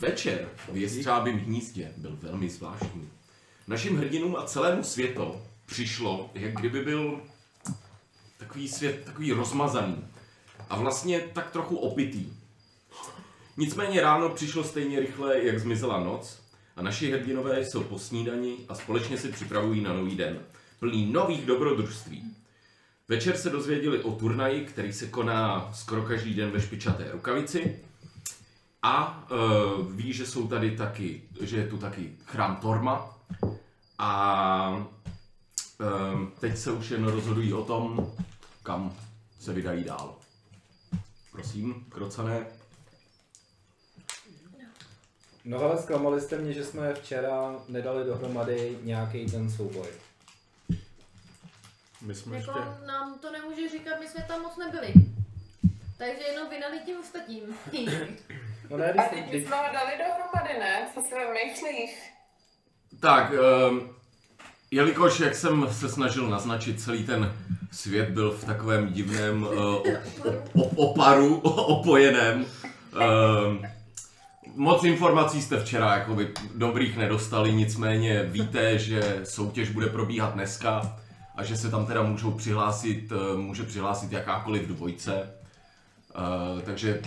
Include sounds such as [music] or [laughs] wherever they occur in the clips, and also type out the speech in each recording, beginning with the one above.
Večer v Jestřábím hnízdě byl velmi zvláštní. Našim hrdinům a celému světu přišlo, jak kdyby byl takový svět, takový rozmazaný a vlastně tak trochu opitý. Nicméně ráno přišlo stejně rychle, jak zmizela noc a naši hrdinové jsou po snídani a společně si připravují na nový den, plný nových dobrodružství. Večer se dozvěděli o turnaji, který se koná skoro každý den ve špičaté rukavici. A uh, ví, že jsou tady taky, že je tu taky chrám Torma. A uh, teď se už jen rozhodují o tom, kam se vydají dál. Prosím, krocané. No ale zklamali jste mě, že jsme včera nedali dohromady nějaký ten souboj. My jsme Jako ještě... nám to nemůže říkat, my jsme tam moc nebyli. Takže jenom vynali tím ostatním. [coughs] No ne, A když, teď když, jsme ho dali dohromady, ne? Co si vymýšlíš? Tak, um, jelikož, jak jsem se snažil naznačit, celý ten svět byl v takovém divném uh, op- oparu, opojeném. Um, moc informací jste včera jakoby dobrých nedostali, nicméně víte, že soutěž bude probíhat dneska a že se tam teda můžou přihlásit, uh, může přihlásit jakákoliv dvojce. Uh, takže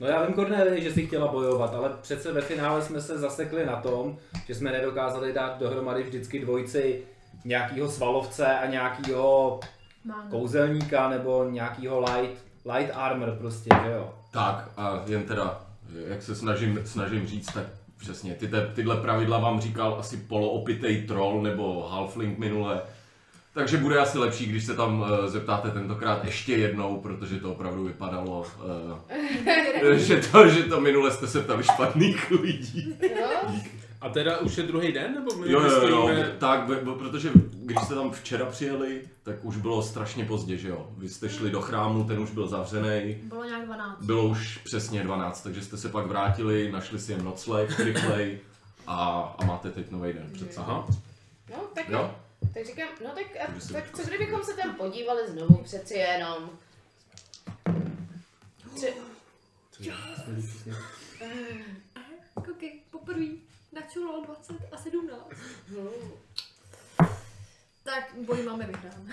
no já vím, Cornelie, že si chtěla bojovat, ale přece ve finále jsme se zasekli na tom, že jsme nedokázali dát dohromady vždycky dvojici nějakýho svalovce a nějakýho Mám. kouzelníka nebo nějakýho light, light armor prostě, že jo. Tak a jen teda, jak se snažím, snažím říct, tak přesně ty, te, tyhle pravidla vám říkal asi poloopitej troll nebo halfling minule. Takže bude asi lepší, když se tam uh, zeptáte tentokrát ještě jednou, protože to opravdu vypadalo, uh, [laughs] že, to, že to minule jste se ptali špatných lidí. Jo? A teda už je druhý den, nebo my Jo, jo, jo, stojíme... tak, protože když jste tam včera přijeli, tak už bylo strašně pozdě, že jo. Vy jste šli do chrámu, ten už byl zavřený. Bylo nějak 12. Bylo už přesně 12, takže jste se pak vrátili, našli si jen nocleh, rychlej a, a máte teď nový den před sebou. Aha. No, tak Jo? Tak říkám, no tak, a, tak co kdybychom se tam podívali znovu přeci jenom? Tře- Koukej, poprvé načulo 20 a 17. Tak boj máme vyhrán. [laughs]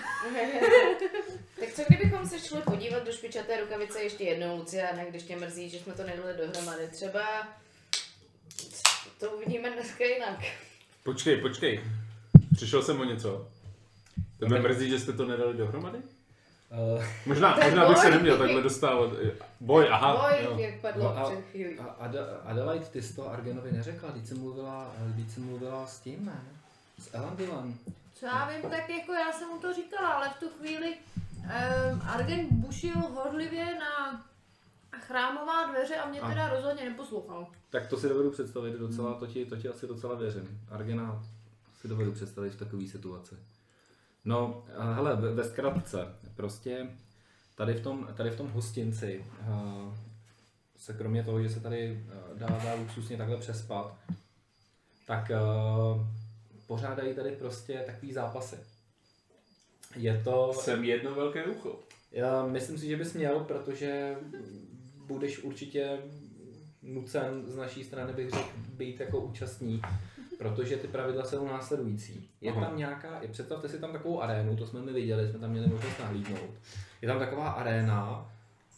tak co kdybychom se šli podívat do špičaté rukavice ještě jednou, Luciana, když tě mrzí, že jsme to nedali dohromady. Třeba to uvidíme dneska jinak. Počkej, počkej. Přišel jsem o něco. Tebe mrzí, že jste to nedali dohromady? Uh, Možná, To možná bych se neměl takhle dostávat. Boj, aha. Boj, jo. jak padlo No a- před chvílí. a Ad- Adelaide, ty jsi to Argenovi neřekla, když jsi mluvila, když jsi mluvila s tím, ne? S Elandilem. Co já vím, tak jako já jsem mu to říkala, ale v tu chvíli um, Argen bušil horlivě na chrámová dveře a mě A. teda rozhodně neposlouchal. Tak to si dovedu představit docela, to ti, to ti asi docela věřím. Argena si dovedu představit v takové situaci. No, hele, ve, ve zkratce, prostě tady v tom, tady v tom hostinci uh, se kromě toho, že se tady uh, dá, dá luxusně takhle přespat, tak uh, pořádají tady prostě takový zápasy. Je to... Jsem jedno velké ucho. Já myslím si, že bys měl, protože budeš určitě nucen z naší strany, bych řekl, být jako účastník, protože ty pravidla jsou následující. Je Aha. tam nějaká, je- představte si tam takovou arénu, to jsme my viděli, jsme tam měli možnost nahlídnout. Je tam taková aréna,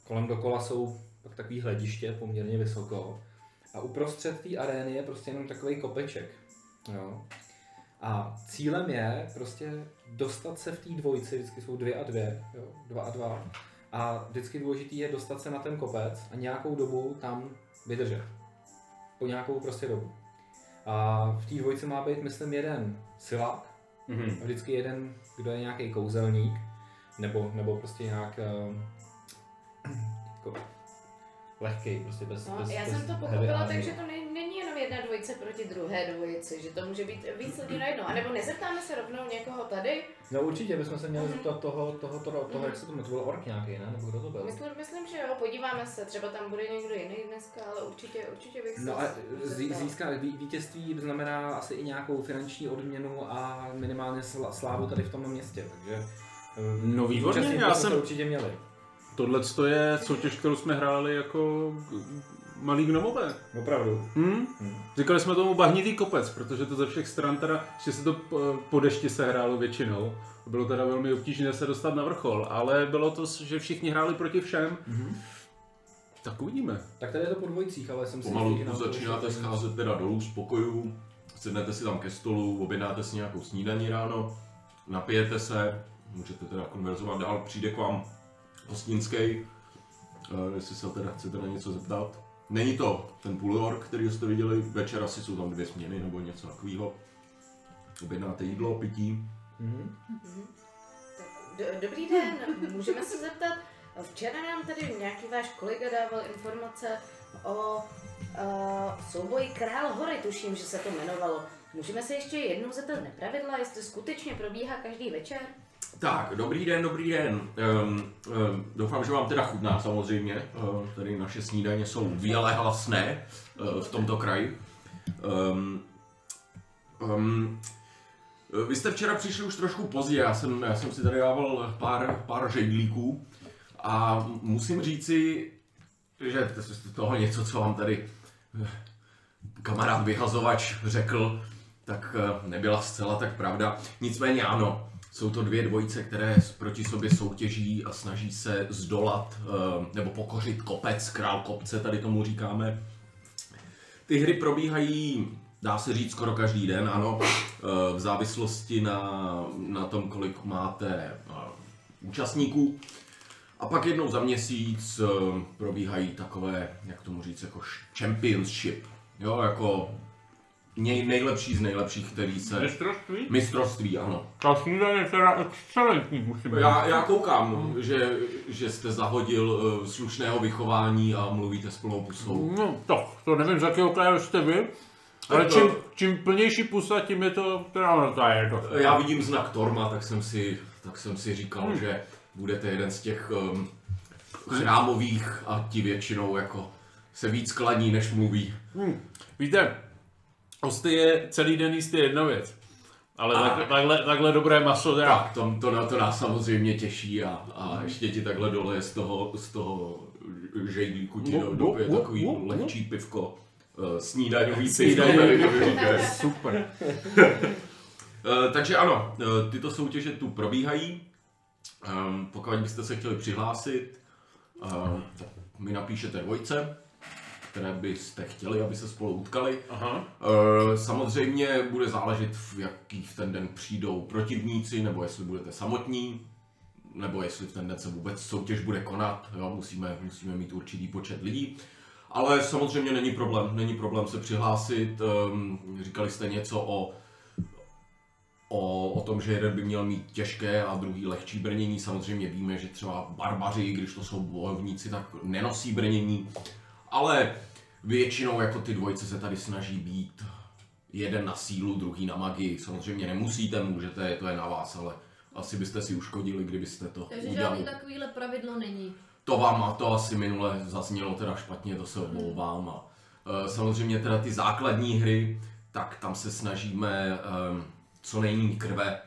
kolem dokola jsou pak takový hlediště poměrně vysoko a uprostřed té arény je prostě jenom takový kopeček. Jo. A cílem je prostě dostat se v té dvojici, vždycky jsou dvě a dvě, jo, dva a dva. A vždycky důležitý je dostat se na ten kopec a nějakou dobu tam vydržet. Po nějakou prostě dobu. A v té dvojici má být, myslím, jeden silák, Mhm. a vždycky jeden, kdo je nějaký kouzelník, nebo, nebo prostě nějak uh, [clears throat] jako lehký, prostě bez, No, bez, já bez jsem to pochopila, takže to ne- není jedna dvojice proti druhé dvojici, že to může být víc lidí najednou. A nebo nezeptáme se rovnou někoho tady? No určitě bychom se měli Mhm. zeptat toho, toho, toho, toho, jak se to jmenuje, ork nějaký, ne? Nebo kdo to byl? Myslím, myslím, že jo, podíváme se, třeba tam bude někdo jiný dneska, ale určitě, určitě bych se No a získat ví- vítězství znamená asi i nějakou finanční odměnu a minimálně slávu tady v tom městě, takže... eh, No výborně, já jsem- to určitě měli. Tohle je soutěž, kterou jsme hráli jako malý gnomové. Opravdu. Hm? Říkali jsme tomu bahnitý kopec, protože to ze všech stran teda, že se to po- po dešti se hrálo většinou. Bylo teda velmi obtížné se dostat na vrchol, ale bylo to, že všichni hráli proti všem. Tak uvidíme. Tak tady je to po dvojicích, ale jsem si Pomalu nám to začínáte scházet teda dolů z pokojů, sednete si tam ke stolu, objednáte si nějakou snídaní ráno, napijete se, můžete teda konverzovat dál, přijde k vám hostinský, uh, jestli se teda chcete na něco zeptat. Není to ten půlork, který jste viděli, večer asi jsou tam dvě směny nebo něco takového. Objednáte jídlo, pití. Mhm. Do, dobrý den, můžeme se zeptat, včera nám tady nějaký váš kolega dával informace o uh, souboji Král hory, tuším, že se to jmenovalo. Můžeme se ještě jednou zeptat nepravidla, jestli skutečně probíhá každý večer? Tak, dobrý den, dobrý den. Um, um, doufám, že vám teda chutná samozřejmě. Uh, tady naše snídaně jsou výale hlasné uh, v tomto kraji. Um, um, vy jste včera přišli už trošku pozdě, já jsem, já jsem si tady dával pár, pár žejdlíků a musím říci, že toho něco, co vám tady eh, kamarád vyhazovač řekl, tak eh, nebyla zcela tak pravda. Nicméně ano, jsou to dvě dvojice, které proti sobě soutěží a snaží se zdolat eh, nebo pokořit kopec, král kopce, tady tomu říkáme. Ty hry probíhají, dá se říct, skoro každý den, ano, eh, v závislosti na, na tom, kolik máte eh, účastníků. A pak jednou za měsíc probíhají takové, jak tomu říct, jako championship. Jo, jako nej, nejlepší z nejlepších, který se... Mistrovství? Mistrovství, ano. Ta snídaně je teda excelentní, musím Já, já koukám, že, že jste zahodil uh, slušného vychování a mluvíte s plnou pusou. No, to, to nevím, z jakého kraje jste vy, ale to- čím, čím plnější pusa, tím je to, teda no, to je to. Já vidím znak Torma, tak jsem si, tak jsem si říkal, že budete jeden z těch um, chrámových a ti většinou jako se víc klaní, než mluví. Hm. Víte, hosty je celý den jíst je jedna věc. Ale A- tak, takhle, takhle dobré maso, teda. Tak, to, to, na to nás samozřejmě těší a, a ještě ti takhle dole z toho, z toho žejdlíku ti do, do, je takový lehčí pivko. Uh, snídaňový pivko. [laughs] Super. [laughs] Eh, takže ano, eh, tyto soutěže tu probíhají. Um, pokud byste se chtěli přihlásit, uh, tak mi napíšete dvojce, které byste chtěli, aby se spolu utkali. Aha. Eh, samozřejmě bude záležet, v jaký v ten den přijdou protivníci, nebo jestli budete samotní, nebo jestli v ten den se vůbec soutěž bude konat. Jo, musíme, musíme mít určitý počet lidí. Ale samozřejmě není problém, není problém se přihlásit. Um, říkali jste něco o, o, o tom, že jeden by měl mít těžké a druhý lehčí brnění. Samozřejmě víme, že třeba barbaři, když to jsou bojovníci, tak nenosí brnění. Ale většinou jako ty dvojce se tady snaží být jeden na sílu, druhý na magii. Samozřejmě nemusíte, můžete, to je na vás, ale asi byste si uškodili, kdybyste to Takže udělali. žádný takovýhle pravidlo není. To vám a to asi minule zaznělo teda špatně, to se omlouvám. A, e, samozřejmě teda ty základní hry, tak tam se snažíme e, co nejméně krve.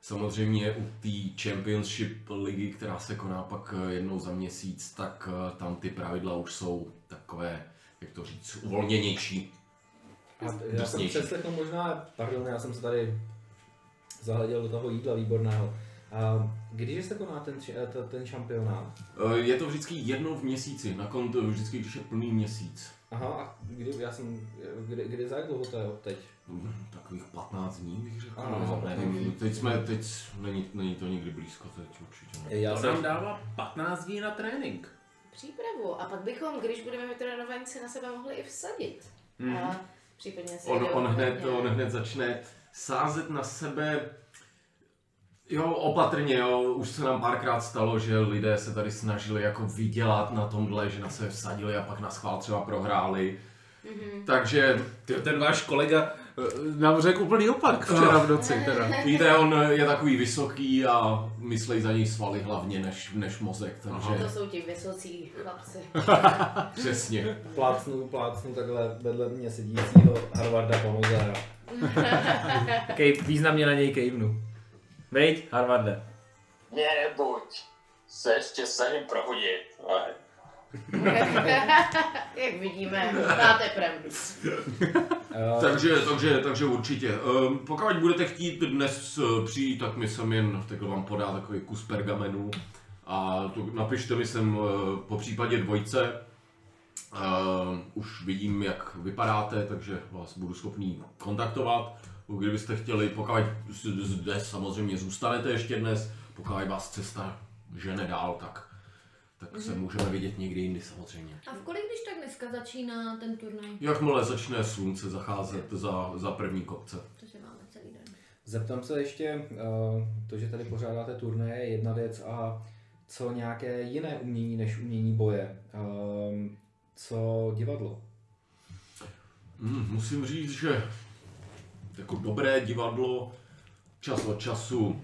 Samozřejmě u té Championship ligy, která se koná pak e, jednou za měsíc, tak e, tam ty pravidla už jsou takové, jak to říct, uvolněnější. A já jsem přeslechl možná, pardon, já jsem se tady zahleděl do toho jídla výborného. A když se koná ten, eh, ten šampionát? E, Je to vždycky jednou v měsíci, na konto vždycky, když je plný měsíc. Aha, a kdy, já jsem, kdy, kdy za jak dlouho to je od teď? Mm, Takových 15 dní bych řekl, Ano, no, ano. nevím, teď jsme, teď není, není to nikdy blízko, teď určitě ne. Já To nám dává 15 dní na trénink. Přípravu. A pak bychom, když budeme mít trénování, se na sebe mohli i vsadit. Mhm. A případně se On, on, hned, on hned začne sázet na sebe, jo, opatrně, jo, už se nám párkrát stalo, že lidé se tady snažili jako vydělat na tomhle, že na sebe vsadili a pak na schvál třeba prohráli. Mhm. Takže, ten váš kolega nám řekl úplný opak včera v noci teda. víte, on je takový vysoký a myslí za něj svaly hlavně než, než mozek, takže To jsou ti vysocí chlapci. [laughs] přesně. Plácnu, plácnu takhle vedle mě sedícího Harvarda po noze. [laughs] Kej, významně na něj kejvnu. Veď, Harvarde. Nebuď. Se ještě snažím prohodit, ale [laughs] Jak vidíme, máte pravdu. Uh, Takže, takže, takže určitě. Um, pokud budete chtít dnes eh, přijít, tak mi sem jen takhle vám podá takový kus pergamenu a to napište mi sem eh, po případě dvojce. Uh, už vidím, jak vypadáte, takže vás budu schopný kontaktovat. Kdybyste chtěli, pokud zde samozřejmě zůstanete ještě dnes, pokud vás cesta žene dál, tak, tak se můžeme vidět někdy jindy samozřejmě. A v kolik když tak dneska začíná ten turnaj? Jakmile začne slunce zacházet za, za první kopce. Takže máme celý den. Zeptám se ještě, uh, to, že tady pořádáte turné, je jedna věc a co nějaké jiné umění než umění boje? Um, co divadlo? Mm, musím říct, že jako dobré divadlo čas od času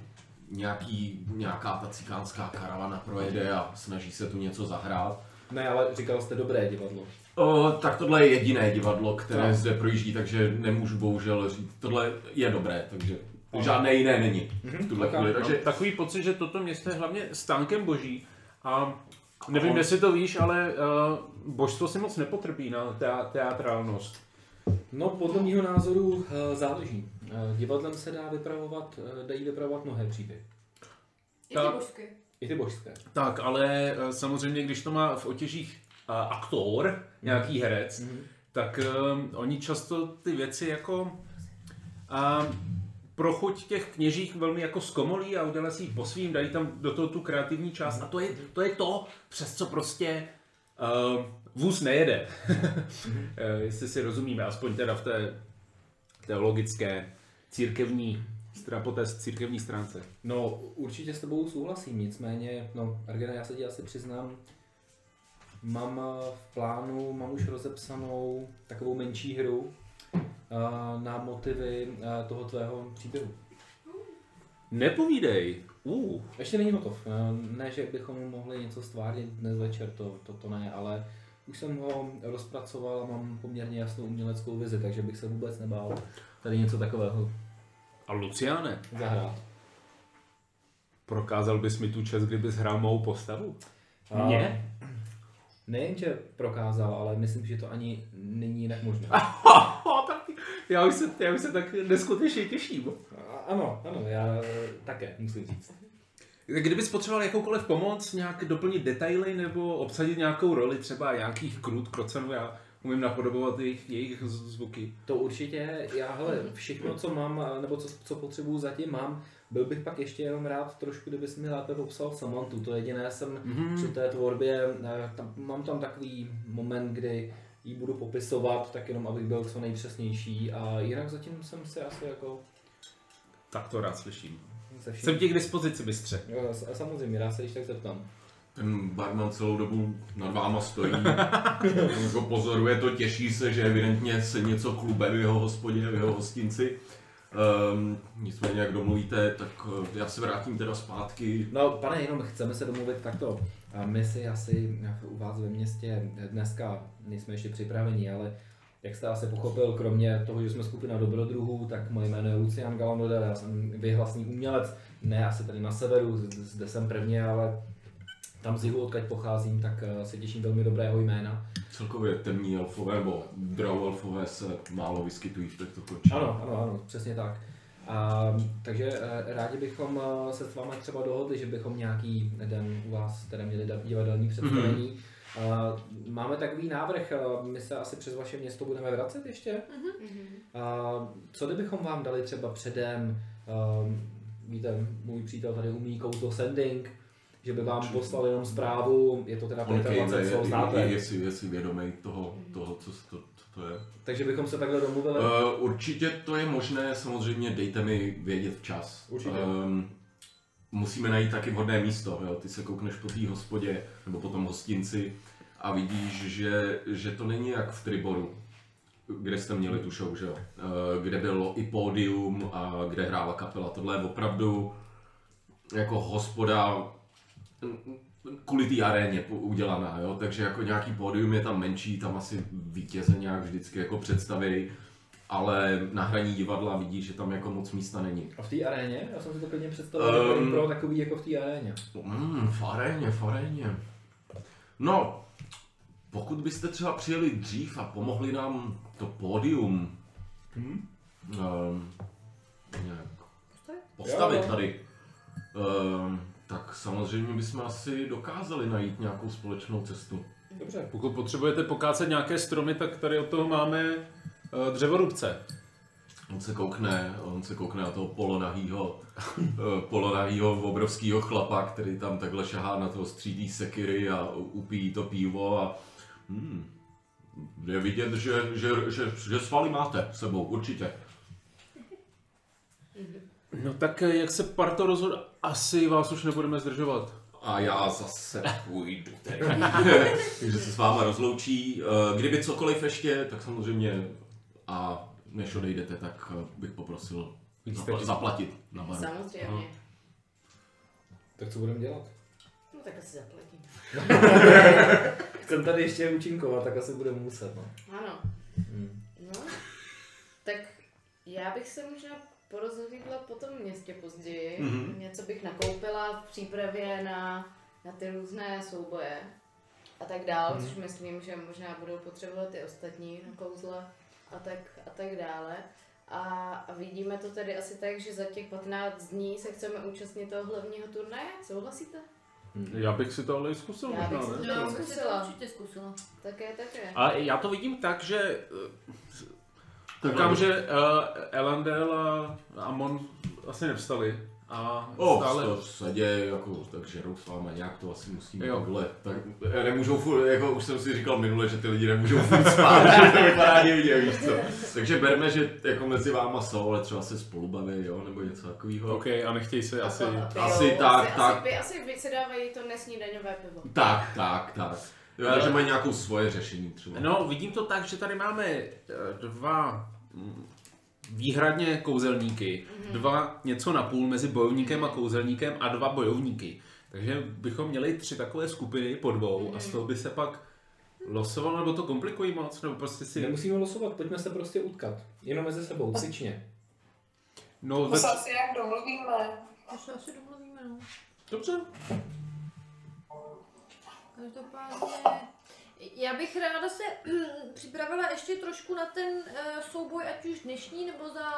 nějaký, nějaká ta cikánská karavana projede a snaží se tu něco zahrát. Ne, ale říkal jste dobré divadlo. O, tak tohle je jediné divadlo, které Tak. zde projíždí, takže nemůžu bohužel říct. Tohle je dobré, takže Ano. žádné jiné není v tuhle ok. chvíli. Takže takový pocit, že toto město je hlavně stánkem boží. A nevím, On- jestli to víš, ale uh, božstvo si moc nepotrpí na tea- teatrálnost. No, podle mého názoru uh, záleží. Uh, divadlem se dá vypravovat, uh, dají vypravovat mnohé příběhy. I ty božky. I ty božské. Tak, ale uh, samozřejmě, když to má v otěžích aktor, nějaký herec, Mhm. tak um, oni často ty věci jako um, pro chuť těch kněžích velmi jako zkomolí a udělají si ji po svým, dají tam do toho tu kreativní část a to je to, je to přes co prostě uh, vůz nejede. [laughs] Eh, Jestli si rozumíme, aspoň teda v té teologické církevní, po té církevní stránce. No, určitě s tebou souhlasím, nicméně, no, Argena, já se ti asi přiznám, mám eh, v plánu, mám už rozepsanou takovou menší hru eh, na motivy eh, toho tvého příběhu. Nepovídej. Uh. Ještě není hotov. Ne, že bychom mohli něco stvárnit dnes večer, to, to, to ne, ale už jsem ho rozpracoval a mám poměrně jasnou uměleckou vizi, takže bych se vůbec nebál tady něco takového A Luciane, zahrát. prokázal bys mi tu čest, kdybys hrál mou postavu? A- Mě? Nejenže prokázal, ale myslím, že to ani není jinak možné. [laughs] já, už se, já už se tak neskutečně těším. A- Ano, ano, já také musím říct. Kdybys potřeboval jakoukoliv pomoc, nějak doplnit detaily nebo obsadit nějakou roli, třeba nějakých krut, krocenů, já umím napodobovat jejich, jejich zvuky. To určitě, já hele, všechno, co mám, nebo co, co potřebuju zatím mám, byl bych pak ještě jenom rád trošku, kdybys mi lépe popsal Samantu. To jediné jsem Mhm. při té tvorbě, eh, tam, mám tam takový moment, kdy ji budu popisovat, tak jenom abych byl co nejpřesnější a jinak zatím jsem si asi jako Tak to rád slyším. Se vším... Jsem ti k dispozici, mistře. Jo, Samozřejmě, rád se když tak zeptám. ten barman celou dobu nad váma stojí, [laughs] jako pozoruje to, těší se, že evidentně se něco klube v jeho hospodě, v jeho hostinci. Um, nicméně, jak domluvíte, tak eh, já se vrátím teda zpátky. No, pane, jenom chceme se domluvit takto. A My si asi u vás ve městě dneska nejsme ještě připraveni, ale jak jste asi pochopil, kromě toho, že jsme skupina dobrodruhů, tak moje jméno je Lucian Galanodel, já jsem vyhlasný umělec, ne asi tady na severu, zde jsem prvně, ale tam z jihu, odkud pocházím, tak eh, se těším velmi dobrého jména. Celkově temní elfové nebo draw elfové se málo vyskytují v těchto kočích. Ano, ano, ano, přesně tak. A, takže eh, rádi bychom eh, se s vámi třeba dohodli, že bychom nějaký den u vás teda měli divadelní představení. A máme takový návrh, my se asi přes vaše město budeme vracet ještě. A co kdybychom vám dali třeba předem, víte, můj přítel tady umí kouzlo sending, že by vám poslal jenom zprávu, je to teda On Petr kejve, Lacet, co je, je, znáte. je, si, je si vědomý toho, toho co, to, co to je. Takže bychom se takhle domluvili. Uh, určitě to je možné, samozřejmě dejte mi vědět včas. Určitě. Um, musíme najít taky vhodné místo, jo? ty se koukneš po té hospodě nebo po tom hostinci a vidíš, že, že to není jak v Triboru, kde jste měli tu show, že? Uh, kde bylo i pódium a kde hrála kapela. Tohle je opravdu jako hospoda kvůli té aréně udělaná, jo? takže jako nějaký pódium je tam menší, tam asi vítěze nějak vždycky jako představí, ale na hraní divadla vidíš, že tam jako moc místa není. A v té aréně? Já jsem si to klidně představil Um, um, pro takový jako v té aréně. Mm, v aréně, v aréně. No, pokud byste třeba přijeli dřív a pomohli nám to pódium hm? um, nějak postavit Jo, tady, um, tak samozřejmě bychom asi dokázali najít nějakou společnou cestu. Dobře. Pokud potřebujete pokácet nějaké stromy, tak tady od toho máme dřevorubce. On se koukne, on se koukne na toho polonahýho, eh, polonahýho obrovského chlapa, který tam takhle šahá na toho střídí sekiry a upíjí to pivo a hmm, je vidět, že, že, že, že svaly máte s sebou, určitě. No tak eh, jak se parto rozhodl, asi vás už nebudeme zdržovat. A já zase půjdu tedy. [laughs] Takže se s váma rozloučí. Eh, Kdyby cokoliv ještě, tak samozřejmě a než odejdete, tak eh, bych poprosil zapla- zaplatit na baru. Samozřejmě. Tak co budeme dělat? No tak asi zaplatím. [laughs] Chcem tady ještě účinkovat, tak asi budeme muset, no. Ano. Hmm. No, tak já bych se možná porozhlídla po tom městě později. Mhm. Mm-hmm. Něco bych nakoupila v přípravě na, na ty různé souboje a tak dál, Mhm. mm. což myslím, že možná budou potřebovat i ostatní na kouzle a tak, a tak dále. A, a vidíme to tedy asi tak, že za těch 15 dní se chceme účastnit toho hlavního turnaje. Souhlasíte? Já bych si to ale i zkusil Já bych možná, si ne? to- Já bych si to zkusila. určitě zkusila. Také, také. A já to vidím tak, že eh, koukám, že uh, Elandel a Amon asi nevstali. A O, stále... to se děje, jako, tak žerou s váma, nějak to asi musíme Jo. takhle. Tak nemůžou furt, jako už jsem si říkal minule, že ty lidi nemůžou furt spát, [laughs] že to vypadá divně, víš co. Takže berme, že jako mezi váma jsou, ale třeba se spolu baví, jo, nebo něco takového. OK, a nechtějí se asi... A asi jo, tak, asi, tak. Asi, asi vysedávají to nesnídaňové pivo. Tak, tak, tak. Jo, takže mají nějakou svoje řešení třeba. No, vidím to tak, že tady máme eh, dva výhradně kouzelníky, dva něco na půl mezi bojovníkem a kouzelníkem a dva bojovníky. Takže bychom měli tři takové skupiny po dvou a z toho by se pak losovalo, nebo to komplikují moc, nebo prostě si... Nemusíme losovat, pojďme se prostě utkat. Jenom mezi sebou, cvičně. No, To ve... se asi jak domluvíme. To se asi domluvíme, no. Dobře. Každopádně, já bych ráda se [clears throat] připravila ještě trošku na ten uh, souboj, ať už dnešní nebo za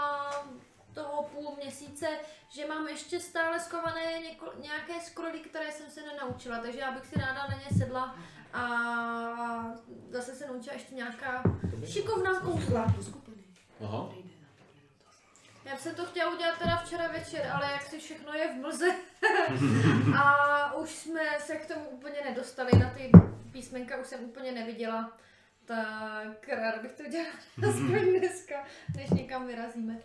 toho půl měsíce, že mám ještě stále skované něko, nějaké skroly, které jsem se nenaučila, takže já bych si ráda na ně sedla a zase se naučila ještě nějaká šikovná kouzla. Aha. Já jsem to chtěla udělat teda včera večer, ale jak si všechno je v mlze [laughs] a už jsme se k tomu úplně nedostali, na ty písmenka už jsem úplně neviděla, tak ráda bych to udělala [laughs] aspoň dneska, než někam vyrazíme.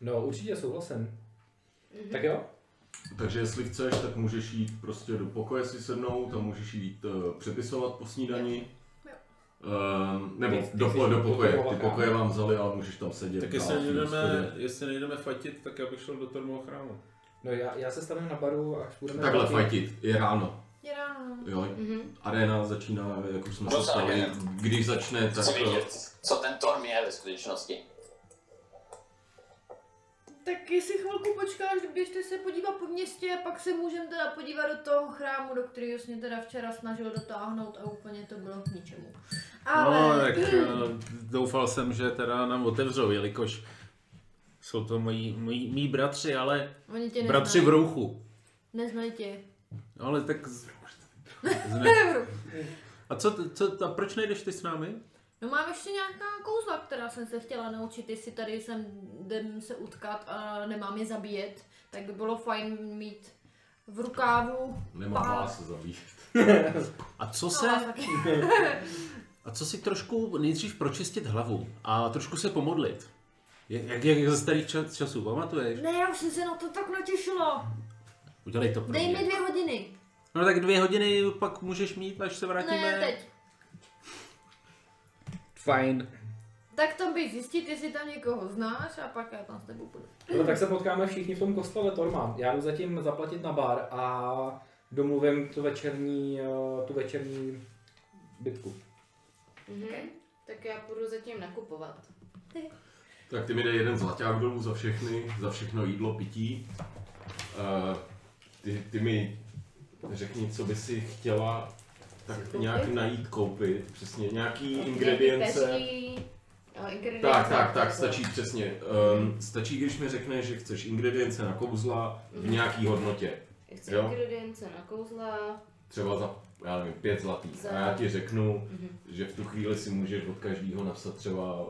No, určitě souhlasím. Mhm. Tak jo? Takže jestli chceš, tak můžeš jít prostě do pokoje si sednout a můžeš jít uh, přepisovat po snídani. Uh, nebo Ty- do, do do pokoje. Ty pokoje vám vzali, ale můžeš tam sedět. Tak jestli nejdeme, jestli nejdeme fajtit, tak já bych šel do termálního chrámu. No já, já se stavím na baru, až budeme... Takhle fajtit, je ráno. Je ráno, no. Jo, Mhm. arena začíná, jak už jsme se stali. Když začne, tak... Chci vědět, co ten Torm je ve skutečnosti. Tak jestli chvilku počkáš, běžte se podívat po městě a pak se můžeme teda podívat do toho chrámu, do kterého jsi mě teda včera snažil dotáhnout a úplně to bylo k ničemu. Ale... No, tak eh, doufal jsem, že teda nám otevřou, jelikož jsou to moji, moji, mý bratři, ale Oni tě bratři v rouchu. Neznají tě. Ale tak... Z... [laughs] Zne... A co, co, a proč nejdeš ty s námi? No mám ještě nějaká kouzla, která jsem se chtěla naučit, jestli tady jsem jdem se utkat a nemám je zabíjet, tak by bylo fajn mít v rukávu Nemá pár- vás zabít. A co No, se... taky. [laughs] A co si trošku nejdřív pročistit hlavu a trošku se pomodlit? Jak, jak, jak ze starých čas, časů, pamatuješ? Ne, já už jsem se na to tak natěšila. Udělej to pro Dej mě. mi dvě hodiny. No tak dvě hodiny pak můžeš mít, až se vrátíme. Ne, teď. Fajn. Tak tam bych zjistit, jestli tam někoho znáš a pak já tam s tebou půjdu. No tak se potkáme všichni v tom kostele Torma. Já jdu zatím zaplatit na bar a domluvím tu večerní, eh, tu večerní bitku. Mhm. Tak já půjdu zatím nakupovat. Tak ty mi dej jeden zlaťák dolů za všechny, za všechno jídlo, pití. Uh, ty, ty mi řekni, co by si chtěla tak Si koupit? nějak najít, koupit, přesně, nějaký Nějaký ingredience. peří, no, ingredience. Tak, tak, tak, stačí přesně. Um, stačí, když mi řekneš, že chceš ingredience na kouzla v nějaký hodnotě. Chci jo. ingredience na kouzla. Třeba za, já nevím, pět zlatých. Za- A já ti řeknu, Mhm. že v tu chvíli si můžeš od každého napsat třeba,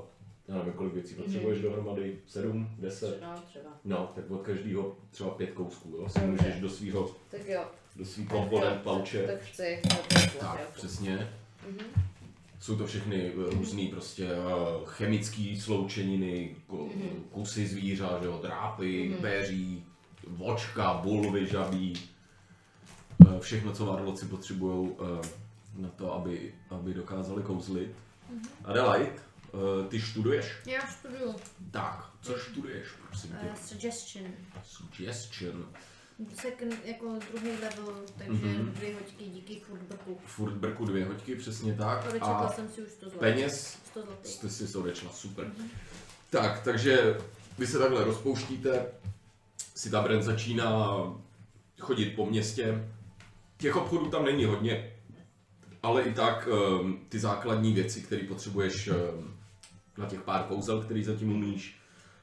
já nevím, kolik věcí potřebuješ dohromady, sedm, deset. No, třeba. No, tak od každého třeba pět kousků, jo, si Dobře. můžeš do svého, Tak jo. do svý Tak komponent pauče. Tak chci Tak, přesně. Mhm. Jsou to všechny eh, různý prostě eh, chemické sloučeniny, Mhm. kusy zvířat, drápy, Mhm. beří, vočka, bulvy, žabí. Eh, Všechno, co varloci potřebují na to, aby, aby dokázali kouzlit. Mhm. Adelaide, eh, ty studuješ? Já studuju Tak, co studuješ, prosím tě? uh, suggestion. Suggestion. Second, jako druhý level, takže Mhm. dvě hoďky díky Furtbrku. Furt brku dvě hoďky, přesně tak. Odečetla A jsem si už 100 zlatých. peněz 100 zlatých. jste si odečla, super. Tak, takže vy se takhle rozpouštíte, si ta Brent začíná chodit po městě. Těch obchodů tam není hodně, ale i tak ehm, ty základní věci, které potřebuješ ehm, na těch pár kouzel, který zatím umíš,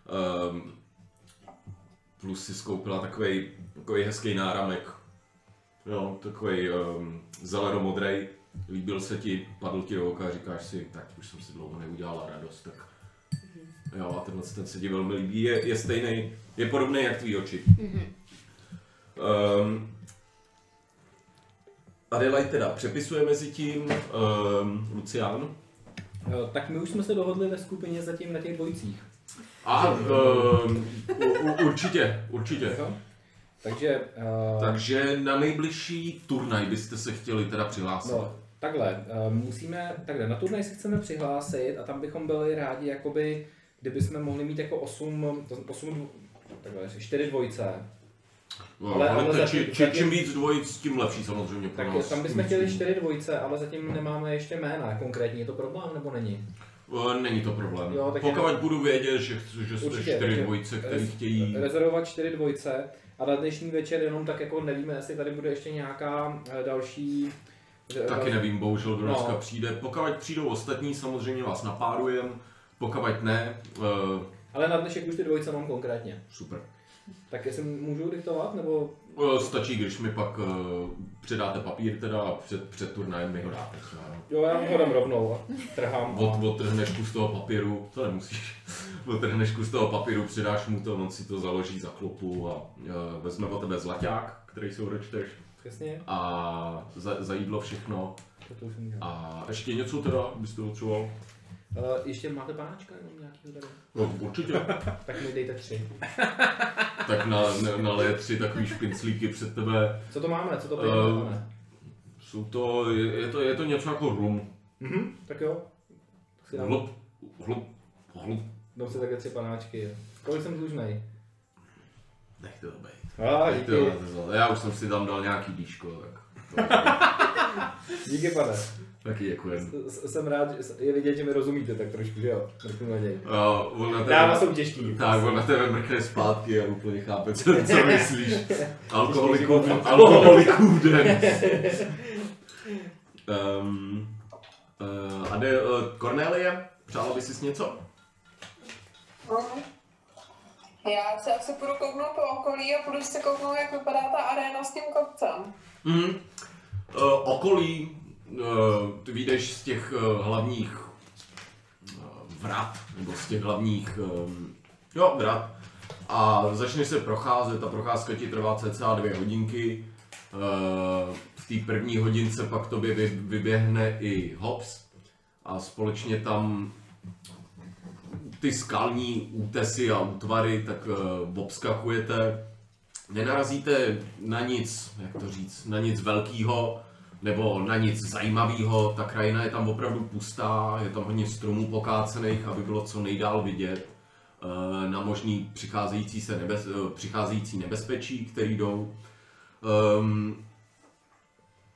ehm, plus si skoupila takový, takový hezký náramek, jo, takový um, zelenomodrej, líbil se ti, padl ti do oka a říkáš si, tak už jsem si dlouho neudělala radost, tak jo, a tenhle ten se ti velmi líbí, je, je stejný, je podobný jak tvý oči. Mhm. Um, Adelaide teda přepisuje mezi tím um, Lucián. Eh, Tak my už jsme se dohodli ve skupině zatím na těch dvojicích. A um, u, určitě, určitě. Jo? Takže, uh, Takže na nejbližší turnaj byste se chtěli teda přihlásit. no, takhle, uh, musíme, takhle, na turnaj se chceme přihlásit a tam bychom byli rádi, jakoby, kdyby jsme mohli mít jako 8, 8 takhle, 4 dvojce, Ale- ale, ale to, zatím- či, či, čím víc dvojic, tím lepší samozřejmě pro tak nás. tam bychom chtěli 4 dvojce, ale zatím nemáme ještě jména konkrétní, je to problém nebo není? Není to problém. Jo, tak Pokud jenom- budu vědět, že, že jste Určitě, čtyři dvojice, který rez- chtějí... Rezervovat 4 dvojce a na dnešní večer jenom tak jako nevíme, jestli tady bude ještě nějaká eh, další... eh, Taky nevím, bohužel, kdo No. dneska přijde. Pokud přijdou ostatní, samozřejmě vás napárujem. Pokud ne, uh, Ale na dnešek už ty dvojce mám konkrétně. super. Tak jestli můžu diktovat, nebo... Stačí, když mi pak uh, předáte papír teda a před, před turnajem mi ho dáte. Jo, já ho dám rovnou a trhám. Od, A... odtrhneš kus toho papíru, to nemusíš, [laughs] odtrhneš kus toho papíru, přidáš mu to, on si to založí za klopu a uh, vezme od tebe zlaťák, který si odečteš Přesně, a za, za jídlo všechno. to, to. A ještě něco teda byste potřeboval? Uh, ještě máte panáčka jenom nějakýho tady? No, určitě. [laughs] Tak mi dejte tři. [laughs] tak na, na, naleje tři takový špinclíky před tebe. Co to máme? Co to Eh, pijeme? máme? Jsou to, je, je to, je to něco jako rum. Mhm, tak jo. Tak si dám, Hlup, hlup, hlup. dám si také tři panáčky. Kolik jsem dlužnej? Nech to být. A, Nech díky. to, já už jsem si tam dal nějaký dýško, tak. [laughs] Díky, pane. Taky děkujem. Jsem rád, že je vidět, že mi rozumíte tak trošku, že jo? Mrknu naději. Uh, on na tebe, Dáma jsou těžký. tak, on na tebe mrkne zpátky a úplně chápe, co, co [laughs] myslíš. Alkoholiků, alkoholiků den. [laughs] Um, uh, a de, uh, Cornelie, přála by si něco? Mhm. Já se asi půjdu kouknout po okolí a půjdu se kouknout, jak vypadá ta aréna s tím kopcem. Mm. Uh, okolí, ty vyjdeš z těch uh, hlavních uh, vrat, nebo z těch hlavních, jo, vrat, a začneš se procházet, ta procházka ti trvá cca dvě hodinky. V té první hodince pak tobě vy, vyběhne i Hobbs a společně tam ty skalní útesy a útvary, tak obskakujete. Nenarazíte na nic, jak to říct, na nic velkého nebo na nic zajímavého. Ta krajina je tam opravdu pustá, je tam hodně stromů pokácených, aby bylo co nejdál vidět eh, na možný přicházející, se nebez, eh, přicházející nebezpečí, který jdou. Um,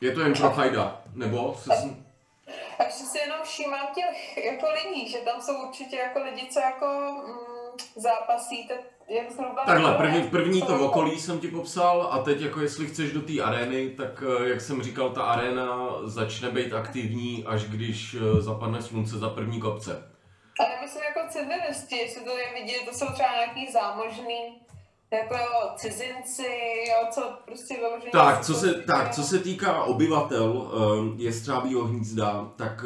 je to jen pro fajda, nebo? Se, A ještě si jenom všímám těch jako lidí, že tam jsou určitě jako lidi, co jako mm, zápasí, tak jak zhruba... Takhle, první, první to okolí jsem ti popsal a teď jako jestli chceš do té arény, tak eh, jak jsem říkal, ta aréna začne být aktivní, až když eh, zapadne slunce za první kopce. Ale já myslím jako civilisti, jestli to je vidět, to jsou třeba nějaký zámožný jako cizinci, jo, co prostě vyloženě... Tak, co se, tak, co se týká obyvatel eh, Jestřábího hnízda, tak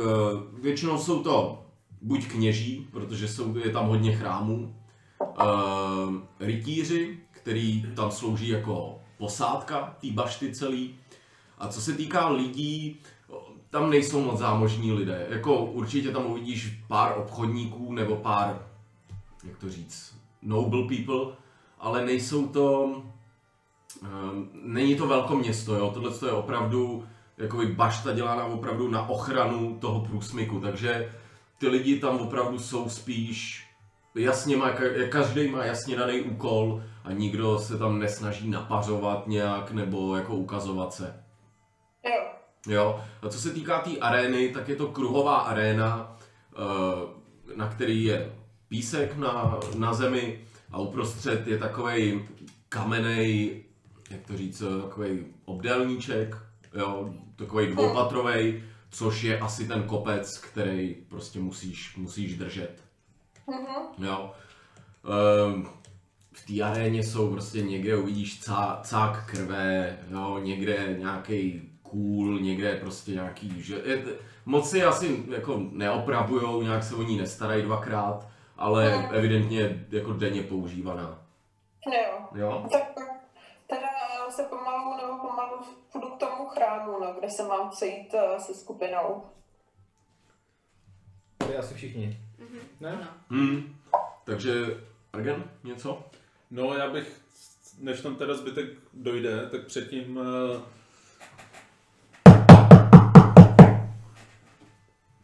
většinou jsou to buď kněží, protože jsou, je tam hodně chrámů, eh, rytíři, který tam slouží jako posádka té bašty celý. A co se týká lidí, tam nejsou moc zámožní lidé. Jako určitě tam uvidíš pár obchodníků nebo pár, jak to říct, noble people, ale nejsou to, um, není to velkoměsto, jo, tohle je opravdu jakoby bašta dělána opravdu na ochranu toho průsmyku, takže ty lidi tam opravdu jsou spíš, jasně má, ka- každý má jasně daný úkol a nikdo se tam nesnaží napařovat nějak nebo jako ukazovat se. Jo. Jo, a co se týká té arény, tak je to kruhová aréna, eh, na který je písek na, na zemi a uprostřed je takový kamenej, jak to říct, takový obdélníček, jo, takový dvoupatrový, což je asi ten kopec, který prostě musíš, musíš držet. Mhm. Jo. Ehm, v té aréně jsou prostě někde uvidíš cá, cák krve, jo, někde nějaký kůl, někde prostě nějaký, že, je, moc si asi jako neopravujou, nějak se o ní nestarají dvakrát, ale Mhm. evidentně jako denně používaná. Jo. Jo? Tak teda se pomalu nebo pomalu půjdu k tomu chrámu, no, kde se mám sejít eh, se skupinou. Tady asi všichni. Ne? Ano. Hmm. Takže, Argen, něco? No, já bych, než tam teda zbytek dojde, tak předtím eh,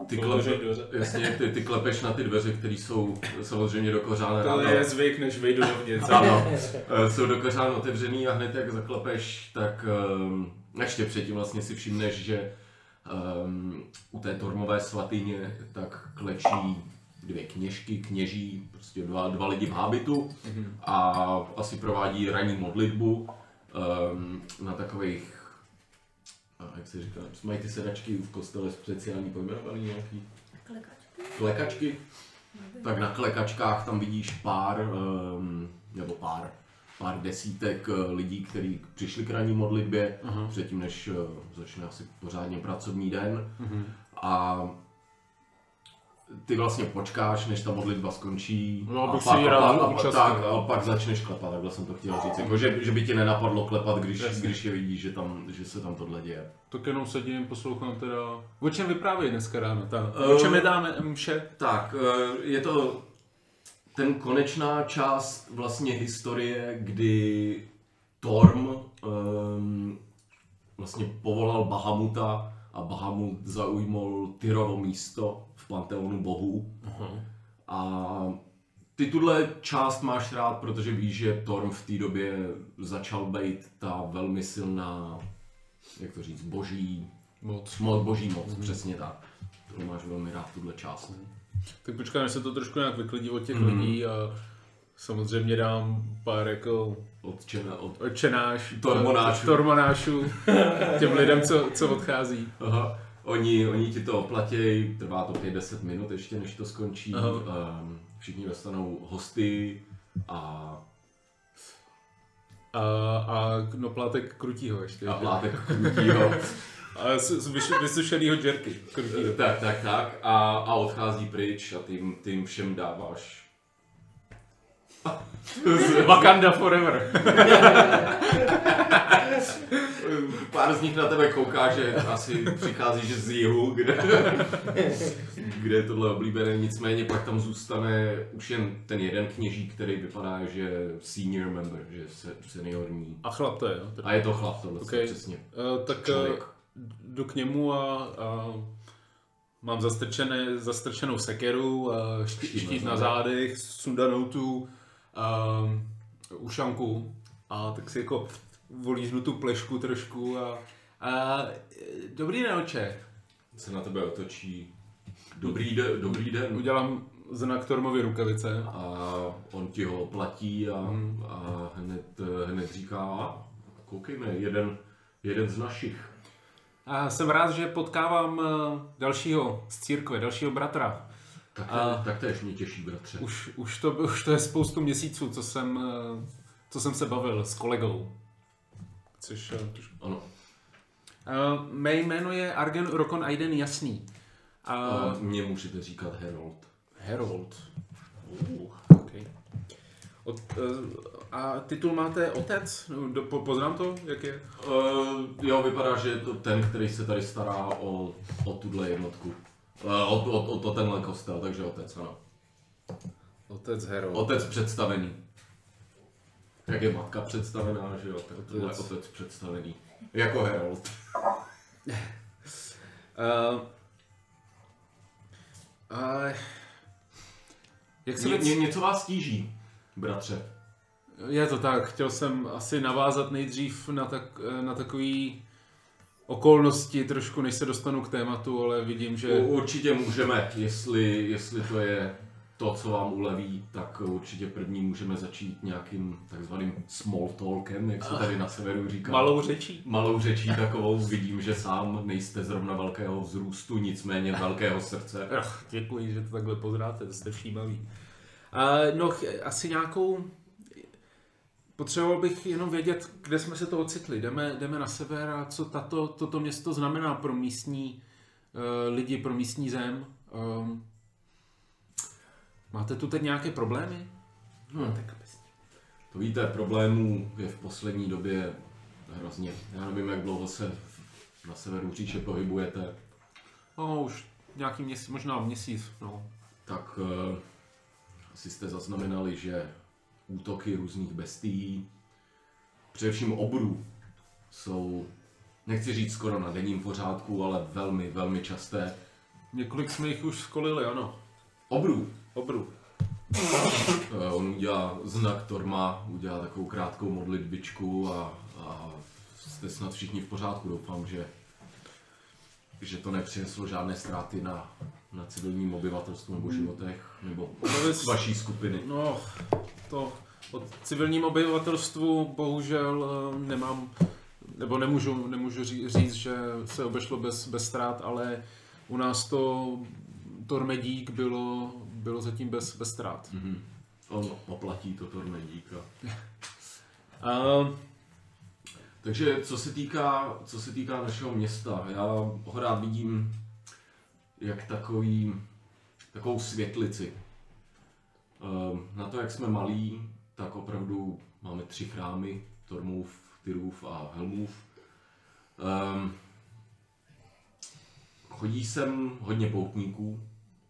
Ty, klepe, dveře. jasně, ty, ty klepeš na ty dveře, které jsou samozřejmě dokořáné. to je zvyk, než vejdu dovnitř. Ano, eh, jsou dokořán otevřený a hned jak zaklepeš, tak um, ještě předtím vlastně si všimneš, že um, u té tormové svatyně tak klečí dvě kněžky, kněží, prostě dva, dva lidi v hábitu a asi provádí ranní modlitbu um, na takových, a jak se říká, mají ty sedačky v kostele speciální pojmenovaný nějaký klekačky, tak na klekačkách tam vidíš pár, um, nebo pár, pár desítek eh, lidí, kteří přišli k ranní modlitbě, Aha. předtím než eh, začne asi pořádně pracovní den. Mhm. A ty vlastně počkáš, než ta modlitba skončí. No, a pak, jí a, a, účastnil. tak, a pak začneš klepat, takhle jsem to chtěl říct. Jako, že, že by ti nenapadlo klepat, když, Jasně. když je vidíš, že, tam, že se tam tohle děje. Tak jenom sedím, poslouchám teda. O čem vyprávějí dneska ráno? Ta, o čem je dáme mše? Tak, eh, je to ten konečná část vlastně historie, kdy Torm um, vlastně povolal Bahamuta a Bahamut zaujmul Tyrovo místo v panteonu bohů. A ty tuhle část máš rád, protože víš, že Torm v té době začal být ta velmi silná, jak to říct, boží Moc. moc, boží moc, přesně tak. To máš velmi rád tuhle část. Tak počkám, než se to trošku nějak vyklidí od těch Mhm. lidí a samozřejmě dám pár jako Odčena, od... odčenáš, Tormonášů. tormonášů těm lidem, co, co odchází. Aha. Oni, oni ti to oplatí, trvá to 5-10 minut ještě, než to skončí. Aha. Um, všichni dostanou hosty a, A, a no plátek krutího ještě. a plátek krutýho. [laughs] A vysušenýho jerky. Krutýho. tak, tak, tak. A, a odchází pryč a ty jim všem dáváš. [laughs] Wakanda forever. [laughs] Pár z nich na tebe kouká, že asi přichází že z jihu, kde, kde je tohle oblíbené, nicméně pak tam zůstane už jen ten jeden kněžík, který vypadá, že je senior member, že je se- seniorní. A chlap to je, jo? A je to chlap tohle, Ok. okay. přesně. Uh, tak Člověk. uh, jdu k němu a, a mám zastrčené, zastrčenou sekeru, a štít, štít na zádech, sundanou tu um, ušanku a tak si jako volíznu tu plešku trošku a, a dobrý den, oče. Se na tebe otočí. Dobrý den, dobrý den. Udělám znak Tormovy rukavice. A on ti ho platí a, a hned, hned říká, koukejme, jeden, jeden z našich. A jsem rád, že potkávám eh, dalšího z církve, dalšího bratra. Tak, A- tak též mě těší, bratře. Už, už, to, už to je spoustu měsíců, co jsem, eh, co jsem se bavil s kolegou. Což, eh, Ano. Uh, mé jméno je Argen Rokon Aiden Jasný. A A mě můžete říkat Harold. Harold. Uh, okay. Od, uh, a titul máte otec? Do, po, poznám to, jak je? Uh, jo, vypadá, že je to ten, který se tady stará o, o tuhle jednotku. Uh, o, o, o, o tenhle kostel, takže otec, ano. Otec Harold. Otec představený. Jak je matka představená, že jo, tak tohle je Otec. představený. Jako Harold. Uh, uh, jak se Ně, věc... ně, něco vás tíží, bratře. Je to tak, chtěl jsem asi navázat nejdřív na, tak, na takový okolnosti trošku, než se dostanu k tématu, ale vidím, že... U- Určitě můžeme, jestli, jestli to je to, co vám uleví, tak určitě první můžeme začít nějakým takzvaným small talkem, jak se tady na severu říká. Malou řečí. Malou řečí takovou, vidím, že sám nejste zrovna velkého vzrůstu, nicméně velkého srdce. Ach, děkuji, že to takhle pozráte, to jste všímavý. A, no, ch- asi nějakou... Potřeboval bych jenom vědět, kde jsme se to ocitli. Jdeme, jdeme na sever a co tato, toto město znamená pro místní uh, lidi, pro místní zem. Um, máte tu teď nějaké problémy? No, tak bez- To víte, problémů je v poslední době hrozně. Já nevím, jak dlouho se na severu říče pohybujete, No, už nějaký měsíc, možná měsíc, no. tak uh, asi jste zaznamenali, že útoky různých bestií, především obrů, jsou, nechci říct skoro na denním pořádku, ale velmi, velmi časté. Několik jsme jich už skolili, ano. Obrů. Obru. Eh, On udělá znak Torma, udělá takovou krátkou modlitbičku a, a jste snad všichni v pořádku. Doufám, že, že to nepřineslo žádné ztráty na, na civilním obyvatelstvu nebo životech, nebo vys- vaší skupiny. No, to o civilním obyvatelstvu bohužel eh, nemám, nebo nemůžu, nemůžu ří- říct, že se obešlo bez, bez ztrát, ale u nás to Tormedík bylo, bylo zatím bez, bez ztrát. Mhm. On oplatí to tormedíka. Uh, [laughs] Takže co se týká, co se týká našeho města, já ho rád vidím jak takový, takovou světlici. Ehm, Na to, jak jsme malí, tak opravdu máme tři chrámy, Tormův, Tyrův a Helmův. Ehm, Chodí sem hodně poutníků,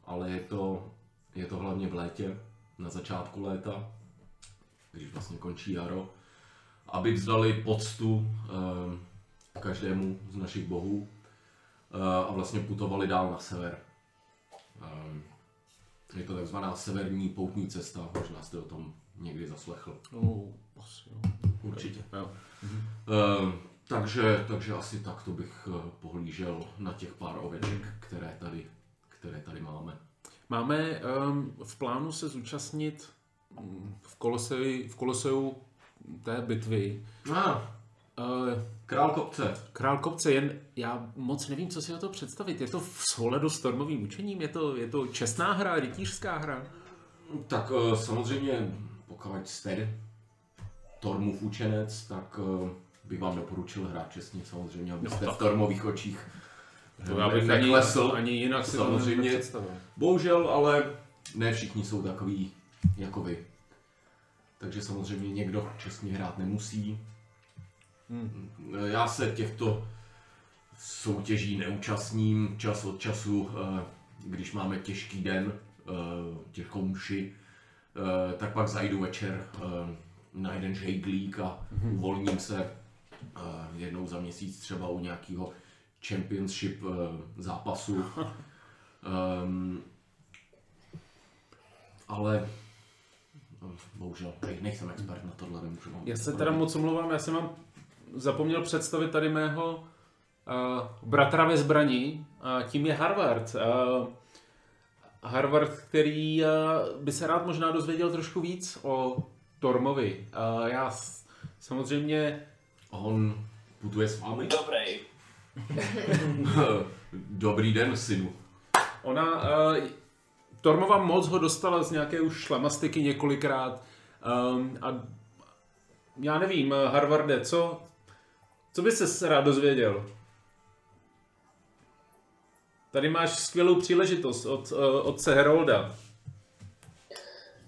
ale je to, je to hlavně v létě, na začátku léta, když vlastně končí jaro aby vzdali poctu eh, každému z našich bohů a vlastně putovali dál na sever. Eh, je to takzvaná severní poutní cesta, možná jste o tom někdy zaslechl. no, asi, jo. Určitě. Jo. Eh, takže, takže asi takto bych eh, pohlížel na těch pár oveček, které tady, které tady máme. Máme um, v plánu se zúčastnit mm, v, Koloseu, v Koloseu té bitvy. Ah, král kopce. Král kopce, jen já moc nevím, co si o to představit. Je to v souladu s Stormovým učením? Je to, je to čestná hra, rytířská hra? Tak eh, samozřejmě, pokud jste Tormův učenec, tak eh, bych vám doporučil hrát čestně samozřejmě, abyste No, v Tormových očích To já bych ani, ani jinak si samozřejmě. to. Bohužel, ale ne všichni jsou takový jako vy. Takže samozřejmě někdo čestně hrát nemusí. Hmm. Já se těchto soutěží neúčastním čas od času, eh, když máme těžký den, eh, těžkou mši, eh, tak pak zajdu večer eh, na jeden žejglík a uvolním se eh, jednou za měsíc třeba u nějakého championship zápasu. [laughs] Ehm, ale bohužel nej- nejsem expert na tohle, nemůžu vám Já se teda moc omlouvám, já jsem vám zapomněl představit tady mého uh, bratra ve zbraní, a tím je Harvard. Uh, Harvard, který eh, by se rád možná dozvěděl trošku víc o Tormovi. Eh, Já s- samozřejmě On putuje s vámi? Dobrý. [laughs] Dobrý den, synu. Ona, uh, Tormova moc ho dostala z nějaké už šlamastiky několikrát. Um, a já nevím, Harvarde, co, co by se rád dozvěděl? Tady máš skvělou příležitost od uh, otce Herolda.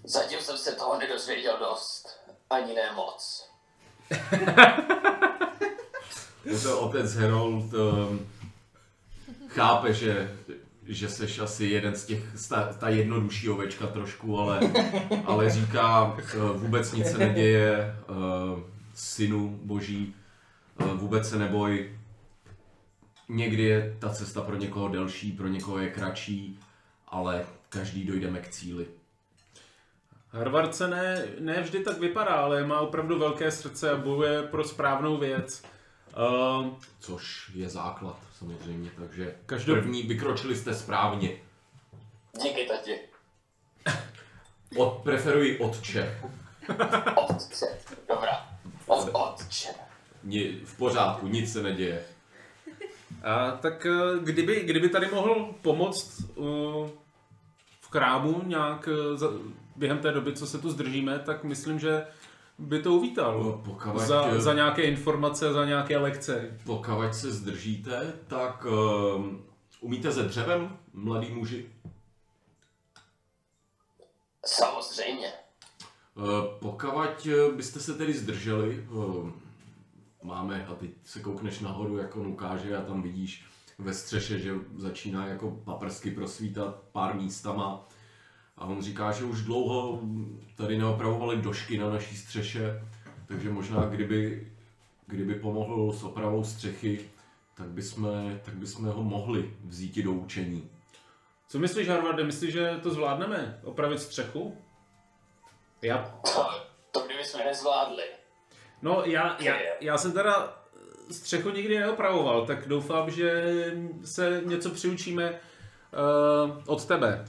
Zatím jsem se toho nedozvěděl dost. Ani ne moc. [laughs] To otec Herold um, chápe, že, že seš asi jeden z těch, ta, ta jednodušší ovečka trošku, ale, ale říká, uh, vůbec nic se neděje, uh, synu boží, vůbec se neboj. Někdy je ta cesta pro někoho delší, pro někoho je kratší, ale každý dojdeme k cíli. Harvard se ne, ne vždy tak vypadá, ale má opravdu velké srdce a bojuje pro správnou věc. Uh, Což je základ samozřejmě, takže Každou- první vykročili jste správně. Díky, tati. Od, preferuji otče. Otče. Dobrá. Od, otče. Ni, v pořádku, nic se neděje. A tak eh, kdyby, kdyby tady mohl pomoct uh, v krámu nějak eh, za, během té doby, co se tu zdržíme, tak myslím, že by to uvítal. Pokud, Za, za nějaké informace, za nějaké lekce. pokud se zdržíte, tak um, umíte ze dřevem, mladý muži? Samozřejmě. Uh, pokud byste se tedy zdrželi, uh, máme, a teď se koukneš nahoru, jak on ukáže a tam vidíš ve střeše, že začíná jako paprsky prosvítat pár místama. A on říká, že už dlouho tady neopravovali došky na naší střeše, takže možná kdyby, kdyby pomohl s opravou střechy, tak bychom, tak bychom ho mohli vzít do učení. Co myslíš, Harvarde? Myslíš, že to zvládneme? Opravit střechu? Já, To, to kdyby jsme nezvládli. No, já, já, já jsem teda střechu nikdy neopravoval, tak doufám, že se něco přiučíme uh, od tebe.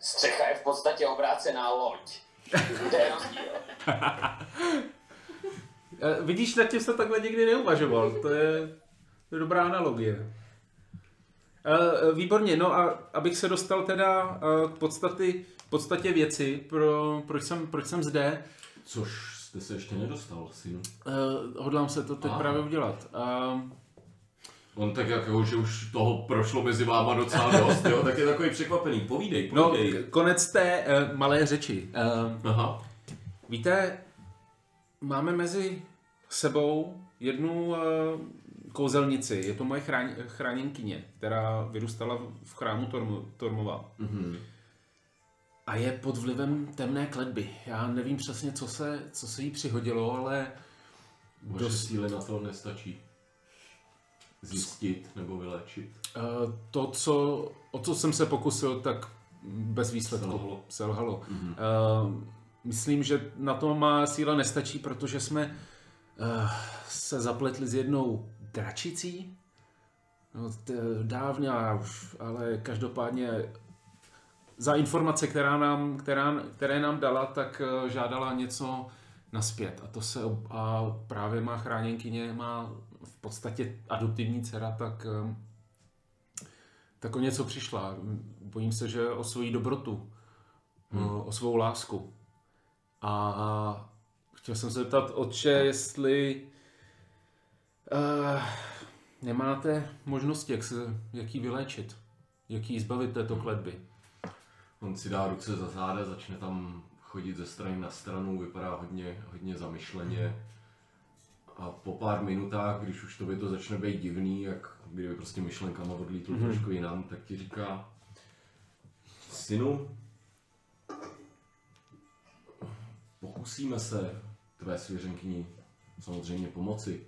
Střecha je v podstatě obrácená loď. To je rozdíl. [laughs] Eh, Vidíš, nad tím jsem takhle nikdy neuvažoval. To je, to je dobrá analogie. Eh, Výborně, no a abych se dostal teda eh, k podstaty, podstatě věci, pro, proč, jsem, proč jsem zde, Což jste se ještě nedostal, synu. eh, hodlám se to teď Ah. právě udělat. Eh, On tak jako, že už toho prošlo mezi váma docela dost, jo, tak je takový překvapený. Povídej, No, povídej. k- konec té eh, malé řeči. Eh, Aha, Víte, máme mezi sebou jednu eh, kouzelnici. Je to moje chrán, chráněnkyně, která vyrůstala v chrámu Tormo, Tormova. mhm. A je pod vlivem temné kletby. Já nevím přesně, co se, co se jí přihodilo, ale Vaše Dost- síly na to nestačí zjistit nebo vylečit. eh, to, co, o co jsem se pokusil, tak bez výsledku Selhalo. selhalo. Mhm. Eh, myslím, že na to má síla nestačí, protože jsme eh, se zapletli s jednou dračicí. No, t- dávně ale každopádně za informace, která nám, která, které nám dala, tak eh, žádala něco naspět. A to se a právě má chráněnkyně, má v podstatě adoptivní dcera, tak, eh, tak o něco přišla. Bojím se, že o svoji dobrotu, o, o svou lásku. A, a chtěl jsem se zeptat, otče, jestli uh, nemáte možnosti, jak, se, jak ji vyléčit, jak ji zbavit této kletby. On si dá ruce za záda, začne tam chodit ze strany na stranu, vypadá hodně, hodně zamyšleně. A po pár minutách, když už tobě to začne být divný, jak kdyby prostě myšlenkama odlítl mm-hmm. trošku jinam, tak ti říká Synu, pokusíme se tvé svěřenkyni samozřejmě pomoci.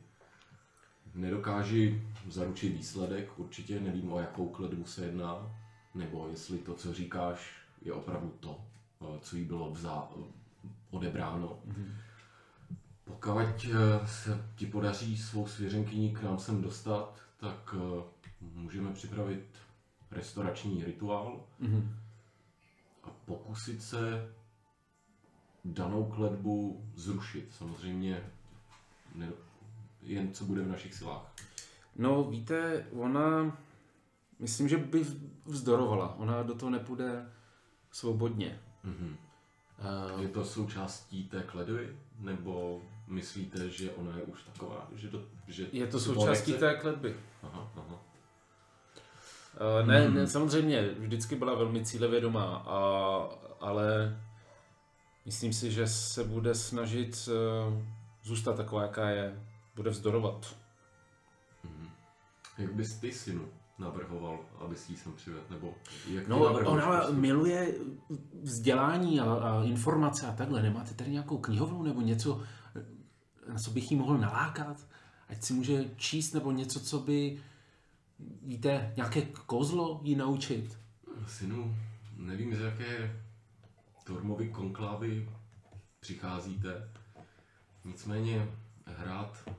Nedokáži zaručit výsledek, určitě nevím, o jakou kledbu se jedná, nebo jestli to, co říkáš, je opravdu to, eh, co jí bylo vzá, odebráno. Pokud eh, se ti podaří svou svěřenkyni k nám sem dostat, tak eh, můžeme připravit restaurační rituál. a pokusit se danou kletbu zrušit. Samozřejmě ne, jen co bude v našich silách. No víte, ona, myslím, že by vzdorovala. Ona do toho nepůjde svobodně. Mhm. Uh, Je to součástí té kledby? Nebo myslíte, že ona je už taková, že, to, že je to součástí té kletby. Aha, aha. Uh, ne, Hmm. ne, samozřejmě, vždycky byla velmi cílevědomá, a, ale myslím si, že se bude snažit uh, zůstat taková, jaká je. Bude vzdorovat. Mhm. Jak bys ty synu navrhoval, aby si ji sem přivedl? Nebo jak No, ona postup? miluje vzdělání a, a informace a takhle. Nemáte tady nějakou knihovnu nebo něco, na co bych jí mohl nalákat? Ať si může číst nebo něco, co by, víte, nějaké kozlo jí naučit. Synu, nevím, z jaké Tormovy konklávy přicházíte. Nicméně hrát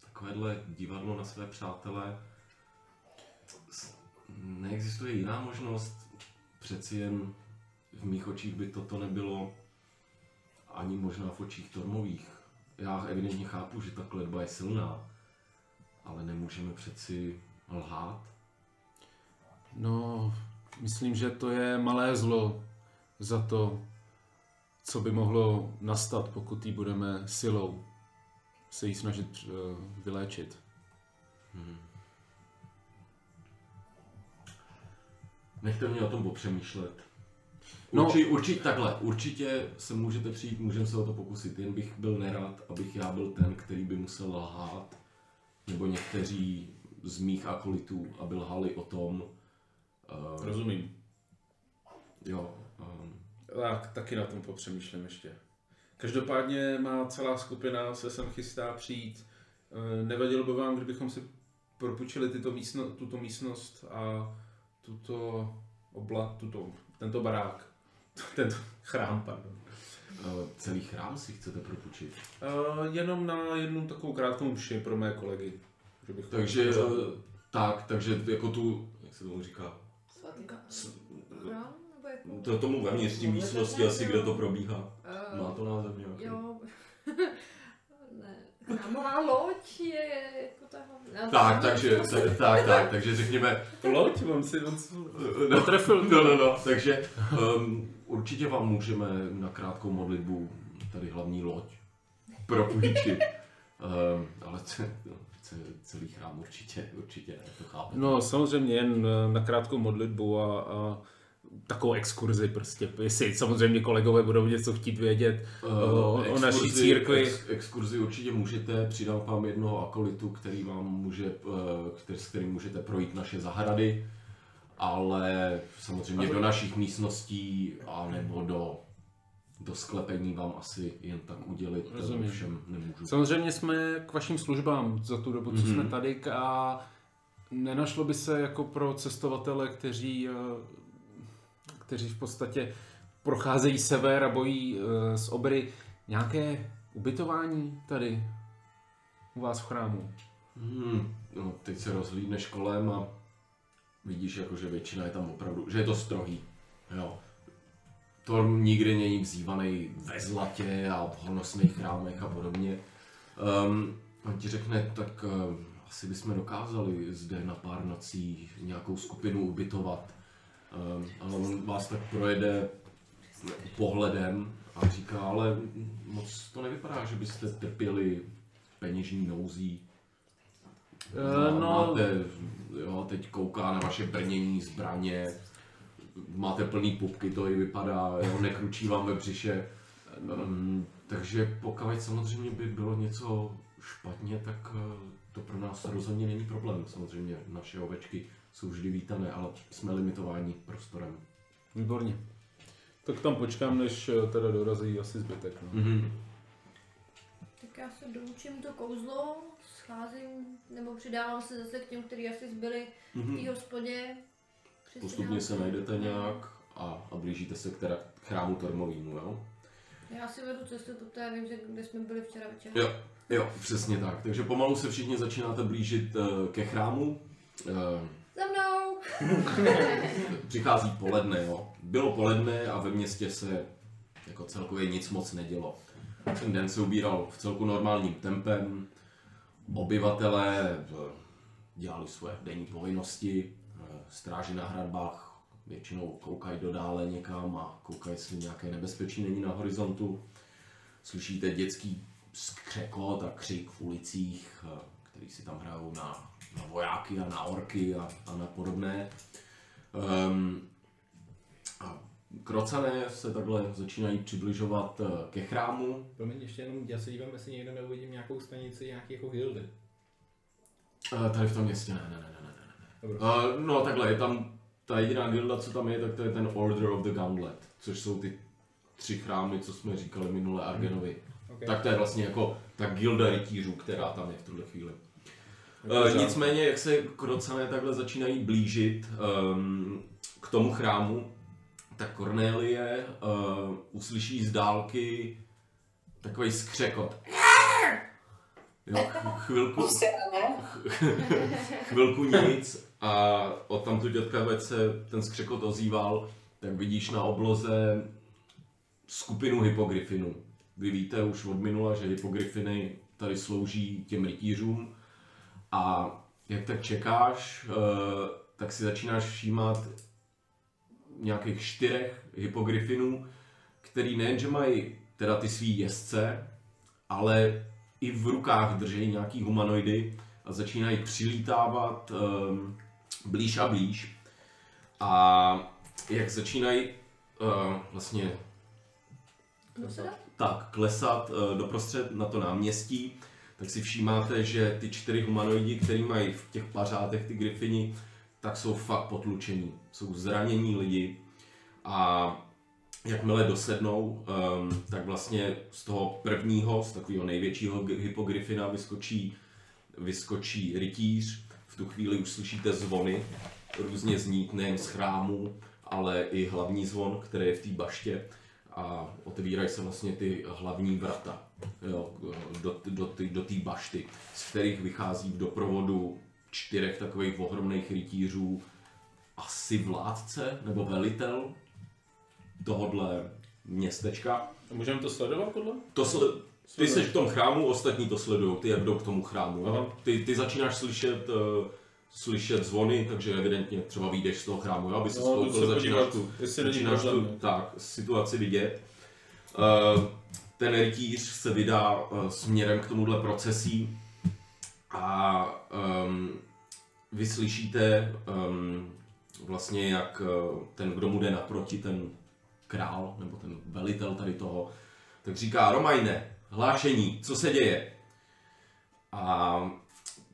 takovéhle divadlo na své přátele s- neexistuje jiná možnost. Přeci jen v mých očích by toto nebylo ani možná v očích Tormových. Já evidentně chápu, že ta kletba je silná, ale nemůžeme přeci lhát. No, myslím, že to je malé zlo za to, co by mohlo nastat, pokud jí budeme silou se jí snažit uh, vyléčit. Nechte mě o tom popřemýšlet. No- Urči, určitě takhle, určitě se můžete přijít, můžeme se o to pokusit, jen bych byl nerad, abych já byl ten, který by musel lhát, nebo někteří z mých akolitů, aby lhali o tom, uh, Rozumím. jo, um, Tak, taky na tom popřemýšlím ještě. Každopádně má celá skupina se sem chystá přijít. Eh, Nevadilo by vám, kdybychom si propůjčili tyto místno, tuto místnost a tuto obla, tuto, tento barák, [laughs] tento chrám, pardon. uh, celý chrám si chcete propůjčit. Uh, jenom na jednu takovou krátkou mši pro mé kolegy. Že bych Takže, uh, tak, takže jako tu, jak se tomu říká, Chrám? Nebo jako... to tomu vevnitř té místnosti asi, kde to probíhá. Má to název nějaký? Jo. [laughs] Chrámová loď je jako ta hlavní. Tak, takže, tak, tak, tak, takže řekněme, Loď, mám si on no, trefil. no, no, no, takže um, určitě vám můžeme na krátkou modlitbu tady hlavní loď propůjčit. Um, ale no, ce, celý chrám určitě, určitě, to chápu. No samozřejmě jen na krátkou modlitbu a, a takovou exkurzi prostě, jestli samozřejmě kolegové budou něco chtít vědět o, o naší exkurzi- církvi. Ex, exkurzi určitě můžete, přidám vám jednoho akolitu, který vám může, eh, který, s kterým můžete projít naše zahrady, ale samozřejmě do našich místností a nebo do, do sklepení vám asi jen tak udělit eh, Rozumím. všem nemůžu. Samozřejmě jsme k vašim službám za tu dobu, co Mhm. jsme tady a nenašlo by se jako pro cestovatele, kteří, kteří v podstatě procházejí sever a bojí eh, z obry, nějaké ubytování tady u vás v chrámu? Hmm, no, teď se rozhlídneš kolem a vidíš, jako, že většina je tam opravdu, že je to strohý. Jo. To nikdy není vzývaný ve zlatě a v honosných chrámech a podobně. Um, on ti řekne, tak uh, asi bychom dokázali zde na pár nocí nějakou skupinu ubytovat. Um, ale on vás tak projede pohledem a říká, ale moc to nevypadá, že byste trpěli peněžní nouzí. Eh, No, no- máte, jo, teď kouká na vaše brnění zbraně, máte plný pupky, to i vypadá, jo, nekručí vám ve břiše. Um, takže pokud samozřejmě by bylo něco špatně, tak eh, to pro nás rozhodně není problém. Samozřejmě naše ovečky jsou vždy vítané, ale jsme limitováni prostorem. Výborně. Tak tam počkám, než eh, teda dorazí asi zbytek. No. Mm-hmm. Tak já se doučím to kouzlo, scházím, nebo přidávám se zase k těm, kteří asi zbyli v té hospodě. Mhm. Postupně se najdete nějak a, a blížíte se k teda k chrámu Tormovínu, jo? Já si vedu cestu, protože já vím, že kde jsme byli včera večer. Jo, jo, přesně tak. Takže pomalu se všichni začínáte blížit eh, ke chrámu. Za mnou! [laughs] Přichází poledne, jo. bylo poledne a ve městě se jako celkově nic moc nedělo. Ten den se ubíral v celku normálním tempem, obyvatelé eh, dělali svoje denní povinnosti, eh, stráži na hradbách většinou koukají do dále někam a koukají, jestli nějaké nebezpečí není na horizontu. Slyšíte dětský skřekot a křik v ulicích, eh, který si tam hrajou na, na vojáky a na orky a, a na podobné. Um, a krocané se takhle začínají přibližovat eh, ke chrámu. Promiň, ještě jenom, já se dívám, jestli někde neuvidím nějakou stanici, nějaký jako gildy. Eh, Tady v tom městě ne, ne, ne, ne, ne. Dobro. Uh, no takhle, je tam ta jediná gilda, co tam je, tak to je ten Order of the Gauntlet, což jsou ty tři chrámy, co jsme říkali minule Argenovi. Okay. Tak to je vlastně jako ta gilda rytířů, která tam je v tuhle chvíli. Uh, žádný. nicméně, jak se krocané takhle začínají blížit um, k tomu chrámu, tak Cornélie uh, uslyší z dálky takový skřekot. Jo, ch- chvilku, chvilku nic a od tamtu dětka se ten skřekot ozýval, tak vidíš na obloze skupinu hypogryfinů. Vy víte už od minula, že hypogryfiny tady slouží těm rytířům a jak tak čekáš, eh, tak si začínáš všímat nějakých čtyřech hypogryfinů, který nejenže mají teda ty svý jezdce, ale i v rukách drží nějaký humanoidy a začínají přilítávat um, blíž a blíž. A jak začínají uh, vlastně tak klesat uh, doprostřed na to náměstí, tak si všímáte, že ty čtyři humanoidi, který mají v těch pařátech ty grifini, tak jsou fakt potlučení. Jsou zranění lidi a jakmile dosednou, um, tak vlastně z toho prvního, z takového největšího hypogryfina vyskočí, vyskočí rytíř. V tu chvíli už slyšíte zvony, různě znít nejen z chrámu, ale i hlavní zvon, který je v té baště a otevírají se vlastně ty hlavní vrata jo, do, do, do té bašty, z kterých vychází v doprovodu čtyřech takových ohromných rytířů asi vládce nebo velitel tohodle městečka. A můžeme to sledovat podle? To sle... Ty jsi v tom chrámu, ostatní to sledují, ty jdou k tomu chrámu. Jo? Ty, ty začínáš slyšet, uh, slyšet zvony, takže evidentně třeba vyjdeš z toho chrámu, jo? aby se No, jdu skoukl, se začínáš podívat, tu, začínáš tu no. tak, situaci vidět. Uh, ten rytíř se vydá uh, směrem k tomuhle procesí a um, vy slyšíte um, vlastně, jak uh, ten, kdo mu jde naproti, ten král, nebo ten velitel tady toho, tak říká, Romajne, hlášení, co se děje? A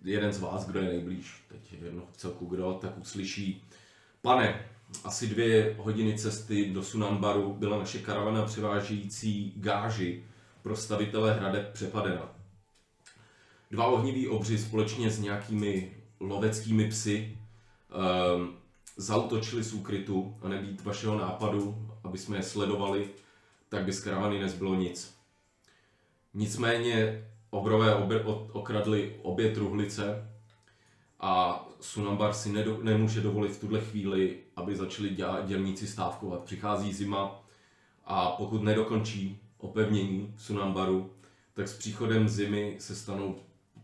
jeden z vás, kdo je nejblíž, teď je jedno v celku kdo, tak uslyší, pane, asi dvě hodiny cesty do Sunanbaru byla naše karavana převážející gáži pro stavitele hradeb přepadena. Dva ohniví obři společně s nějakými loveckými psy um, zautočili z úkrytu a nebýt vašeho nápadu, aby jsme je sledovali, tak by z karavany nezbylo nic. Nicméně obrové obr- okradli obě truhlice a Sunambar si nedo- nemůže dovolit v tuhle chvíli, aby začali děla- dělníci stávkovat. Přichází zima a pokud nedokončí opevnění Sunambaru, tak s příchodem zimy se stanou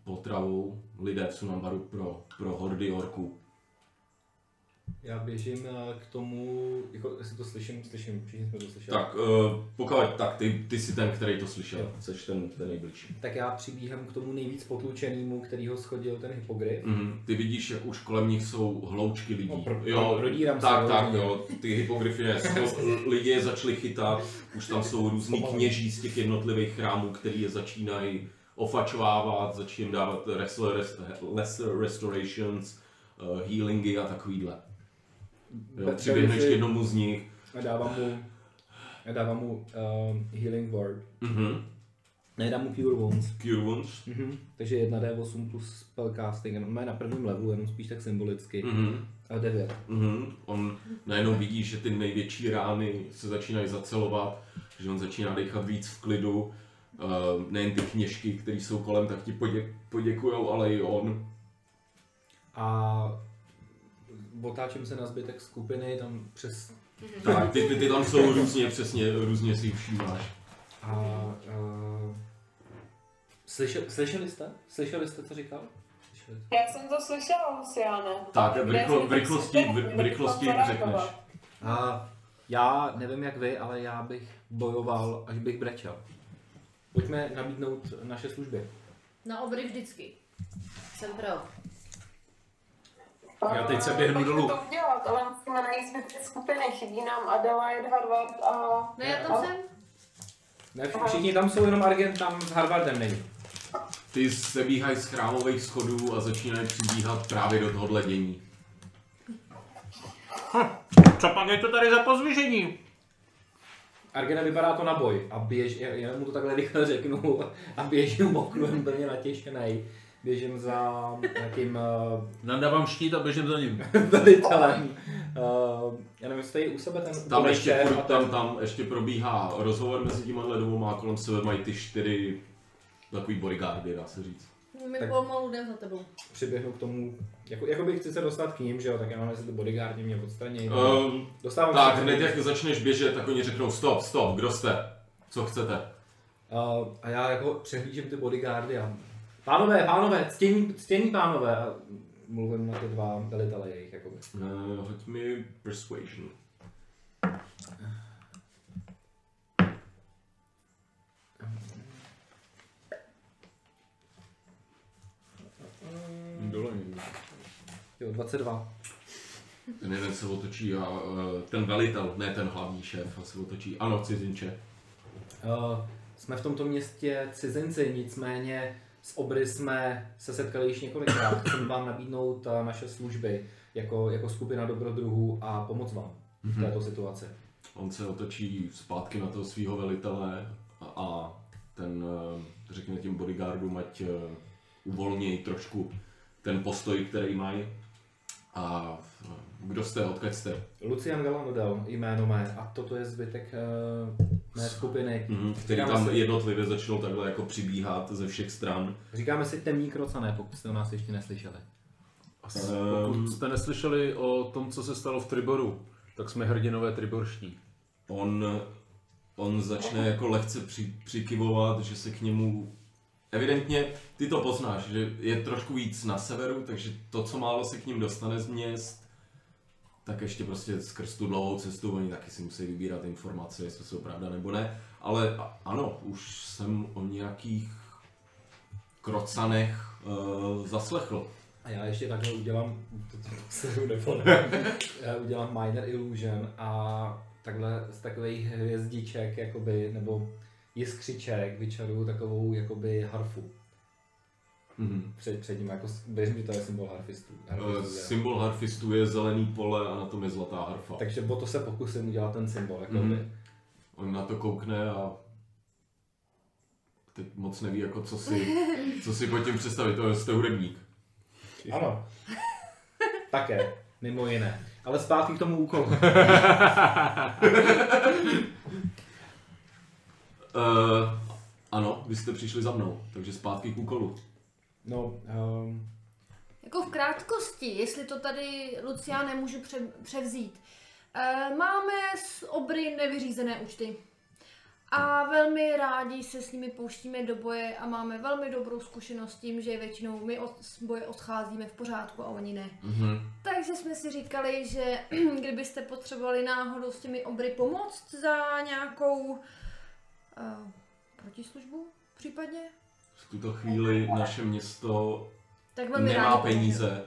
potravou lidé v Sunambaru pro, pro hordy orků. Já běžím eh, k tomu, jako jestli to slyším, slyším, všichni jsme to slyšeli. Tak, uh, pokud tak, ty, ty jsi ten, který to slyšel, Jo. jsi ten, ten nejbližší. Tak já přibíhám k tomu nejvíc potlučenému, který ho schodil ten hypogryf. Mm, ty vidíš, jak už kolem nich jsou hloučky lidí. No, pro- jo, pro- prodírám se, tak, jo, tak, rozumím. jo, ty hypogryfy jsou- [laughs] lidi je začali chytat, už tam jsou různý kněží z těch jednotlivých chrámů, který je začínají ofačovávat, začínají dávat lesser, lesser restorations, uh, healingy a takovýhle. Jo, přiběhneš k jednomu z nich. A dávám mu, a dávám mu um, healing word. Mhm. Ne, dám mu cure wounds. Cure wounds. Mhm. Takže 1d8 plus spellcasting, jenom má na prvním levelu, jenom spíš tak symbolicky. Mhm. A 9. Mhm. On najednou vidí, že ty největší rány se začínají zacelovat, že on začíná dechat víc v klidu. Uh, nejen ty kněžky, které jsou kolem, tak ti podě- poděkujou, ale i on. A otáčím se na zbytek skupiny, tam přes Tak, ty, ty, ty tam jsou různě, přesně, různě si všímáš. A uh, slyšel, slyšeli jste? Slyšeli jste, co říkal? Slyšeli? Já jsem to slyšela, Luciane. Tak, v, rychlo, v tak rychlosti, v, rychlosti řekneš. A já nevím jak vy, ale já bych bojoval, až bych brečel. Pojďme nabídnout naše služby. Na obry vždycky. Jsem pro. Já teď se běhnu dolů. to udělat, ale musíme najít zbytek skupiny. Chybí nám Adelaide, Harvard a... Ne, já tam jsem. Ne, všichni tam jsou, jenom Argent tam s Harvardem není. Ty se bíhají z chrámových schodů a začínají přibíhat právě do tohohle dění. Co pak je to tady za pozvížení? Argene vypadá to na boj a běž, já, já mu to takhle rychle řeknu [laughs] a běžím okruhem plně natěšený. Běžím za nějakým [laughs] uh, Nadávám štít a běžím za ním. [laughs] velitelem. Uh, já nevím, jestli je u sebe ten Tam ještě, a tam, ten, tam ještě probíhá rozhovor mezi těma dvoma a kolem sebe mají ty čtyři takový bodyguardy, dá se říct. My Tak- pomalu jdem za tebou. přiběhnu k tomu, jako, jako bych chci se dostat k ním, že jo, tak já mám jestli ty bodyguardi mě odstraní. Um, Dostávám tak, hned jak začneš běžet, tak oni řeknou stop, stop, kdo jste? Co chcete? Uh, a já jako přehlížím ty bodyguardy a pánové, pánové, ctění, ctění pánové a mluvím na ty dva velitele jejich, jakoby. Uh, hoď mi persuasion. Dole někde. Jo, 22. Ten jeden se otočí a uh, ten velitel, ne ten hlavní šéf, se otočí. Ano, cizinče. Uh, jsme v tomto městě cizinci, nicméně s obry jsme se setkali již několikrát. Chceme vám nabídnout uh, naše služby jako, jako skupina dobrodruhů a pomoct vám v této situaci. On se otočí zpátky na toho svého velitele a, ten uh, řekne těm bodyguardům, ať uh, uvolnějí trošku ten postoj, který mají. A kdo jste, odkud jste? Lucian Galanodel, jméno mé, a toto je zbytek uh, mé skupiny. Mhm, který Říkáme tam si- jednotlivě začnou takhle jako přibíhat ze všech stran. Říkáme si temní krocané, pokud jste o nás ještě neslyšeli. A s- pokud jste neslyšeli o tom, co se stalo v Triboru, tak jsme hrdinové triborští. On, on začne jako lehce při, přikivovat, že se k němu Evidentně ty to poznáš, že je trošku víc na severu, takže to, co málo se k ním dostane z měst, tak ještě prostě skrz tu dlouhou cestu oni taky si musí vybírat informace, jestli jsou pravda nebo ne. Ale ano, už jsem o nějakých krocanech uh, zaslechl. A já ještě takhle udělám, to [laughs] se nebo ne, já udělám minor illusion a takhle z takových hvězdiček, jakoby, nebo jiskřiček vyčaruju takovou jakoby harfu. Mhm. Před, před ním, jako, věř mi, to je symbol harfistů. Uh, harfistů symbol harfistů je zelený pole a na tom je zlatá harfa. Takže o to se pokusím udělat ten symbol. Jakoby. Mhm. On na to koukne a teď moc neví, jako co si, [laughs] co si pod tím představit. To jste hudebník. Ano. [laughs] Také, mimo jiné. Ale zpátky k tomu úkolu. Uh, [laughs] ano, vy jste přišli za mnou, takže zpátky k úkolu. No, um, Jako v krátkosti, jestli to tady Lucia nemůžu pře- převzít. E, máme s obry nevyřízené účty. A velmi rádi se s nimi pouštíme do boje a máme velmi dobrou zkušenost s tím, že většinou my od z boje odcházíme v pořádku a oni ne. Mhm. Takže jsme si říkali, že [clears throat] kdybyste potřebovali náhodou s těmi obry pomoct za nějakou uh, protislužbu případně, V tuto chvíli naše město tak velmi nemá peníze,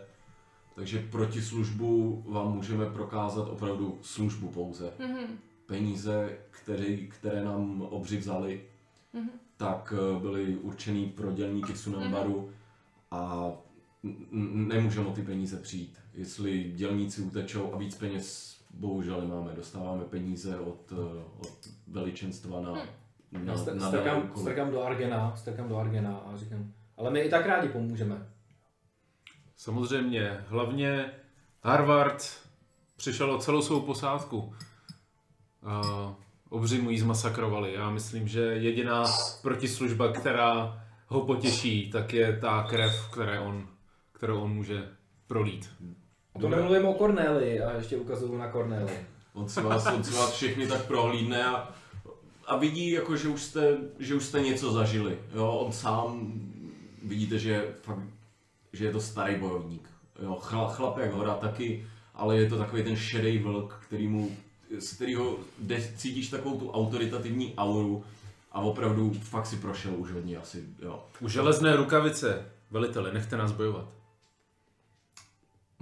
takže proti službu vám můžeme prokázat opravdu službu pouze. Mhm. Peníze, které, které nám obři vzali, Mhm. tak eh, byly určený pro dělníky Sunambaru a n- n- nemůžeme o ty peníze přijít. Jestli dělníci utečou a víc peněz bohužel nemáme, dostáváme peníze od, eh, od veličenstva na, na, já st- na strkám, strkám do Argena, strkám do Argena a říkám, ale my i tak rádi pomůžeme. Samozřejmě, hlavně Harvard přišel o celou svou posádku. Uh, obři mu ji zmasakrovali. Já myslím, že jediná protislužba, která ho potěší, tak je ta krev, které on, kterou on může prolít. A to nemluvím o Corneli a ještě ukazuju na Corneli. On se vás, on se vás všechny tak prohlídne a, a vidí, jako, že, už jste, že už jste něco zažili. Jo, on sám, vidíte, že, je fakt, že je to starý bojovník. Jo, chlap, chlap jak hora taky, ale je to takový ten šedý vlk, který mu, z kterého cítíš takovou tu autoritativní auru a opravdu fakt si prošel už hodně asi, jo. U železné rukavice. Veliteli, nechte nás bojovat.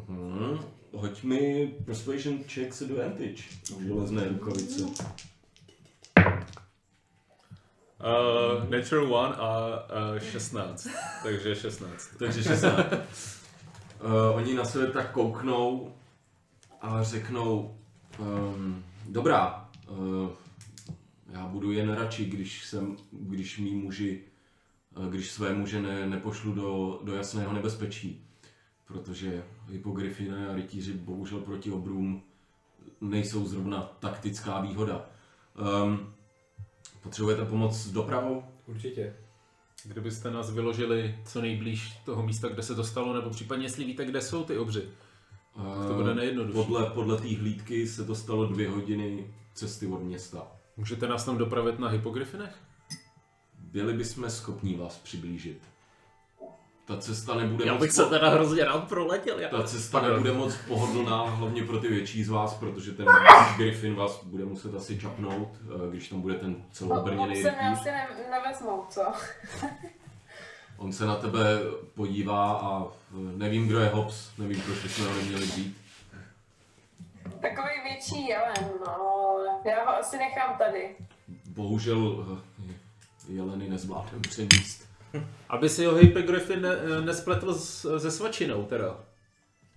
Hmm. Hoď mi Persuasion checks advantage. Železné rukavice. Uh, natural one a uh, 16. Takže 16. Takže 16. uh, oni na sebe tak kouknou a řeknou, um, dobrá, uh, já budu jen radši, když, jsem, když mý muži, uh, když své muže ne, nepošlu do, do jasného nebezpečí. Protože hypogryfiny a rytíři bohužel proti obrům nejsou zrovna taktická výhoda. Um, potřebujete pomoc s dopravou? Určitě. Kdybyste nás vyložili co nejblíž toho místa, kde se to stalo, nebo případně jestli víte, kde jsou ty obři. To bude nejjednodušší. Podle, podle té hlídky se to stalo dvě hodiny cesty od města. Můžete nás tam dopravit na hypogryfinech? Byli bychom schopni vás přiblížit. Ta cesta nebude Já moc bych se po- teda hrozně rád proletěl. Já. Ta cesta nebude moc pohodlná, hlavně pro ty větší z vás, protože ten [laughs] Griffin vás bude muset asi čapnout, eh, když tam bude ten No, celobrněný se mi rytíř. asi ne, nevezmou, co? [laughs] On se na tebe podívá a eh, nevím, kdo je Hobbs, nevím, proč bychom ho neměli vzít. Takový větší jelen, no. Já ho asi nechám tady. Bohužel eh, jeleny nezvládnem přeníst. [laughs] Aby si ho hypogryfin ne, nespletl s, se svačinou teda.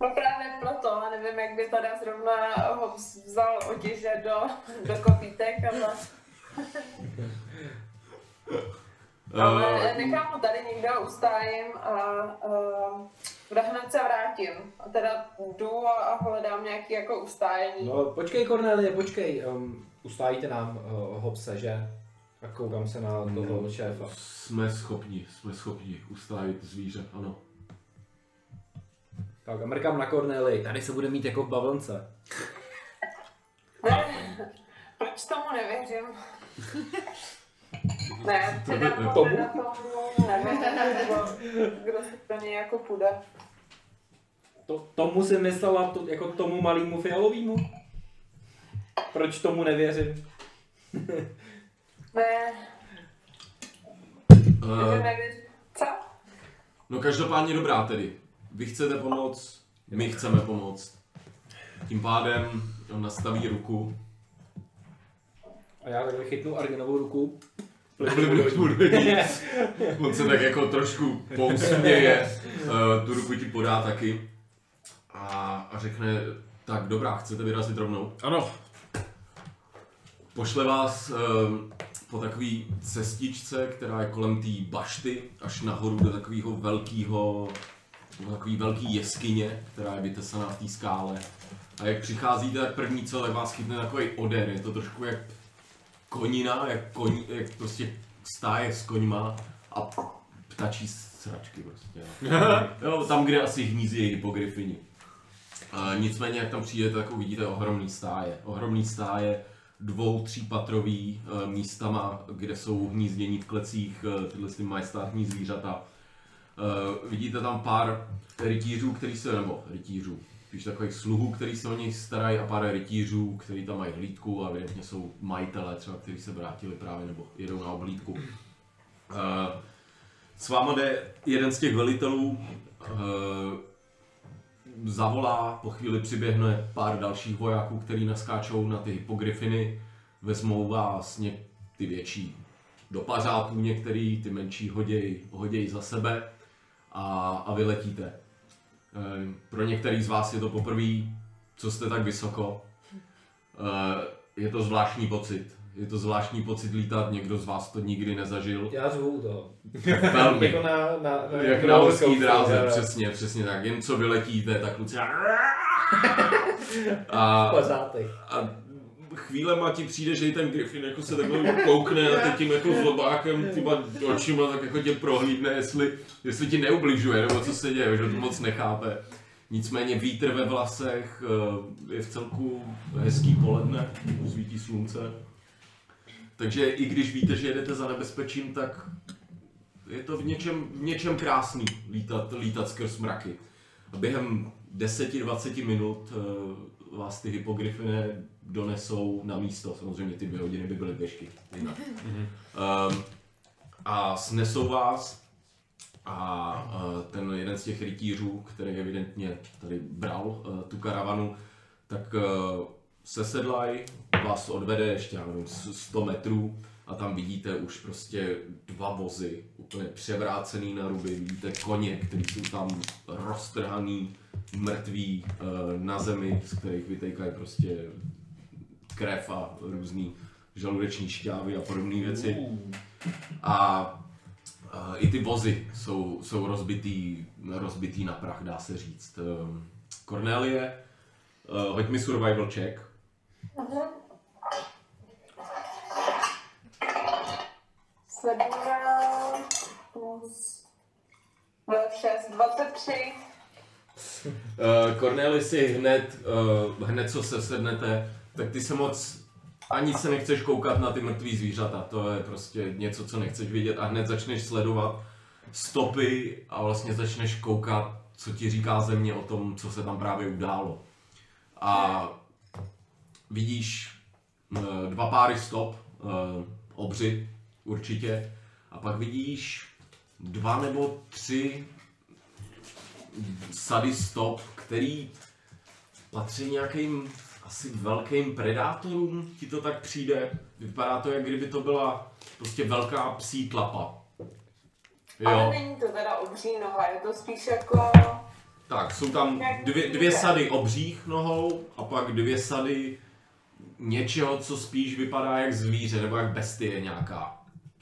No právě proto, a nevím, jak by teda zrovna ho vzal otěže do, do kopítek, ale, [laughs] ale Eh, nechám ho tady někde ustájím a uh, hned se vrátím. A teda jdu a, a hledám nějaký jako ustájení. No, počkej, Cornelie, počkej. Um, ustájíte nám uh, Hobse, že? A koukám se na toho No. šéfa. Jsme schopni, jsme schopni ustávit zvíře, ano. Tak a mrkám na Cornelie. Tady se bude mít jako v bavlnce. Ne, proč tomu nevěřím? [laughs] Ne, teda To by- tomu, teda tomu nevím, kdo, kdo se to nějak půjde. To, tomu si myslela, to, jako tomu malýmu fialovému? Proč tomu nevěřím? [laughs] Ne, Eh, nevěřím. Co? No každopádně dobrá tedy. Vy chcete pomoct, my chceme pomoct. Tím pádem on nastaví ruku. A já takhle chytnu Argenovou ruku. [laughs] On se tak jako trošku pousměje, eh, tu ruku ti podá taky a, a řekne, tak dobrá, chcete vyrazit rovnou? Ano, Pošle vás eh, po takové cestičce, která je kolem té bašty, až nahoru do takového velkého, do takový velký jeskyně, která je vytesaná v té skále. A jak přicházíte, tak první co, tak vás chytne takový odér, je to trošku jak konina, jak, koň, jak prostě stáje s koňma a ptačí sračky prostě. No. [laughs] jo, tam, kde asi hnízdí hypogryfini. A nicméně, jak tam přijdete, tak uvidíte ohromný stáje. Ohromný stáje, dvou, třípatrový e, místama, kde jsou hnízdění v klecích e, tyhle ty majestátní zvířata. E, vidíte tam pár rytířů, který se, nebo rytířů, spíš takových sluhů, který se o něj starají a pár rytířů, který tam mají hlídku a evidentně jsou majitelé třeba, kteří se vrátili právě nebo jedou na oblídku. S váma jde jeden z těch velitelů, zavolá, po chvíli přiběhne pár dalších vojáků, který naskáčou na ty hypogryfiny, vezmou vás ně, ty větší do pařátů některý, ty menší hoděj, hoděj za sebe a, a vyletíte. E, pro některý z vás je to poprvé, co jste tak vysoko. E, je to zvláštní pocit. Je to zvláštní pocit lítat, někdo z vás to nikdy nezažil. Já řvu to. Velmi. jako na, na, na, Jak na horský dráze, přesně, přesně tak. Jen co vyletíte, tak kluci [laughs] a, a chvílema ti přijde, že i ten Griffin jako se takhle koukne a teď tím jako zlobákem těma očima tak jako tě prohlídne, jestli, jestli ti neubližuje, nebo co se děje, že to moc nechápe. Nicméně vítr ve vlasech, eh, je v celku hezký poledne, svítí slunce. Takže i když víte, že jedete za nebezpečím, tak je to v něčem, v něčem krásný lítat, lítat skrz mraky. A během 10-20 minut eh, vás ty hypogryfiny donesou na místo. Samozřejmě ty dvě hodiny by byly pěšky. Jinak. Um, a snesou vás a uh, ten jeden z těch rytířů, který evidentně tady bral uh, tu karavanu, tak uh, se sedlaj, vás odvede ještě, já nevím, s- 100 metrů a tam vidíte už prostě dva vozy, úplně převrácený na ruby, vidíte koně, který jsou tam roztrhaný, mrtví uh, na zemi, z kterých vytejkají prostě krev a různý žaludeční šťávy a podobné věci. A, a i ty vozy jsou, jsou rozbitý, rozbitý na prach, dá se říct. Ehm, Cornelie, hoď mi survival check. Sedmnáct plus 6, 23. Uh, Cornelie si hned, uh, hned co se sednete, tak ty se moc ani se nechceš koukat na ty mrtvý zvířata, to je prostě něco, co nechceš vidět a hned začneš sledovat stopy a vlastně začneš koukat, co ti říká země o tom, co se tam právě událo. A vidíš dva páry stop, eh, obři určitě, a pak vidíš dva nebo tři sady stop, který patří nějakým asi velkým predátorům, ti to tak přijde. Vypadá to, jak kdyby to byla prostě velká psí tlapa. Ale Jo, není to teda obří noha, je to spíš jako... tak jsou tam dvě, dvě sady obřích nohou a pak dvě sady něčeho, co spíš vypadá jak zvíře nebo jak bestie nějaká.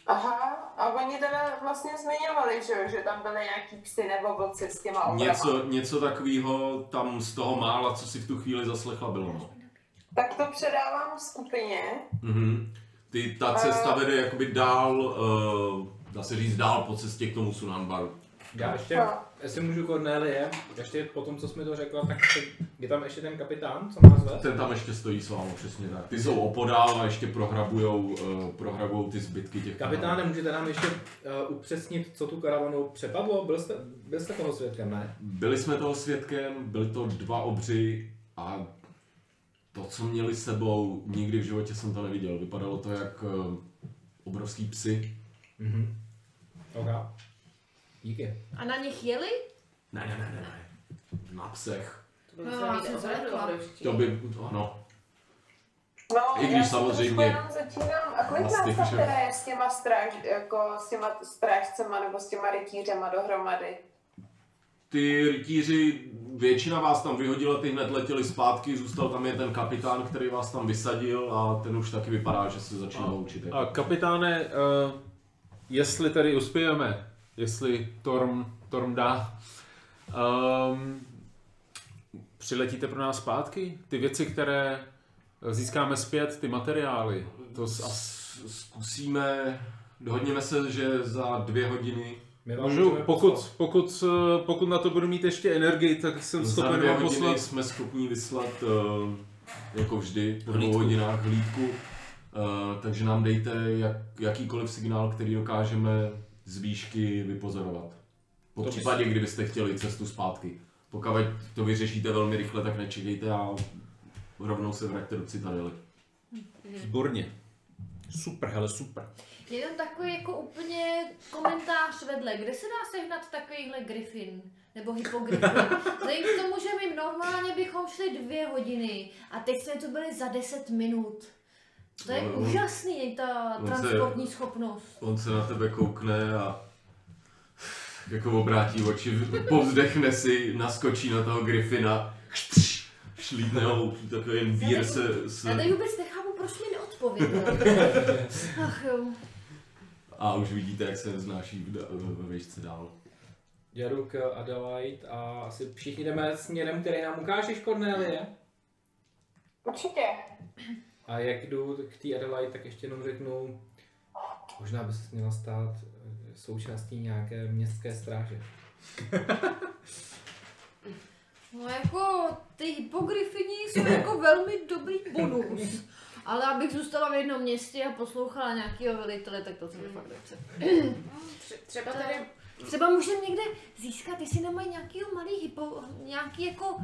Aha, a oni teda vlastně zmiňovali, že, že tam byly nějaký psy nebo vlci s těma obrama. Něco, něco takového tam z toho mála, co si v tu chvíli zaslechla, bylo. No. Tak to předávám skupině. Mhm. Ty, ta cesta vede jakoby dál, uh, dá se říct dál po cestě k tomu Sunanbaru. Já ještě, Jo. jestli můžu Cornelie, ještě po tom, co jsi mi to řekla, tak je tam ještě ten kapitán, co nás vez? Ten tam ještě stojí s vámi, přesně tak. Ty jsou opodál a ještě prohrabujou, uh, prohrabujou ty zbytky těch Kapitáne, můžete nám ještě uh, upřesnit, co tu karavanu přepadlo? Byl jste, byl jste toho svědkem, ne? Byli jsme toho svědkem, byli to dva obři a to, co měli s sebou, nikdy v životě jsem to neviděl. Vypadalo to jak uh, obrovský psy. Mhm. OK. Díky. A na nich jeli? Ne, ne, ne, ne, ne. Na psech. To by No, muselo já být obrovští. To by, ano. No, I když já samozřejmě začínám. A kolik nás tam teda je s těma, stráž, jako s těma strážcema nebo s těma rytířema dohromady? Ty rytíři, většina vás tam vyhodila, ty hned letěli zpátky, zůstal tam je ten kapitán, který vás tam vysadil a ten už taky vypadá, že se začíná učit. A kapitáne, uh, jestli tady uspějeme, jestli Torm, Torm dá, um, přiletíte pro nás zpátky? Ty věci, které získáme zpět, ty materiály, to s- A s- zkusíme, dohodněme se, že za dvě hodiny, Můžu, pokud, pokud, eh, pokud na to budu mít ještě energii, tak jsem za schopen dvě vám hodiny poslat. jsme schopni vyslat, uh, jako vždy, po dvou hodinách hlídku. Uh, takže nám dejte jak, jakýkoliv signál, který dokážeme z výšky vypozorovat. Po To případě, kdybyste chtěli cestu zpátky. Pokud to vyřešíte velmi rychle, tak nečekejte a rovnou se vraťte do Citadely. Výborně. Super, hele, super. Jenom takový jako úplně komentář vedle. Kde se dá sehnat takovýhle griffin? Nebo hypogriffin? Vzhledem k tomu, že my normálně bychom šli dvě hodiny a teď jsme tu byli za 10 minut. To je No, úžasný, ta on se- transportní schopnost. On se na tebe koukne a [laughs] jako obrátí oči, povzdechne si, naskočí na toho Griffina, šlítne ho takový vír se, se Já tady vůbec nechápu, proč mi neodpověděl. [laughs] Ach jo. a už vidíte, jak se da- ve výšce dál. Jdu k Adelaide a asi všichni jdeme směrem, který nám ukážeš, Cornelie. Určitě. A jak jdu k té Adelaide, tak ještě jenom řeknu, možná by se měla stát eh, součástí nějaké městské stráže. [laughs] No jako ty hypogryfini jsou jako velmi dobrý bonus. Ale abych zůstala v jednom městě a poslouchala nějakého velitele, tak to se mi fakt nechce. Tře- Třeba tady Třeba můžeme někde získat, jestli nemají nějakýho malý hypo, nějaký jako,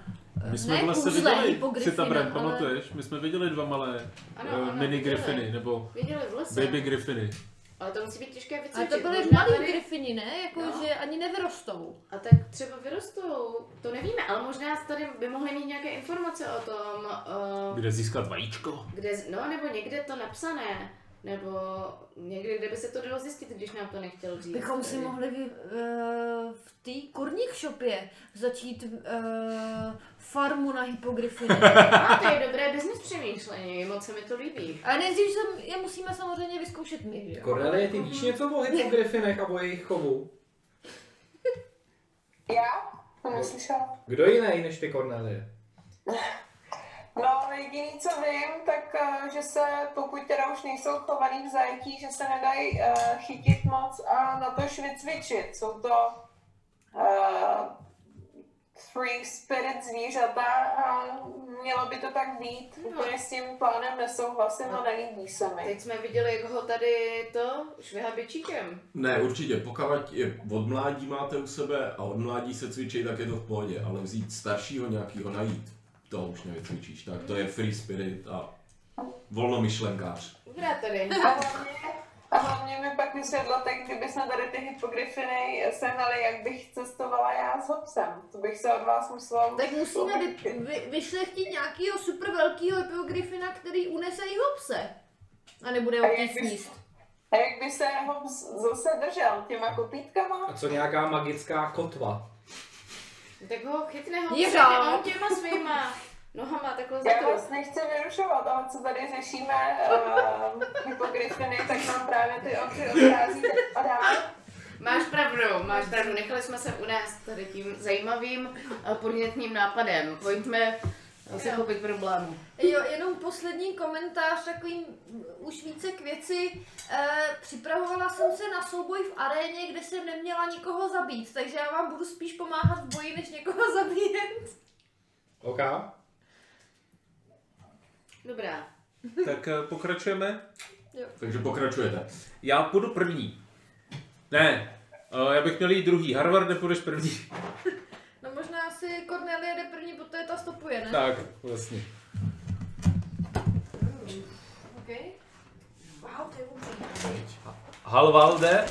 My jsme ne vlastně viděli, hypogryfina, Citabrem, ale... pamatuješ? My jsme viděli dva malé Ano, eh, ano, mini viděli. griffiny, nebo viděli v lese. baby griffiny. Ale to musí být těžké Ale vycvičit. to byly malí tady- gryfini, ne? Jako, No. že ani nevyrostou. A tak třeba vyrostou, to nevíme, ale možná tady by mohli mít nějaké informace o tom, uh, Kde získat vajíčko? kde, no nebo někde to napsané, nebo někde, kde by se to dalo zjistit, když nám to nechtěl říct. Bychom si mohli vy, uh, v té kurník shopě začít uh, farmu na hypogryfiny. [laughs] A to je dobré business přemýšlení, moc se mi to líbí. Ale nejdřív se, je musíme samozřejmě vyzkoušet my, že? Cornelie, ty víš něco o hypogryfinech a o jejich chovu? Já? To neslyšela. Kdo jiný než ty Cornelie? [laughs] No, jediný, co vím, tak eh, že se, pokud teda už nejsou chovaný v zajetí, že se nedají uh, chytit moc a na to vycvičit. Jsou to uh, free spirit zvířata a mělo by to tak být. Úplně s tím plánem nesouhlasím a nelíbí se mi. Teď jsme viděli, jak ho tady to šviha bičíkem. Ne, určitě, pokud je od mládí máte u sebe a od mládí se cvičí, tak je to v pohodě, ale vzít staršího nějakýho najít, to už nevycvičíš, tak to je free spirit a volnomyšlenkář. Dobrá tady. A hlavně, a hlavně mi pak vysvětlo, tak kdyby jsme tady ty hypogryfiny sehnali, jak bych cestovala já s Hobsem. To bych se od vás musela... Tak musíme vy, vy, vyšlechtit nějakého super velkého hypogryfina, který unese i hopse. A nebude ho sníst. A jak by se Hobbs zase držel těma kopítkama? A co nějaká magická kotva? Tak ho chytne ho on těma svýma nohama takhle za Já vás nechci vyrušovat, ale co tady řešíme uh, hypogryfiny, tak nám právě ty oči odchází a. Máš pravdu, máš pravdu. Nechali jsme se unést tady tím zajímavým a podnětným nápadem. Pojďme se chopit problému. Jo, jenom poslední komentář, takový mm, už více k věci. E, připravovala jsem se na souboj v aréně, kde jsem neměla nikoho zabít, takže já vám budu spíš pomáhat v boji, než někoho [laughs] zabíjet. OK? Dobrá. Tak eh, pokračujeme. Takže pokračujete. Já půjdu první. Ne, eh, já bych měl jít druhý. Harvard, nepůjdeš první. [laughs] Možná asi Cornelia jde první, protože ta stopuje, ne? Tak, vlastně. OK. Wow, to je. Halvalde.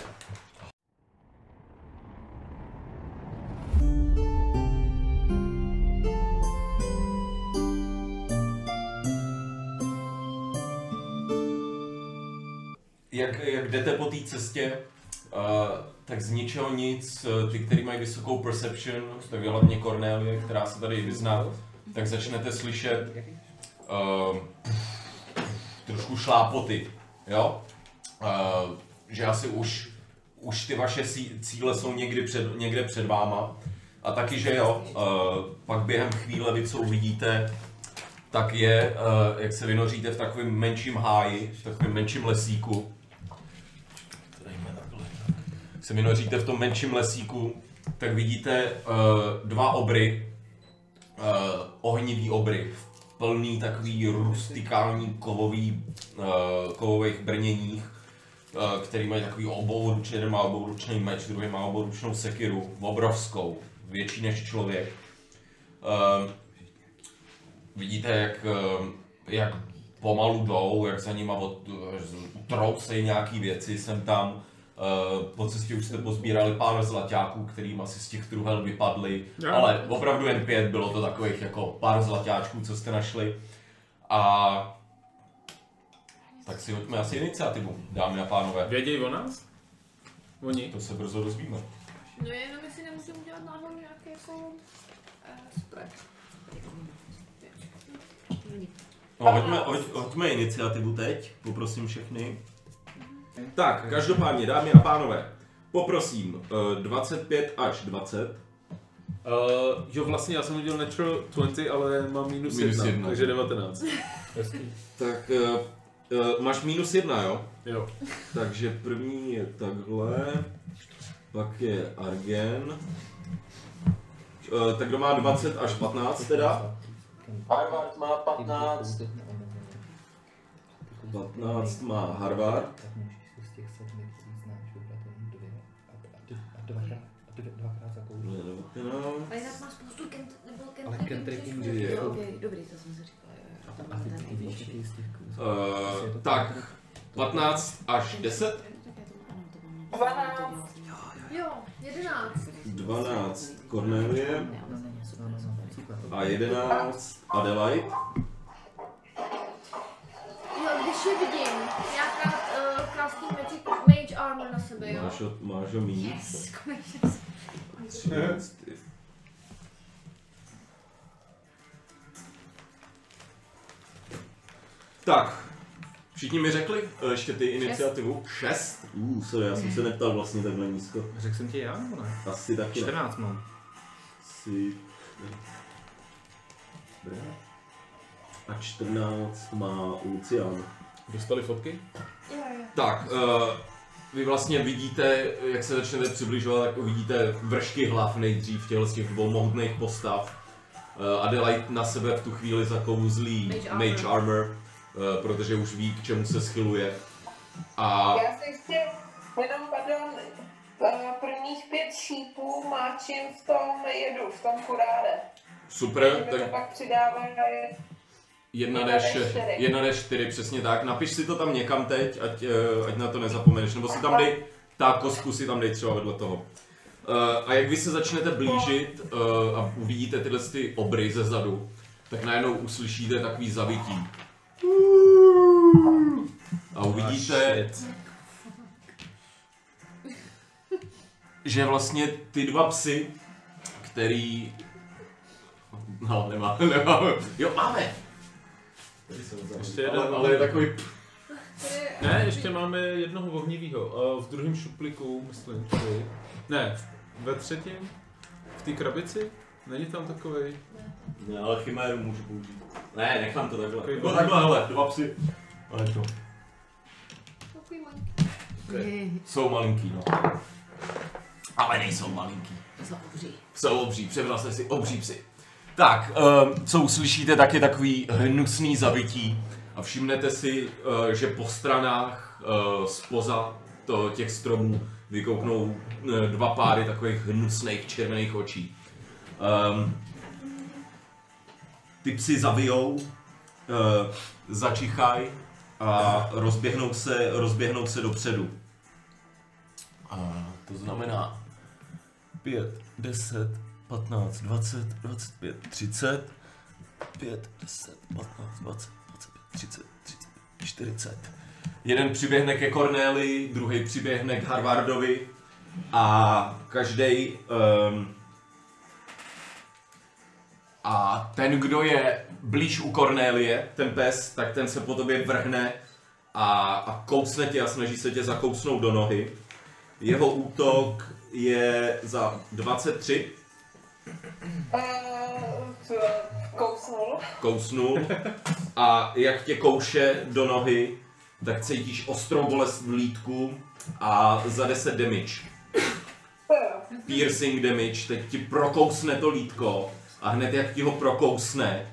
Jak, jak jdete po té cestě, uh, tak z ničeho nic, eh, ty, který mají vysokou perception, tak je hlavně Cornelie, která se tady vyzná, tak začnete slyšet uh, trošku šlápoty, jo? Uh, že asi už, už ty vaše cíle jsou někdy před, někde před váma. A taky, že jo, uh, pak během chvíle vy co uvidíte, tak je, uh, jak se vynoříte v takovém menším háji, v takovém menším lesíku. Se vynoříte v tom menším lesíku, tak vidíte uh, dva obry, uh, ohnivý obry, plný takový rustikální kovový, uh, kovových brněních, uh, který mají takový obouručný, jeden má obouručný meč, druhý má obouručnou sekiru, obrovskou, větší než člověk. Uh, vidíte, jak, uh, jak pomalu jdou, jak za nima od, utrousejí nějaký věci sem tam. Po cestě už jste pozbírali pár zlaťáků, kterým asi z těch truhel vypadly, ale opravdu jen pět, bylo to takových jako pár zlaťáčků, co jste našli. A tak si hoďme asi iniciativu, dámy a pánové. Věděj o nás? Oni? To se brzo dozvíme. No jenom jestli nemůžeme udělat náhodou nějaký jako uh, spread. No, hoďme, hoď, hoďme iniciativu teď, poprosím všechny. Tak, každopádně, dámy a pánové, poprosím uh, 25 až 20. Uh, jo, vlastně já jsem udělal natural 20, ale mám minus, Minus jedna, jedna. takže 19. Tak uh, uh, máš minus jedna, jo? Jo. Takže první je takhle, pak je Argen, uh, tak kdo má 20 až 15 teda? Harvard má 15. 15 má Harvard. No, A jinak má spoustu kent, nebo kent, Ale cantriping je- Jo, ok, dobrý, to jsem si říkala, jo, A byl ty, ten ty. Uh, tak, 15 až 10. Jo, jedenáct. 12 Cornelie No, no, no, no, no, a 11 Adelaide. Jo, když je vidím, nějaká uh, krásný magic, mage armor na sebe, jo. Máš ho, máš ho mít. Yes, konečně. 13. Tak, všichni mi řekli eh, ještě ty iniciativu. 6. Uh, sorry, já jsem se neptal vlastně takhle nízko. Řekl jsem ti já, nebo ne? Asi taky ne. 14 mám. Asi... Dobrá. A 14 má Lucian. Dostali fotky? Jo, jo. Tak, uh, vy vlastně vidíte, jak se začnete přibližovat, tak uvidíte vršky hlav nejdřív těchto z těch dvou mohutných postav. Uh, Adelaide na sebe v tu chvíli zakouzlí Mage Mage, armor. Armor, uh, protože už ví, k čemu se schyluje. A Já si ještě, jenom pardon, eh, prvních pět šípů máčím v tom jedu, v tom kuráre. super, Mi to tak pak přidávají a je... 1D4, 1D4, přesně tak. Napiš si to tam někam teď, ať, eh, ať na to nezapomeneš, nebo si tam dej, ta kostku si tam dej třeba vedle toho. Eh, a jak vy se začnete blížit eh, a uvidíte tyhle ty obry ze zadu, tak najednou uslyšíte takový zavití. A uvidíte, že vlastně ty dva psy, který... No, nemá, nemáme. Jo, máme. Ještě ale, jeden. ale je takový... Ne, ještě máme jednoho ohnivýho. Uh, v druhém šuplíku, myslím, tady. Ne, ve třetím? V té krabici? Není tam takovej? Ne, ale chiméru můžu použít. Ne, nechám to takhle. Takový Nebo dva- takhle, hele, dva psy. Ale to. Takový malinký. Jsou malinký, no. Ale nejsou malinký. Za obří. Jsou obří, přebral jsem si obří psy. Tak, um, co uslyšíte, tak je takový hnusný zabití. A všimnete si, uh, že po stranách uh, spoza to, těch stromů vykouknou uh, dva páry takových hnusných červených očí. Um, ty psy zavijou, uh, začichaj a rozběhnou se, rozběhnou se dopředu. A to znamená 5, 10, 15, 20, 25, 30, 5, 10, 15, 20, 25, 30, 30, 40. Jeden přiběhne ke Corneli, druhý přiběhne k Harvardovi a každý um, a ten, kdo je blíž u Cornélie, ten pes, tak ten se po tobě vrhne a, a kousne tě a snaží se tě zakousnout do nohy. Jeho útok je za 23, Uh, kousnul. kousnul a jak tě kouše do nohy, tak cítíš ostrou bolest v lítku a za 10 damage. Piercing damage, teď ti prokousne to lítko a hned jak ti ho prokousne,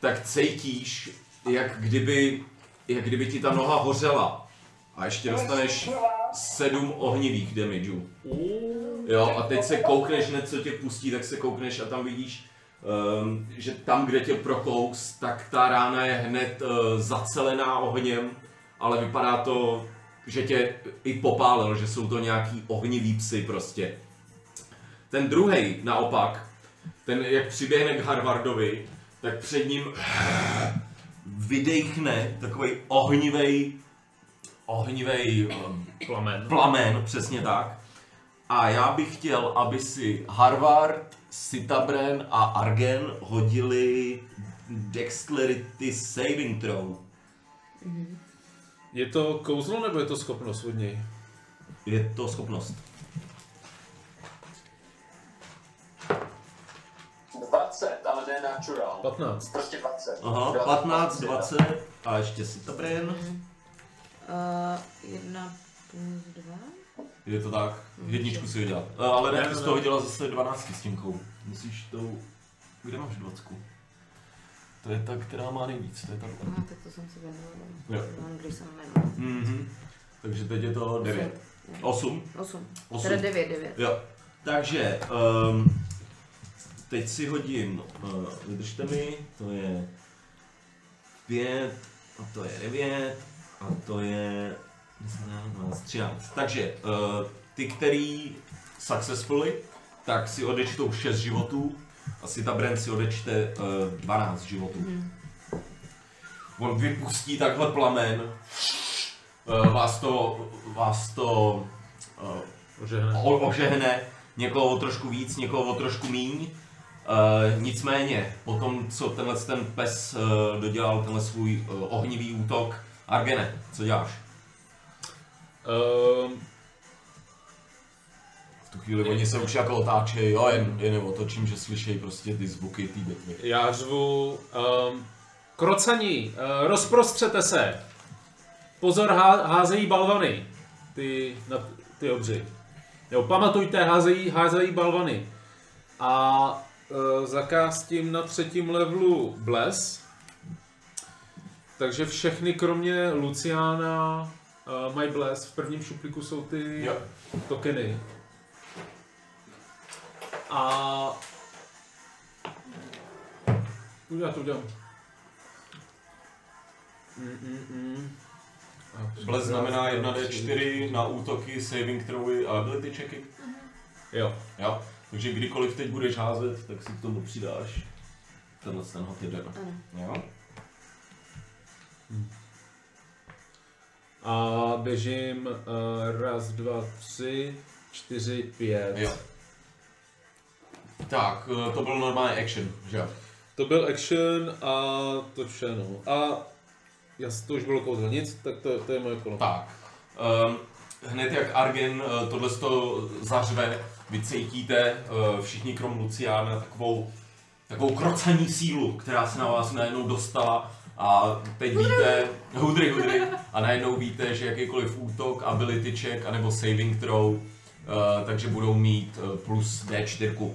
tak cítíš, jak kdyby, jak kdyby ti ta noha hořela. A ještě dostaneš 7 ohnivých damageů. Jo, a teď se koukneš, hned co tě pustí, tak se koukneš a tam vidíš, um, že tam, kde tě prokous, tak ta rána je hned uh, zacelená ohněm, ale vypadá to, že tě i popálil, že jsou to nějaký ohnivý psy prostě. Ten druhý naopak, ten jak přiběhne k Harvardovi, tak před ním vydechne takový ohnivej, ohnivej um, Plamen. plamen, přesně tak. A já bych chtěl, aby si Harvard, Sitabren a Argen hodili Dexterity Saving Throw. Je to kouzlo nebo je to schopnost od něj? Je to schopnost. 20, ale ne natural. 15. Prostě 20. Aha, 15, 20 a ještě Sitabren. Uh, jedna plus dva. Je to tak? Jedničku si vydělal. Eh, Ale ne, Ne, ty ne, jsi to ne. vydělal zase 12 stěnkou. Musíš tou... Kde máš 20? To je ta, která má nejvíc, to je ta No, tak to jsem si věnovala. Jo. Když jsem jmenovala. Mhm. Takže teď je to 9. 8. Osm. 8. Teda devět, devět. Jo. Takže, um, teď si hodím, uh, vydržte mi, to je 5, a to je 9, a to je 12, 13. Takže, uh, ty, který successfully, tak si odečtou 6 životů, a si ta Brand si odečte uh, 12 životů. On vypustí takhle plamen, uh, vás to, vás to uh, Ožehne. o- ožehne, někoho o trošku víc, někoho o trošku míň. Uh, nicméně, po tom, co tenhle ten pes uh, dodělal tenhle svůj uh, ohnivý útok, Argene, co děláš? Tu chvíli oni se už jako otáčejí, jo, jen, jen je otočím, že slyšejí prostě ty zvuky té bitvy. já řvu... Um, krocaní, uh, rozprostřete se. Pozor, há, házejí balvany. Ty, na, ty obři. Jo, pamatujte, házejí, házejí balvany. A uh, zakástím na třetím levelu Bless. Takže všechny kromě Luciana uh, mají Bless. V prvním šuplíku jsou ty Jo. tokeny. A... Já to udělám. Mm, mm, mm. Bles znamená 1d4 na útoky, saving throwy a ability checky. Jo. Jo? Takže kdykoliv teď budeš házet, tak si k tomu přidáš tenhle ten hot jeden. Ano. Jo? A běžím uh, raz, dva, tři, čtyři, pět. Jo. Tak, eh, to byl normální action, že jo? To byl action a to vše, no. A já to už bylo kouzlo, nic, tak to, to je moje kolo. Tak. Um, hned jak Argen uh, tohle to zařve, vy cítíte uh, všichni krom Luciána takovou, takovou krocaní sílu, která se na vás najednou dostala a teď víte, hudry, hudry, a najednou víte, že jakýkoliv útok, ability check, anebo saving throw, uh, takže budou mít uh, plus D4.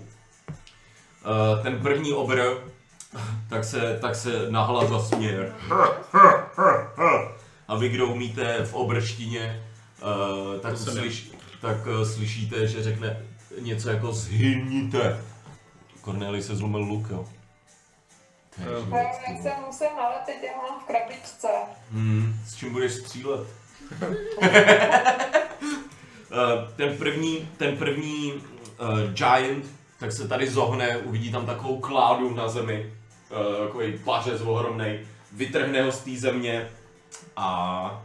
Uh, ten první obr, tak se, tak se nahlas zasměje. A vy, kdo umíte v obrštině, uh, tak, slyš, tak uh, slyšíte, že řekne něco jako zhyníte. Corneli se zlomil luk, jo. Jak jsem musel naletět, já mám v krabičce. Hmm, s čím budeš střílet? [laughs] Eh, ten první, ten první uh, giant, tak se tady zohne, uvidí tam takovou kládu na zemi, uh, takový pařez ohromnej, vytrhne ho z té země a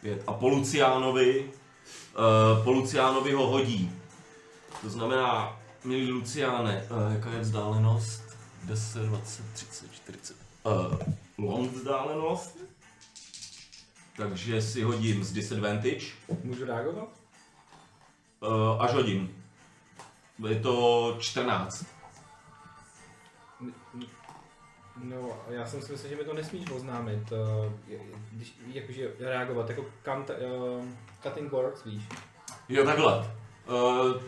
pět. A po Luciánovi, uh, po Luciánovi ho hodí. To znamená, milý Luciáne, uh, jaká je vzdálenost? 10, 20, 30, 40. Uh, long vzdálenost. Takže si hodím z disadvantage. Můžu reagovat? Uh, až hodím. Je to 14. No, já jsem si myslel, že mi to nesmíš oznámit, eh, když, jakože reagovat, jako kant, uh, cutting words, víš. Jo, takhle. Uh,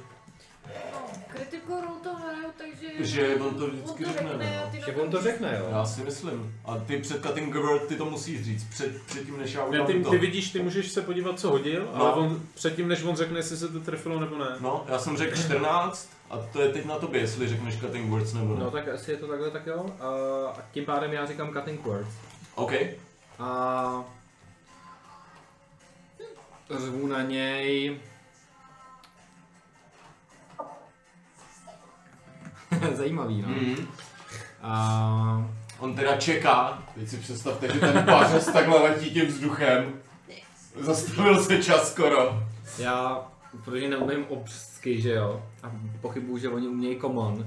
Critical Role to hraju, takže... Že on to vždycky on to řekne, řekne, no. Že on to řekne, jo. já si myslím. A ty před cutting word, ty to musíš říct. Před, předtím, než já Ne, udělám ty, to. ty vidíš, ty můžeš se podívat, co hodil, No. ale on, předtím, než on řekne, jestli se to trefilo nebo ne. No, já jsem řekl 14 a to je teď na tobě, jestli řekneš cutting words nebo ne. No tak jestli je to takhle, tak jo. A a tím pádem já říkám cutting words. OK. A řvu na něj. [laughs] Zajímavý, no. Mm. A On teda čeká, teď si představte, že ten pařez takhle letí tím vzduchem. Zastavil se čas skoro. já, protože neumím obřsky, že jo, a pochybuju, že oni umějí common,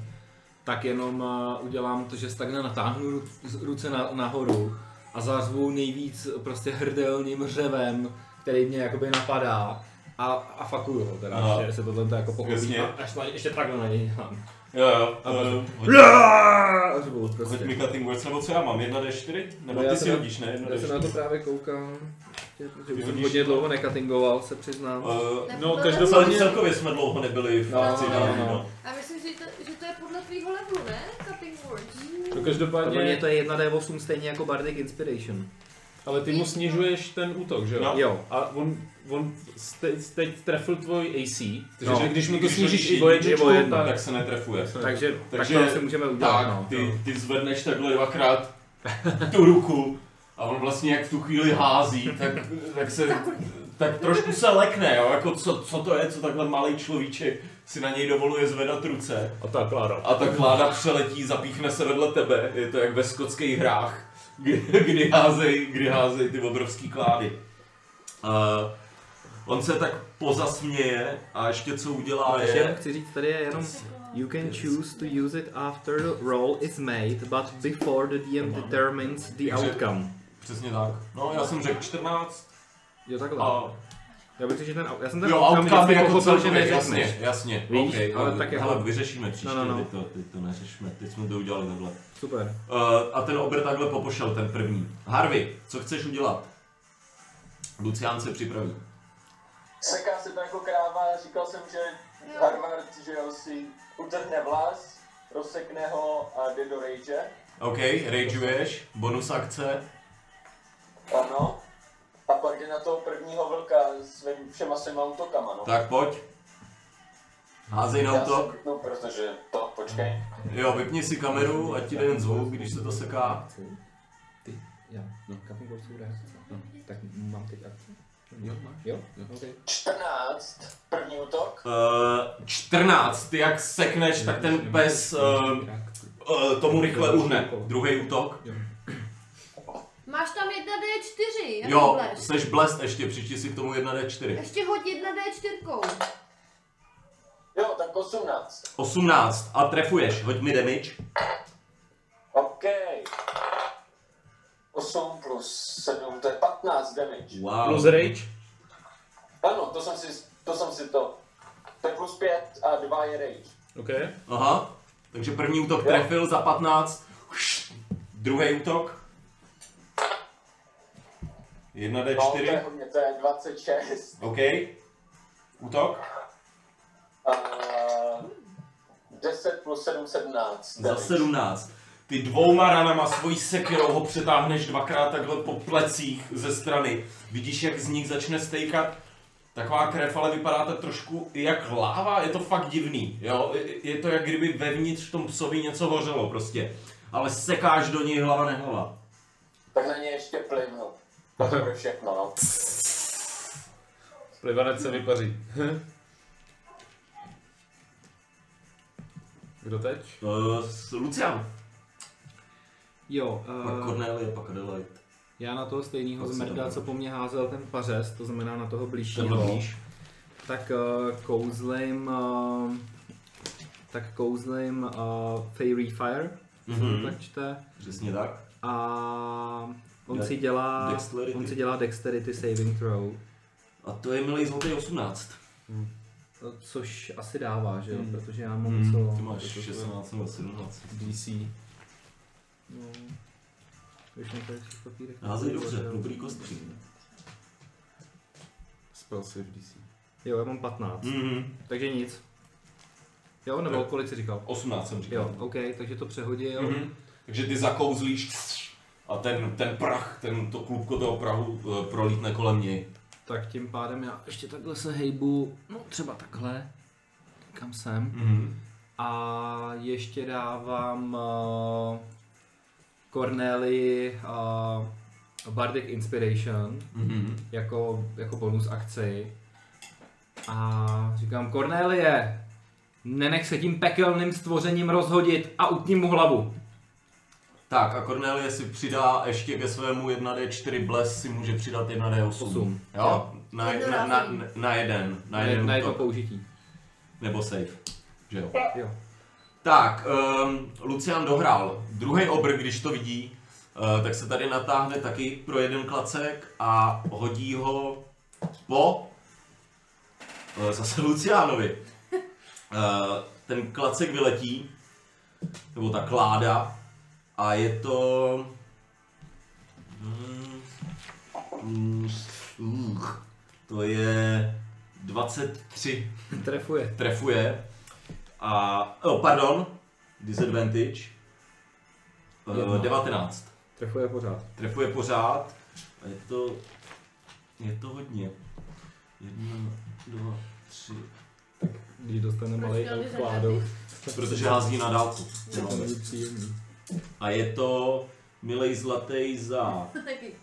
tak jenom uh, udělám to, že se takhle natáhnu ruce na, nahoru a zařvu nejvíc prostě hrdelním řevem, který mě jakoby napadá a, a fakuju ho teda, Aha. že se to tento jako pochopí Jasně. a až ještě takhle na něj dělám. Jo, jo. A Uh, hoď prostě. mi cutting words, nebo co já mám? 1d4? Nebo No, ty si hodíš, ne? Já se na 1d4. to právě koukám. Protože už jsem hodíš- hodně dlouho nekatingoval, se přiznám. Uh, No, každopádně- celkově jsme dlouho nebyli v No, akci, no, no, no. A myslím, že to, že to je podle tvýho levelu, ne? Cutting words. No Podle mě každopádně, to je 1d8 stejně jako Bardic Inspiration. Ale ty mu snižuješ ten útok, že jo? No. Jo. A on, on teď, teď trefil tvůj AC, takže No. když mu to snížíš i jedno, tak... tak se netrefuje. Takže, Takže tak to můžeme udělat. Tak, no. ty, ty zvedneš takhle dvakrát [laughs] tu ruku a on vlastně jak v tu chvíli hází, tak, tak se tak trošku se lekne, jo? Jako co, co to je, co takhle malý človíček si na něj dovoluje zvedat ruce. A tak, Kláro. A ta kláda přeletí, zapíchne se vedle tebe, je to jak ve skotských hrách, [laughs] kdy, házej, kdy házej ty obrovský klády. Uh, on se tak pozasměje a ještě co udělá jenom je... chci říct, tady je jenom You can choose to use it after the roll is made, but before the DM determines the outcome. Přesně tak. No já jsem řekl 14 Jo, takhle. a Já bych řekl, že ten, já jsem ten Jo, outcome outcome jako pochopil, že neřekneš. jasně, jasně, Víš, okay, ale tak jako- hele, vyřešíme příště, No, no, no. Teď, to, teď to neřešíme, teď jsme to udělali takhle. Super. Uh, a ten obr takhle popošel, ten první. Harvey, co chceš udělat? Lucián se připraví. Seká se to jako kráva, říkal jsem, že Harvard, že jo, si utrhne vlas, rozsekne ho a jde do rage. OK, rageuješ, bonus akce. Ano. A pak jde na toho prvního vlka svým všema svýma útokama, no. Tak pojď. Házej na se vypnu, protože to, počkej. Jo, vypni si kameru, ať ti jde jen zvuk, když se to seká. Ty, já, no, words jsou reakce. No, tak mám teď akce? Jo, máš? Jo? Jo, ok. 14, první útok. Uh, 14, ty jak sekneš, tak ten pes uh, uh, tomu rychle uhne. Druhý útok. Máš tam 1D4, jako Jo, blest. seš blest ještě, přičti si k tomu 1d4. Ještě hoď 1D4. Jo, tak 18. 18 a trefuješ, hoď mi damage. OK. 8 plus 7, to je 15 damage. Wow. Plus rage. Ano, to jsem si, to jsem si to. To je plus 5 a 2 je rage. OK. Aha, takže první útok trefil za 15. Druhý útok. No, to je 1d4. hodně, to je 26. OK. Útok. A 10 plus 7, 17. Za damage. 17. Ty dvouma ranama svojí sekirou ho přetáhneš dvakrát takhle po plecích ze strany. Vidíš, jak z nich začne stejkat taková krev, ale vypadá to trošku jak láva, je to fakt divný, jo? Je- to jak kdyby vevnitř v tom psovi něco hořelo prostě. Ale sekáš do něj hlava nehlava. Tak na ně ještě plivnu. To bude všechno, no. Plivanec se vypaří. Kdo teď? Uh, Lucian. Jo, Pak uh, Cornelie, pak Adelaide. já na toho stejného Pak si zmerda, co po mně házel ten pařez, to znamená na toho Tenhle blížšího, blíž. tak uh, kouzlím, uh, tak kouzlím uh, Fairy Fire, mm-hmm. Mhm. tak čte, Přesně tak. a on De- si dělá, dexterity. on si dělá Dexterity Saving Throw, A to je milý zlatý 18. což asi dává, že jo, Hmm. protože já mám Hmm, co... ty máš to- to- 16 nebo 17. DC. No, už mi tady papírech. Házej dobře, dobrý kostky. Spell save DC. Jo, já mám 15, Mhm. takže nic. Jo, nebo kolik jsi říkal? 18 jsem říkal. Jo, OK, takže to přehodil. Mhm. Takže ty zakouzlíš a ten, ten prach, ten, to klubko toho prahu eh, prolítne kolem něj. Tak tím pádem já ještě takhle se hejbu, no třeba takhle, kam jsem. Mhm. A ještě dávám uh, Corneli uh, Bardic Inspiration Mhm. jako, jako bonus akci. A říkám, Cornelie, nenech se tím pekelným stvořením rozhodit a utni mu hlavu. Tak a Cornelie si přidá ještě ke svému 1d4 bles si může přidat 1d8. Osm. Jo? Na, na, na, Jednorázový. na, jeden, na Na, jeden na jedno útok. použití. Nebo save. Že jo? Jo. Tak, um, Lucian dohrál. Druhý obr, když to vidí, uh, tak se tady natáhne taky pro jeden klacek a hodí ho po uh, zase Lucianovi. Uh, ten klacek vyletí, nebo ta kláda, a je to... Mm, mm, to je 23 Trefuje. trefuje. A, oh, pardon, disadvantage. Jedna. Uh, 19. Trefuje pořád. Trefuje pořád. A je to, je to hodně. Jedna, dva, tři. Když dostane malý kládou. Protože hází na dálku. To není příjemný. A je to milej zlatý za Taky.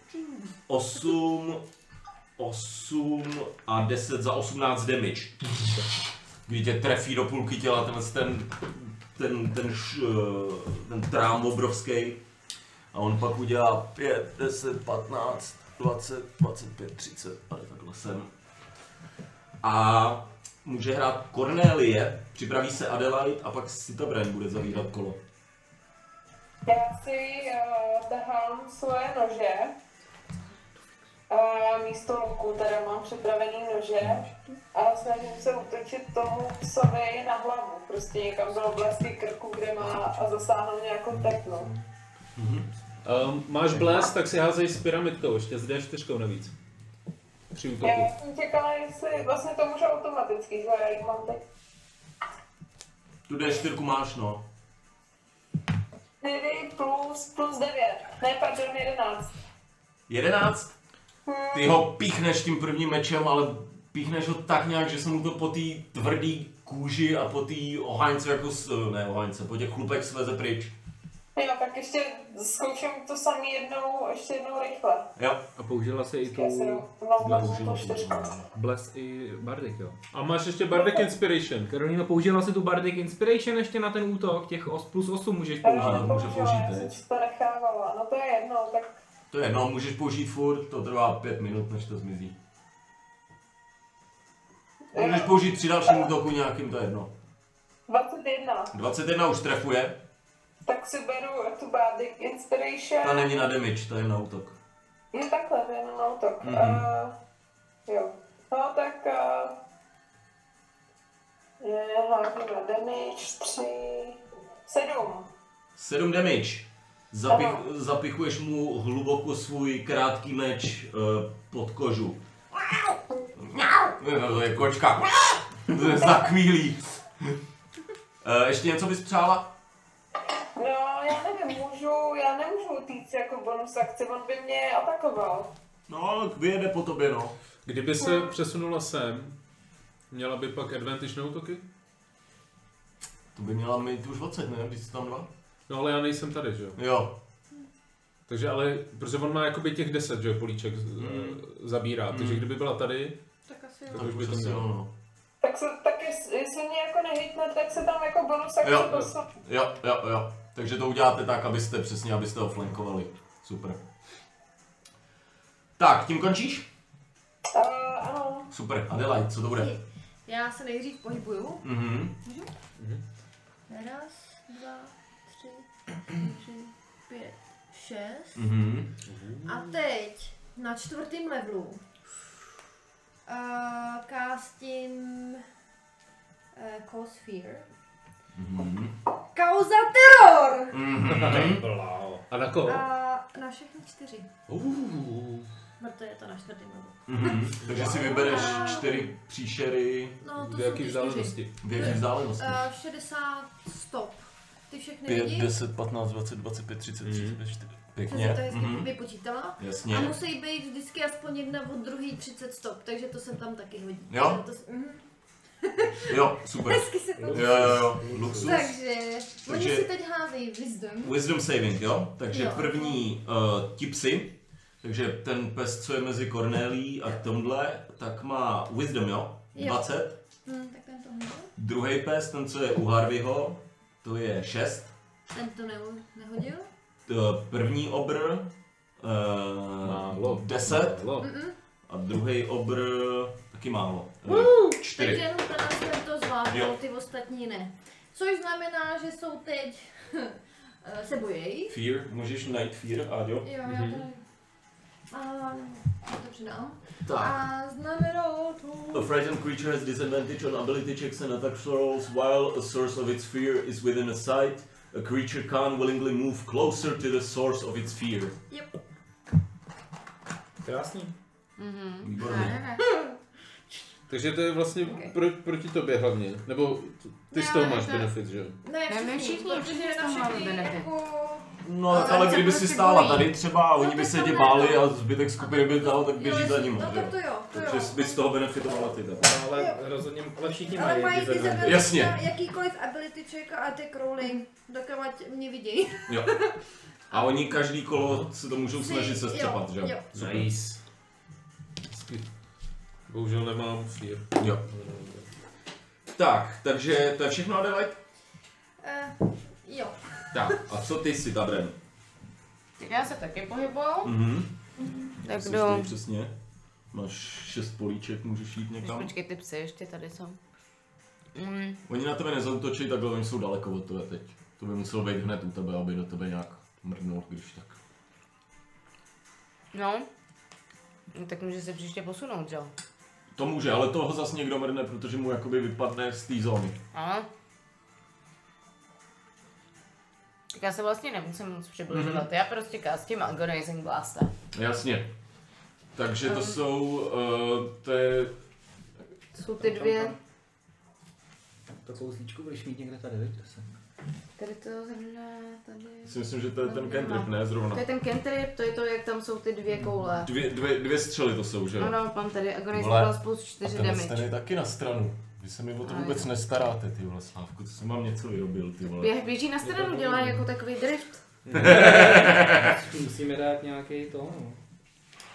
8, 8 a 10 za 18 damage. Kdy tě trefí do půlky těla ten, ten, ten, ten, š, eh, ten trám obrovský. A on pak udělá 5, 10, 15, 20, 25, 30 a jde takhle sem. A může hrát Cornelie, připraví se Adelaide a pak Sitabren bude zavírat kolo. Já si uh, tahám svoje nože. A místo luku teda mám připravený nože a snažím se utočit tomu psovi na hlavu. Prostě někam do oblasti krku, kde má a zasáhnout nějakou teknu. Um, máš blast, tak si házej s pyramidkou, ještě s D4 navíc. Při útoku. Já jsem čekala, jestli vlastně to může automaticky, že já jich mám teď Tu D4 máš, no. 4 plus, plus 9. Ne, pardon, 11. 11? Ty ho píchneš tím prvním mečem, ale píchneš ho tak nějak, že se mu to po té tvrdý kůži a po té oháňce jako, s, ne oháňce, po těch chlupech sveze pryč. Jo, tak ještě zkouším to samý jednou, ještě jednou rychle. Jo. A použila se i Já si tu Použila. Bless i Bardic, jo. A máš ještě Bardic Inspiration. Karolina, použila si tu Bardic Inspiration ještě na ten útok, těch os plus 8 můžeš použít. Ale může použila, použít já jsem teď. si to nechávala. No to je jedno, tak To je jedno, můžeš použít furt, to trvá pět minut, než to zmizí. Můžeš použít při dalším útoku nějakým, to je jedno. 21. 21 už trefuje, Tak si beru tu Bardic Inspiration. ta není na damage, to je na útok. Je takhle, to je jenom na útok. Mhm. Uh, jo. No tak... Uh, je, házím na damage 3... 7. 7 damage. Zapich, zapichuješ mu hluboko svůj krátký meč uh, pod kožu. To je kočka. To je zakvílý. Uh, ještě něco bys přála? No, já nevím, můžu, já nemůžu týct jako bonus akce, on by mě atakoval. No, vyjede po tobě, no. Kdyby se přesunula sem, měla by pak advantage na útoky? To by měla mít už 20, ne? Když jsi tam dva? No ale já nejsem tady, že jo. Jo. Takže ale, protože on má jakoby těch 10, že jo, políček Mm. zabírá, takže Mm. kdyby byla tady, Tak asi Tak jo. už by to mělo. no. Tak, se, tak jest, jestli mě jako nehitne, tak se tam jako bonus akce. Jo, jo, jo. Takže to uděláte tak, abyste přesně, abyste ho flankovali. Super. Tak, tím končíš? Uh, ano. Super. Adelaide, co to bude? Já se nejdřív pohybuju. Mhm. Raz, dva, tři, čtyři, pět, šest. Mhm. A teď na čtvrtém levelu uh, kástím uh, Cause Fear. Mhm. Kauza teror! Mhm. a na koho? A na všechny čtyři. Uh. Proto je to na čtvrtém levelu. Mhm. Takže si vybereš čtyři příšery No, to V jaký vzdálenosti? v jaké vzdálenosti? Uh, 60 stop. Ty všechny 5, lidi. 10, 15, 20, 25, 30, Mhm. 34. Jsem si Pěkně. to hezky Mhm. vypočítala. Jasně. A musí být vždycky aspoň jedna od druhý 30 stop, takže to se tam taky hodí. Jo? To, mhm. Jo, super. Hezky se to Jo, jo, jo. Luxus. Takže, oni Takže- si teď házejí wisdom. Wisdom saving, jo? Takže Jo. první uh, ti psi, takže ten pes, co je mezi Cornelí a tomhle, tak má wisdom, jo? Jo. 20. Hm, tak ten to hodil. Druhý pes, ten, co je u Harveyho, to je 6. Ten to ne- nehodil. První obr uh, Málo. 10 Málo. Mm-mm. a druhý obr taky málo. Takže 4. jenom ten ten to zvládnou, Jo. ty ostatní ne. Což znamená, že jsou teď [laughs] eh, se bojejí. Fear, můžeš najít fear, Áďo? Jo, já to nevím. A já to přidám. Tak. A znamená to... A frightened creature has disadvantage on ability checks and attack rolls while a source of its fear is within a sight. A creature can't willingly move closer to the source of its fear. Yep. Krásný. Mhm. Výborně. Takže to je vlastně Ok. pro, proti tobě hlavně. Nebo ty z Ne, toho ne, máš ne. benefit, že jo? Ne, Ne, my všichni, všichni, protože všichni na z toho máme všechny benefit. jako... No, Ale ale se kdyby si stála bojí. tady třeba a oni by to se tě je, báli no. a zbytek skupiny by dal, tak Jo, běží za jestli- ním. No, tak to jo, to jo. Takže by z toho benefitovala ty. Tak. No, ale rozhodně, ale všichni Ale mají mají disadvantage. Jasně. jakýkoliv ability check a attack rolling, dokud mě vidějí. Jo. A oni každý kolo se to můžou snažit se střepat, že jo? jo. Super. Nice. Bohužel nemám fear. Jo. Tak, takže to je všechno Adelaide? Uh, jo. Tak, a co ty si, Dabren? Tak já se taky pohybuju. Mhm. Tak jdu. přesně. Máš šest políček, můžeš jít někam. Počkej, ty psy ještě tady jsou. Mm, Oni na tebe nezautočí, takhle oni jsou daleko od tebe teď. To by musel být hned u tebe, aby do tebe nějak mrdnul, když tak. no. No, tak může se příště posunout, jo? To může, ale toho zas někdo mrdne, protože mu jakoby vypadne z té zóny. Aha. Tak já se vlastně nemusím moc přibližovat, já prostě kástím Agonizing Blasta. Jasně. Takže to jsou, uh, to je, Jsou ty dvě, To kouzlíčko budeš mít někde tady, vidíte se. Tady to zrovna, tady. si myslím, že to je ten No, cantrip, ne? Zrovna. To je ten cantrip, to je to, jak tam jsou ty dvě koule. Dvě, dvě, dvě střely to jsou, že jo? Ano, mám tady Vole. Blast plus 4 ten damage. je taky na stranu. Vy se mi o to A vůbec jo. nestaráte, ty vole, Slávku, to jsem vám něco vyrobil, ty vole. Běh běží na stranu, dělá jako takový drift. [laughs] Musíme dát nějaký to, no.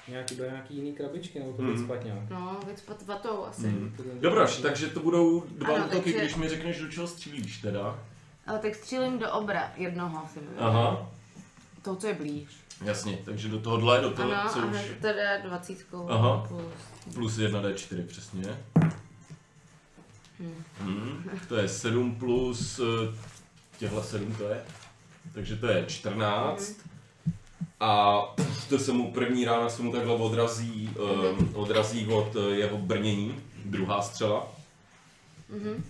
Nějaký, do nějaký jiný krabičky, nebo to Mhm. vycpat nějak. No, vycpat vatou asi. Ten- Dobroš, takže to budou dva Ano, útoky, takže- když mi řekneš, do čeho střílíš teda. Ale tak střílím do obra jednoho si myslím. Aha, To, co je blíž. jasně, takže do tohohle, do toho, Ano, co a už... teda dvacítkou Aha. plus. Plus 1d4, přesně. Hmm. Hmm. To je 7 plus eh, těhle 7 to je. Takže to je 14. A pff, to se mu první rána se mu takhle odrazí, um, odrazí od eh, jeho brnění, druhá střela. Mhm.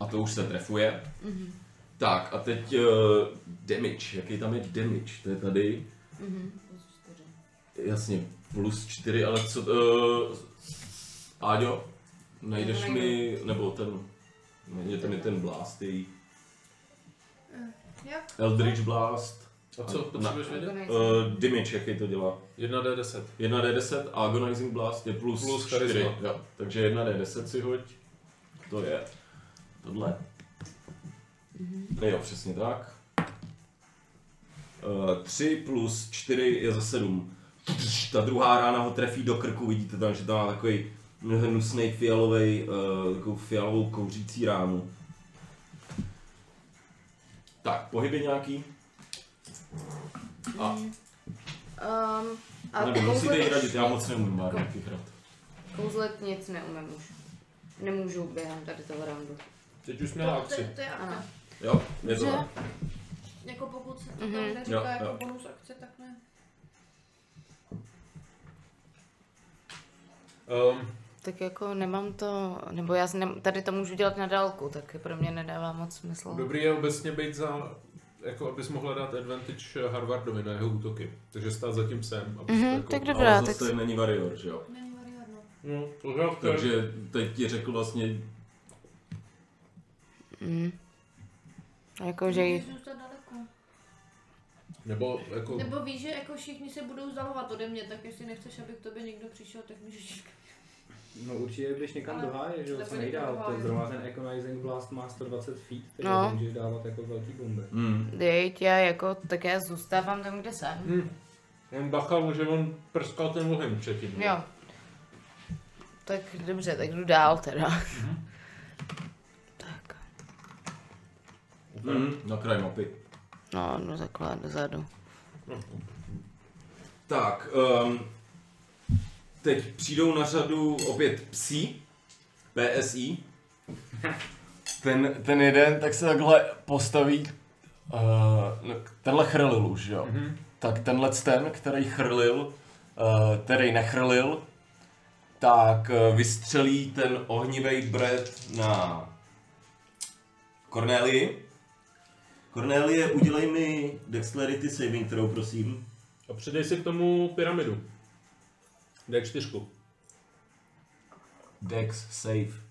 A to už se trefuje. Mhm. Tak a teď uh, damage, jaký tam je damage, to je tady. Mhm. Plus čtyři. Jasně, plus 4, ale co... Uh, Áďo, najdeš mi, nebo ten, najděte mi ten blast, její Jak? Eldritch Blast, A co potřebuješ vědět? Uh, damage, jaký to dělá. 1d10. 1d10 a Agonizing Blast je plus, Plus 4, charisma. jo. takže 1d10 si hoď, to je tohle. Mm-hmm. Jo, přesně tak. Uh, 3 plus 4 je za 7. Ta druhá rána ho trefí do krku, vidíte tam, že tam má takový hnusný fialový, uh, takovou fialovou kouřící ránu. Tak, pohyby nějaký? A, Um, a nebo musíte jí kouzlet, radit, já moc neumím má nějaký hrát. kouzlet nic neumím už. Nemůžu během tady toho roundu. Teď už měla To, to, akci. to je Ano. akce. Jo, je to tak. Jako pokud se to Mhm. tam neříká Jo, jako jo. bonus akce, tak ne. Um, Tak jako nemám to, nebo já ne, tady to můžu dělat na dálku, tak pro mě nedává moc smysl. dobrý je obecně být za, jako abys mohla dát advantage Harvardovi na jeho útoky. Takže stát za tím sem. abys Mhm, to jako, tak dobrá, Ale tak zase není varior, že jo? Není variárno. No, pořád Takže teď ti řekl vlastně, Mm. Můžeš zůstat daleko. Nebo jako... Nebo víš, že jako všichni se budou vzdalovat ode mě, tak jestli nechceš, aby k tobě někdo přišel, tak můžeš No určitě jdeš někam do háje, že jo, nebo co nejdál. To zrovna ten Econizing Blast má 120 feet, takže No. můžeš dávat jako velký bomby. hmm, Dejť, já jako, tak já zůstávám tam, kde jsem. Hm. On bacha, že on prskal ten oheň předtím. Jo. Tak dobře, tak jdu dál teda. Tak, hmm, na kraj mapy. no, no takhle dozadu. Tak, um, teď přijdou na řadu opět psi, PSI. Ten, ten jeden tak se takhle postaví, uh, tenhle chrlil už, jo. Mhm. Tak tenhle ten, který chrlil, který nechrlil, tak eh, vystřelí ten ohnivý bret na Cornelii. Cornelie, udělej mi Dexterity saving throw, prosím. A přidej si k tomu pyramidu. D4. Dex save.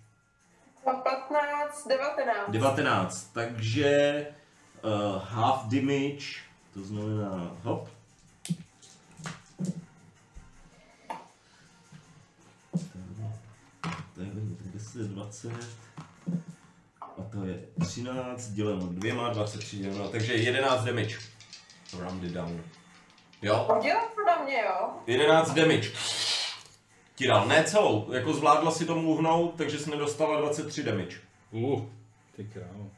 Na 15, 19. 19, takže uh, half damage, to znamená hop. To je 10, 20. A to je 13 děleno dvěma, 23 děleno, takže 11 damage. Round it down. Jo? Udělal to na mě, jo? 11 damage. Ti dal, ne celou, jako zvládla si to uhnout, takže jsi nedostala 23 damage. Uh, ty krávo.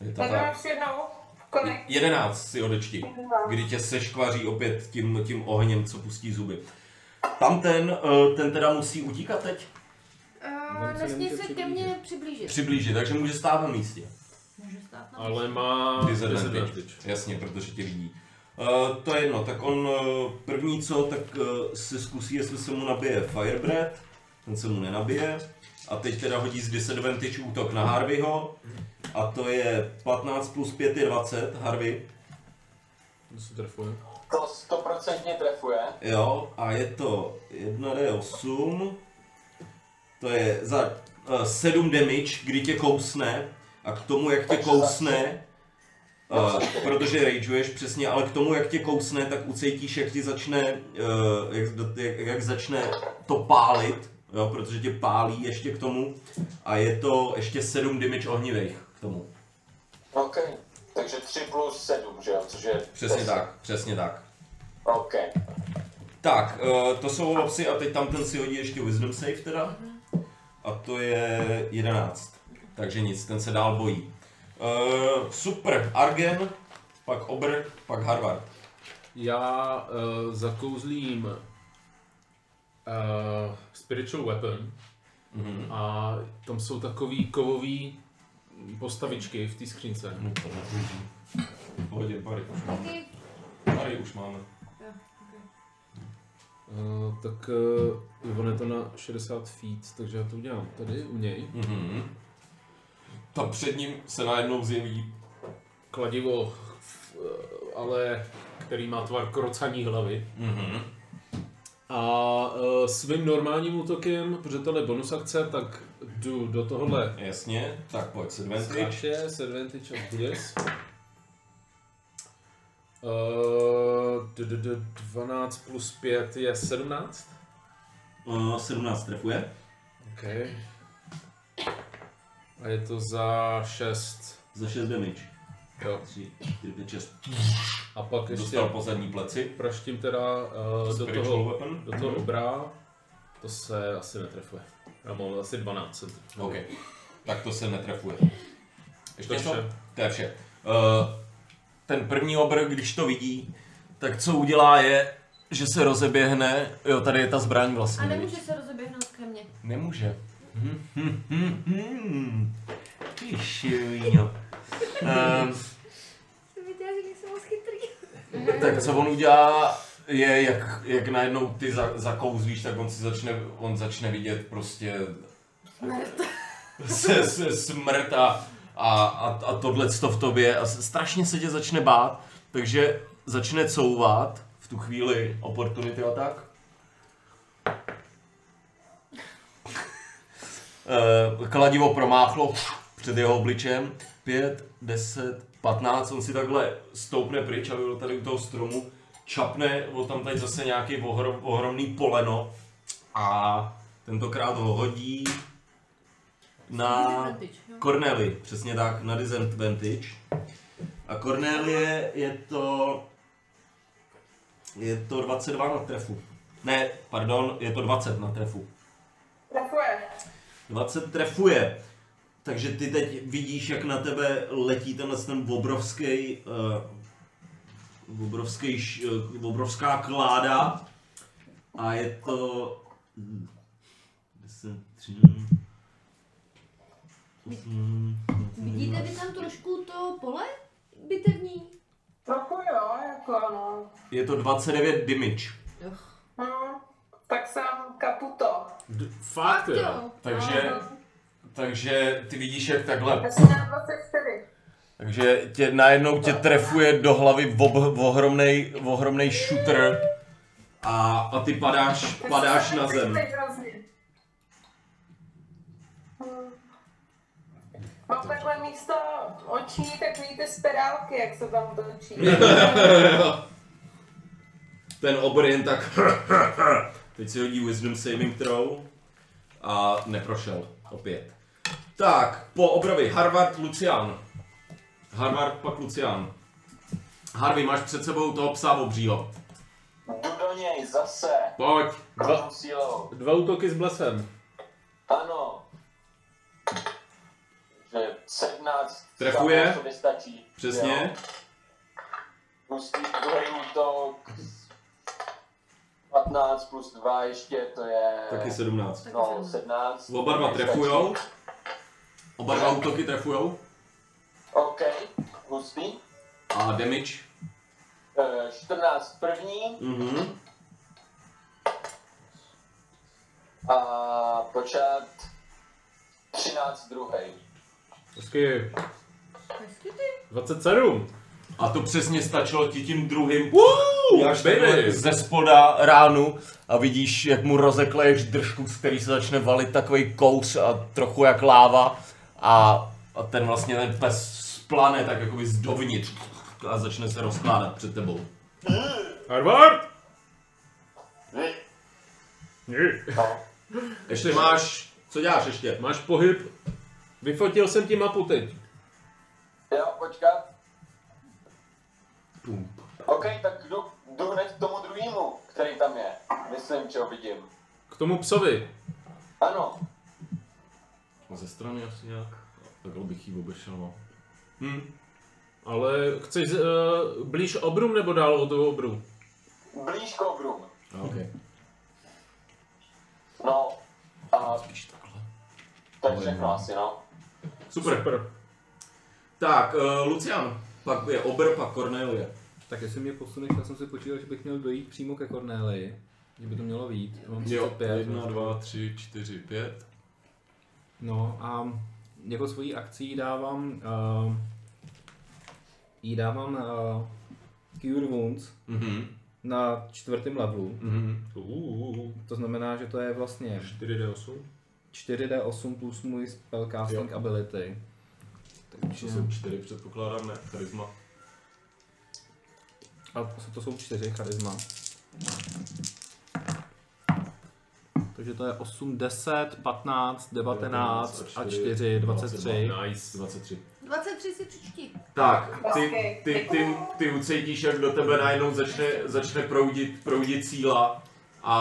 Je to Tak ještě jednou. Kolik? 11 si odečti, kdy tě seškvaří opět tím, tím ohněm, co pustí zuby. Tam ten, eh, ten teda musí utíkat teď, Uh, On se nesmí nemůže se ke mně přiblížit. přiblížit, takže může stát na místě. Může stát na Ale má Disadvantage. Jasně, protože tě vidí. Uh, to je jedno, tak on uh, první co, tak uh, si zkusí, jestli se mu nabije Firebreath, ten se mu nenabije. A teď teda hodí z disadvantage útok na Harveyho. A to je 15 plus 5 je 20, Harvey. To se trefuje. To stoprocentně trefuje. Jo, a je to 1d8, to je za uh, 7 damage, kdy tě kousne, a k tomu, jak tě kousne, uh, protože rageuješ přesně, ale k tomu, jak tě kousne, tak ucítíš, jak ti začne, uh, jak, jak, jak začne to pálit, jo, protože tě pálí ještě k tomu, a je to ještě 7 damage ohnivých k tomu. OK. Takže 3 plus 7, že jo? Což je Přesně 10. tak, přesně tak. OK. Tak, uh, to jsou lopsy a teď tam ten si hodí ještě wisdom save teda. A to je 11. Takže nic, ten se dál bojí. Uh, super, Argen, pak Obr, pak Harvard. Já uh, zakouzlím uh, Spiritual Weapon Mhm. a tam jsou takový kovový postavičky v té skřínce. No to pohodě, pary už máme. Pary už máme. Uh, tak uh, on je to na 60 feet, takže já to udělám tady u něj. Mhm. Tam před ním se najednou zjeví Kladivo, uh, ale který má tvar krocaní hlavy. Mhm. A uh, svým normálním útokem, protože tohle je bonus akce, tak jdu do tohohle Jasně, tak pojď s advantage. S advantage of this. Uh, 12 plus 5 je 17. Uh, 17 trefuje. OK. A je to za 6. Za 6 damage. Jo. 3, 4, 5, 6. A pak ještě Dostal po zadní pleci. praštím teda uh, do toho, weapon. do toho obrá. To se asi netrefuje. Já mám asi 12 cm. OK. Tak to se netrefuje. Ještě To vše. To je vše. Uh, ten první obr, když to vidí, tak co udělá je, že se rozeběhne. Jo, tady je ta zbraň vlastně. A nemůže se rozeběhnout ke mně. Nemůže. Hm, hm, hm, hm. Ty šivýňo. Um, Víte, že nejsem moc chytrý. tak co on udělá, je, jak, jak najednou ty za, zakouzlíš, tak on si začne, on začne vidět prostě se, se smrt a, a, a, a tohle v tobě a strašně se tě začne bát, takže začne couvat v tu chvíli opportunity attack. Eh, Kladivo promáchlo před jeho obličem. 5, 10, 15, on si takhle stoupne pryč a byl tady u toho stromu, čapne od tam tady zase nějaký ohrom, ohromný poleno a tentokrát ho hodí na Disadvantage, jo. Corneli, přesně tak, na disadvantage. A Cornelie je to... Je to 22 na trefu. Ne, pardon, je to 20 na trefu. Trefuje. 20 trefuje. Takže ty teď vidíš, jak na tebe letí tenhle ten obrovský, uh, obrovský, uh, obrovská kláda. A je to... hm, 10, 13, 8, Vidíte vy tam trošku to pole bitevní? Trochu jo, jako no. Je to 29 damage. Uch. kaputo. D- fakt jo. jo. Takže, Aha. takže ty vidíš, jak takhle. Já jsem měla 24. Takže tě najednou tě trefuje do hlavy ob, ohromnej, ohromnej shooter a, a ty padáš, padáš na zem. Hrozně. Mám takhle místo očí takový ty spirálky, jak se tam točí. [laughs] Ten obr jen tak... [laughs] Teď si hodí Wisdom Saving Throw a neprošel opět. Tak, po obrovi Harvard Lucian. Harvard pak Lucian. Harvey, máš před sebou toho psa obřího. Jdu do něj zase. Pojď. Dva. Dva útoky s blesem. Ano. Že 17. Trefuje? samo sobě stačí. Přesně. Jo. Hustý druhý útok. 15 plus 2 ještě, to je... Taky 17. Taky No, 17. 17. Oba dva trefujou. Oba dva útoky trefujou. OK, hustý. A damage. Eh, 14 první Mhm. a počát 13 druhý. Hezky. Hezky ty. 27. A to přesně stačilo ti tím druhým. Máš baby. ze spoda ránu a vidíš, jak mu rozekleješ držku, z který se začne valit takový kous a trochu jak láva. A, a ten vlastně ten pes splane tak jakoby z dovnitř a začne se rozkládat před tebou. Harvard! Ještě máš, co děláš ještě? Máš pohyb. Vyfotil jsem ti mapu teď. Jo, počkat. Pum. OK, tak jdu, jdu hned k tomu druhému, který tam je. Myslím, že ho vidím. K tomu psovi. Ano, Ze strany asi nějak. Takhle bych ji obešel, no. Hm. Ale chceš uh, blíž obrum nebo dál od toho obru? blíž k obrům. OK. No, a Spíš takhle. to je všechno asi, no. Super. Super. Tak, uh, Lucian. Pak je Ober, pak Cornelie. Tak jestli mě posuneš, já jsem si počítal, že bych měl dojít přímo ke Cornélii. Že by to mělo být. Mám Jo, 35. jedna, dva, tři, čtyři, pět. No a jako svojí akcí dávám, uh, jí dávám uh, Cure Wounds Mhm. na čtvrtém levelu. Mhm. Uh, To znamená, že to je vlastně 4D8. 4D8 plus můj spellcasting Jo. ability. Takže, To jsou čtyři, předpokládám, ne? Charisma. a to jsou čtyři charisma. Takže to je 8, 10, 15, 19 a 4, 23. Nice. 23. 23 si přečti. Tak, ty, ty, ty, ty ucítíš, jak do tebe najednou začne, začne proudit, proudit síla a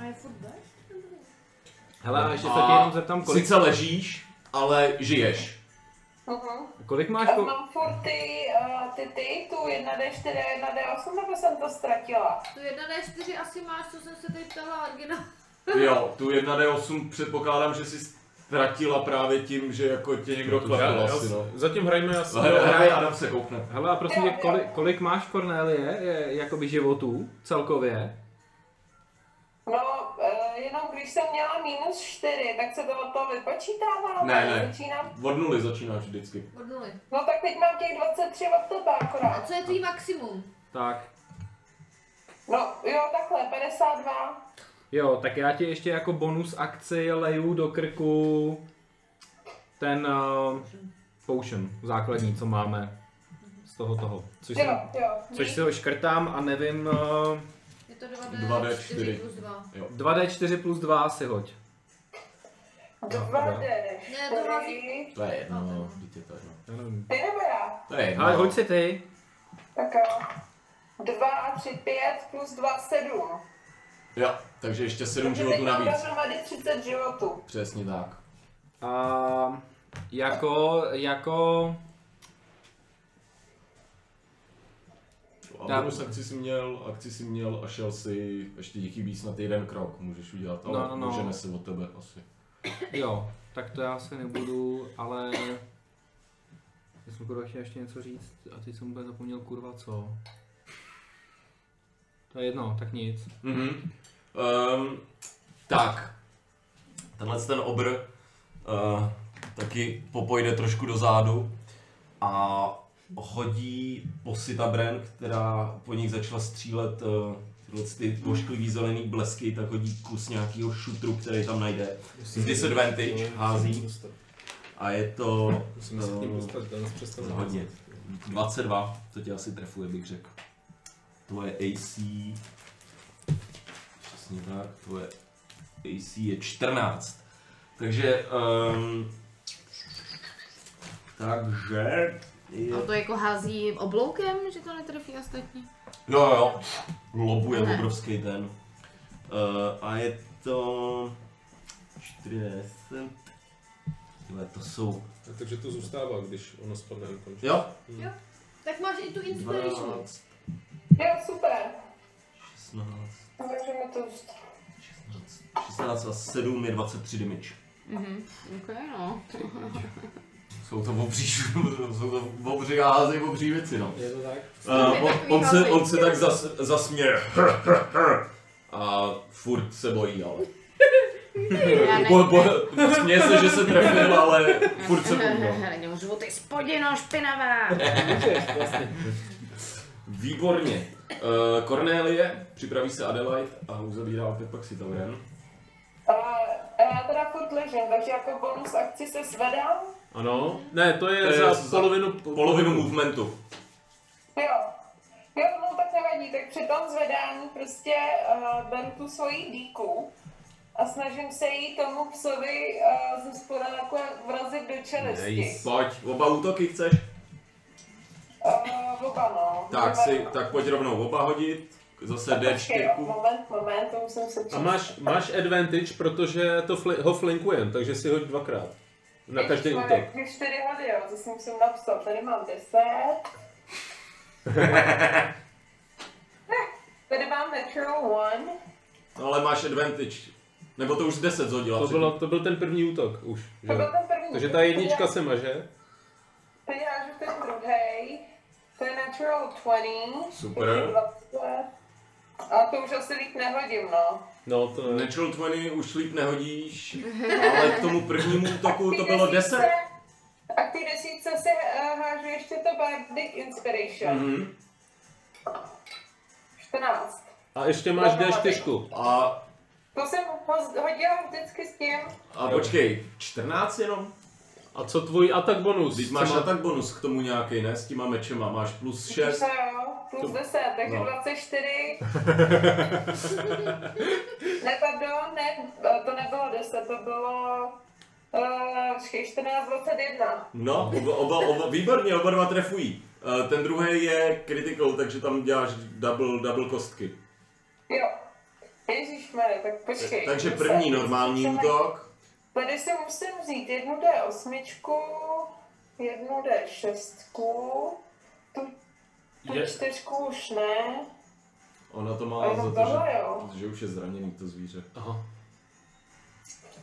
A je furt bez? Hele, a ještě se tě jenom zeptám, kolik, sice ležíš, ale žiješ. Mhm. kolik máš ko- mám furt ty, uh, ty, ty, tu 1D4 a 1D8, nebo jsem to ztratila? Tu 1D4 asi máš, co jsem se teď ptala Argina. [laughs] Jo, tu 1D8 předpokládám, že jsi ztratila právě tím, že jako tě někdo Já, klepl já, asi, no. zatím hrajeme asi. Hra- Hraj Adam se koukne. Hele, a prosím tě, kolik, kolik máš Cornélie, je, jakoby životů celkově? Když jsem měla minus 4, tak se to od toho vypočítává? Ne, ne. Začínám. Od nuly začínáš vždycky. Od nuly. No tak teď mám těch 23 od tebe A akorát. co je tvý maximum? Tak. No jo, takhle, 52. Jo, tak já ti ještě jako bonus akci leju do krku ten uh, potion základní, co máme z toho toho. Což, Jo, si, jo. což si ho škrtám a nevím, uh, Je to 2D4 2D4. plus 2. 2D4 plus 2 si hoď. 2D. Ne, to hází. To je jedno, no. Dítě to je jedno. Já nevím. Ty nebo já? To je jedno. Ale hoď si ty. Tak jo. 2, 3, 5 plus 2, 7. Jo, takže ještě 7 Takže životů navíc. dohromady 30 životů. Přesně tak. A jako, jako, A bonus akci si měl, akci si měl a šel si, ještě ti chybí snad jeden krok, můžeš udělat, ale No, no, no. můžeme se od tebe asi. jo, tak to já se nebudu, ale já jsem kurva chtěl ještě něco říct a teď jsem úplně zapomněl kurva co. To je jedno, tak nic. Mhm. Um, Tak, tenhle ten obr uh, taky popojde trošku dozadu a hodí Posita Bren, která po nich začala střílet uh, tyhle ty ošklivý zelený blesky, tak hodí kus nějakého šutru, který tam najde. Z disadvantage hází a je to Musíme se k ním eh, dostat, hodně. 22, to tě asi trefuje, bych řekl. Tvoje AC... Přesně tak, tvoje AC je 14. Takže... Um, takže... Je, A to jako hází obloukem, že to netrefí ostatní? jo, jo, lobuje Ne. obrovský ten. Uh, a je to... 40... Tyhle, to jsou... Takže to zůstává, když ono spadne ukončí. Jo, Tak máš i tu inspiration. 12, Jo, super. 16, Můžeme to 16, 16 a 7 je 23 damage. Mhm, ok, no. Jsou to obří, [laughs] jsou to obří a házejí obří věci, no. Je to tak? Uh, on, on, se, on se tak zas, zasměje. A furt se bojí, ale. Bo, bo, směje se, že se trefil, ale furt se bojí, no. [laughs] Nemůžu ty spodino špinavá. Můžeš, vlastně. Výborně. Uh, Cornélie, připraví se Adelaide a uzavírá opět pak si Tauren. A já teda furt ležím, takže jako bonus akci se zvedám. Ano? Ne, to je, To je za, za polovinu... Polovinu movementu. Jo. Jo, no tak nevadí, tak při tom zvedání prostě uh, beru tu svoji díku a snažím se jí tomu psovi uh, ze spoda jako vrazit do čelisti. Nice. Pojď, oba útoky chceš? Uh, oba no. Tak si, Oba- tak pojď rovnou oba hodit. Zase Počkej, jo, D4. moment, moment, to musím se A máš, máš advantage, protože to fli, ho flinkujeme, takže si hoď dvakrát. Na každý útok. Když čtyři hody, jo, to si musím napsat. Tady mám 10. [laughs] Tady mám natural one. No, ale máš advantage. Nebo to už z 10 zhodila. To, bylo, to byl ten první útok už. Že? To byl ten první. Takže ta jednička se maže. Teď hážu ten druhý. To je natural 20. Super. Je to 20. A to už asi líp nehodím, no. No to ne. Natural 20 už líp nehodíš, [laughs] ale k tomu prvnímu útoku to bylo desítce- 10. A k té desítce se uh, hážu ještě to Bardic Inspiration. Mhm. 14. A ještě máš D4. A, To jsem ho- hodila vždycky s tím. a počkej, 14 jenom? A co tvůj atak bonus? Teď máš má- atak bonus k tomu nějaký, ne? S těma mečema, máš plus 6. To jo, plus To- 10, takže no. 24. [laughs] ne, pardon, ne, to nebylo 10, to bylo uh, 14, 21. No, oba, oba, oba, výborně, oba dva trefují. Eh, Ten druhý je critical, takže tam děláš double, double kostky. Jo. Ježišmarja, tak počkej. Takže musím první se- normální musím- útok. Tady si musím vzít jednu D8, jednu D6, tu, Je- čtyřku už ne. Ona to má za to, že, jo. že už je zraněný to zvíře. Aha.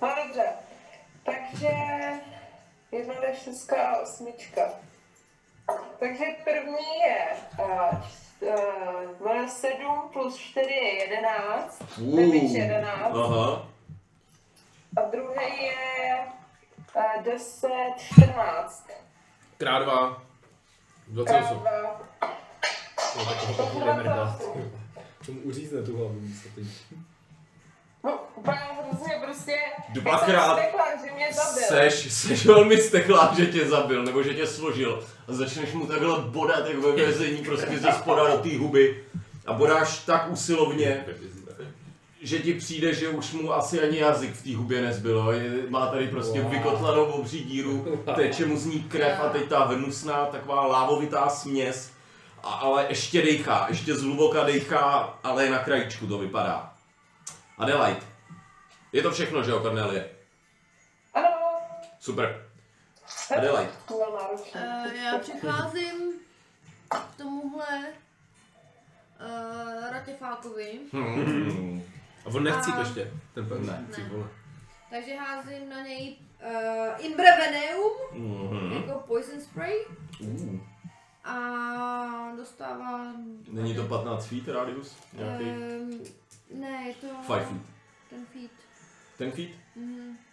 No dobře, takže jedna D6 a osmička. Takže první je uh, uh, 7 plus 4 je 11, damage 11. Aha. A druhý je uh, 10, 14. Krát dva. Krát 28. dva. No, tak ho pak budeme dát. Tomu uřízne tu hlavu místo teď. No, úplně hrozně prostě... Dvakrát Já jsem stekla, že mě zabil. Seš, seš velmi steklá, že tě zabil, nebo že tě složil. A začneš mu takhle bodat, jak ve vězení, prostě ze spoda do té huby. A bodáš tak usilovně, že ti přijde, že už mu asi ani jazyk v té hubě nezbylo. Je, má tady prostě Wow. vykotlanou obří díru, teče mu z ní krev a teď ta hnusná taková lávovitá směs. A, ale ještě dejchá, ještě zhluboka dejchá, ale je na krajičku to vypadá. Adelaide. Je to všechno, že jo, Cornelie? Ano. Super. Adelaide. To. Uh, já přicházím k tomuhle uh, Ratifákovi, Hmm. A on nechcí A- ještě, ten pevný. Ne. Ty vole. takže házím na něj uh, Imbreveneum, Mhm. jako poison spray Uh. A dostává... Není to 15 feet radius? Nějaký? Um, ne, je to... Five feet. Ten feet. Ten feet?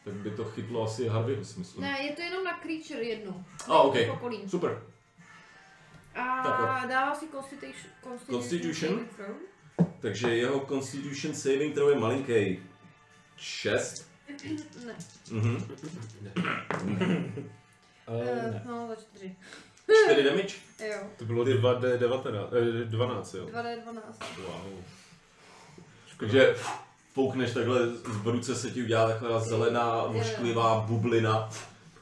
Tak by to chytlo asi Harveyho, si myslím. Ne, je to jenom na creature jednu. A, OK. V okolí. Super. A Tak dává si constitution, constitution. Takže jeho Constitution saving throw je malinký. 6. Ne. Mhm. Eh, Uh, ne. no, za čtyři. 4 damage. Jo. To bylo 2D19, eh, 12, jo. 2D12. Wow. Takže foukneš takhle, v ruce se ti udělá taková zelená, vošklivá bublina.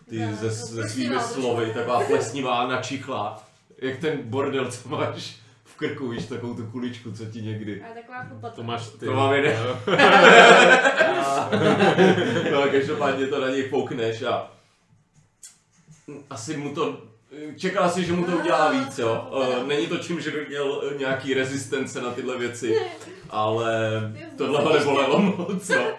Ty Jo, ze, ze svými slovy, taková plesnivá, načichlá. Jak ten bordel, co máš v krku, víš, takovou tu kuličku, co ti někdy. A taková chlupata. To máš ty. To mám. Jo. [laughs] No každopádně to na něj foukneš a asi mu to, čekala si, že mu to udělá víc, jo. Eh, Není to tím, že by měl eh, nějaký rezistence na tyhle věci, ale tohle ho nebolelo moc, jo.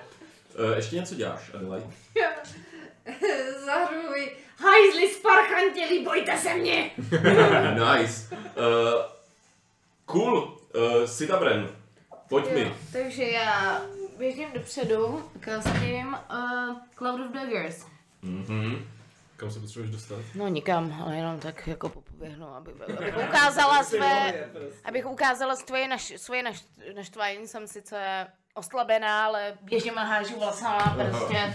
Eh, Ještě něco děláš, Adelaide? [laughs] Zahrnuji. Hajzli sparchantělí, bojte se mě! [laughs] Nice. Uh, cool. Uh, Sitabren, pojď mi. Jo, takže já běžím dopředu, kastím uh, Cloud of Daggers. Mhm. Kam se potřebuješ dostat? No nikam, ale jenom tak jako popoběhnu, aby, [laughs] abych ukázala své, abych ukázala svoje, naš, svoje naš, naštvání. Jsem sice oslabená, ale běžím a hážu vlasama, prostě. [laughs]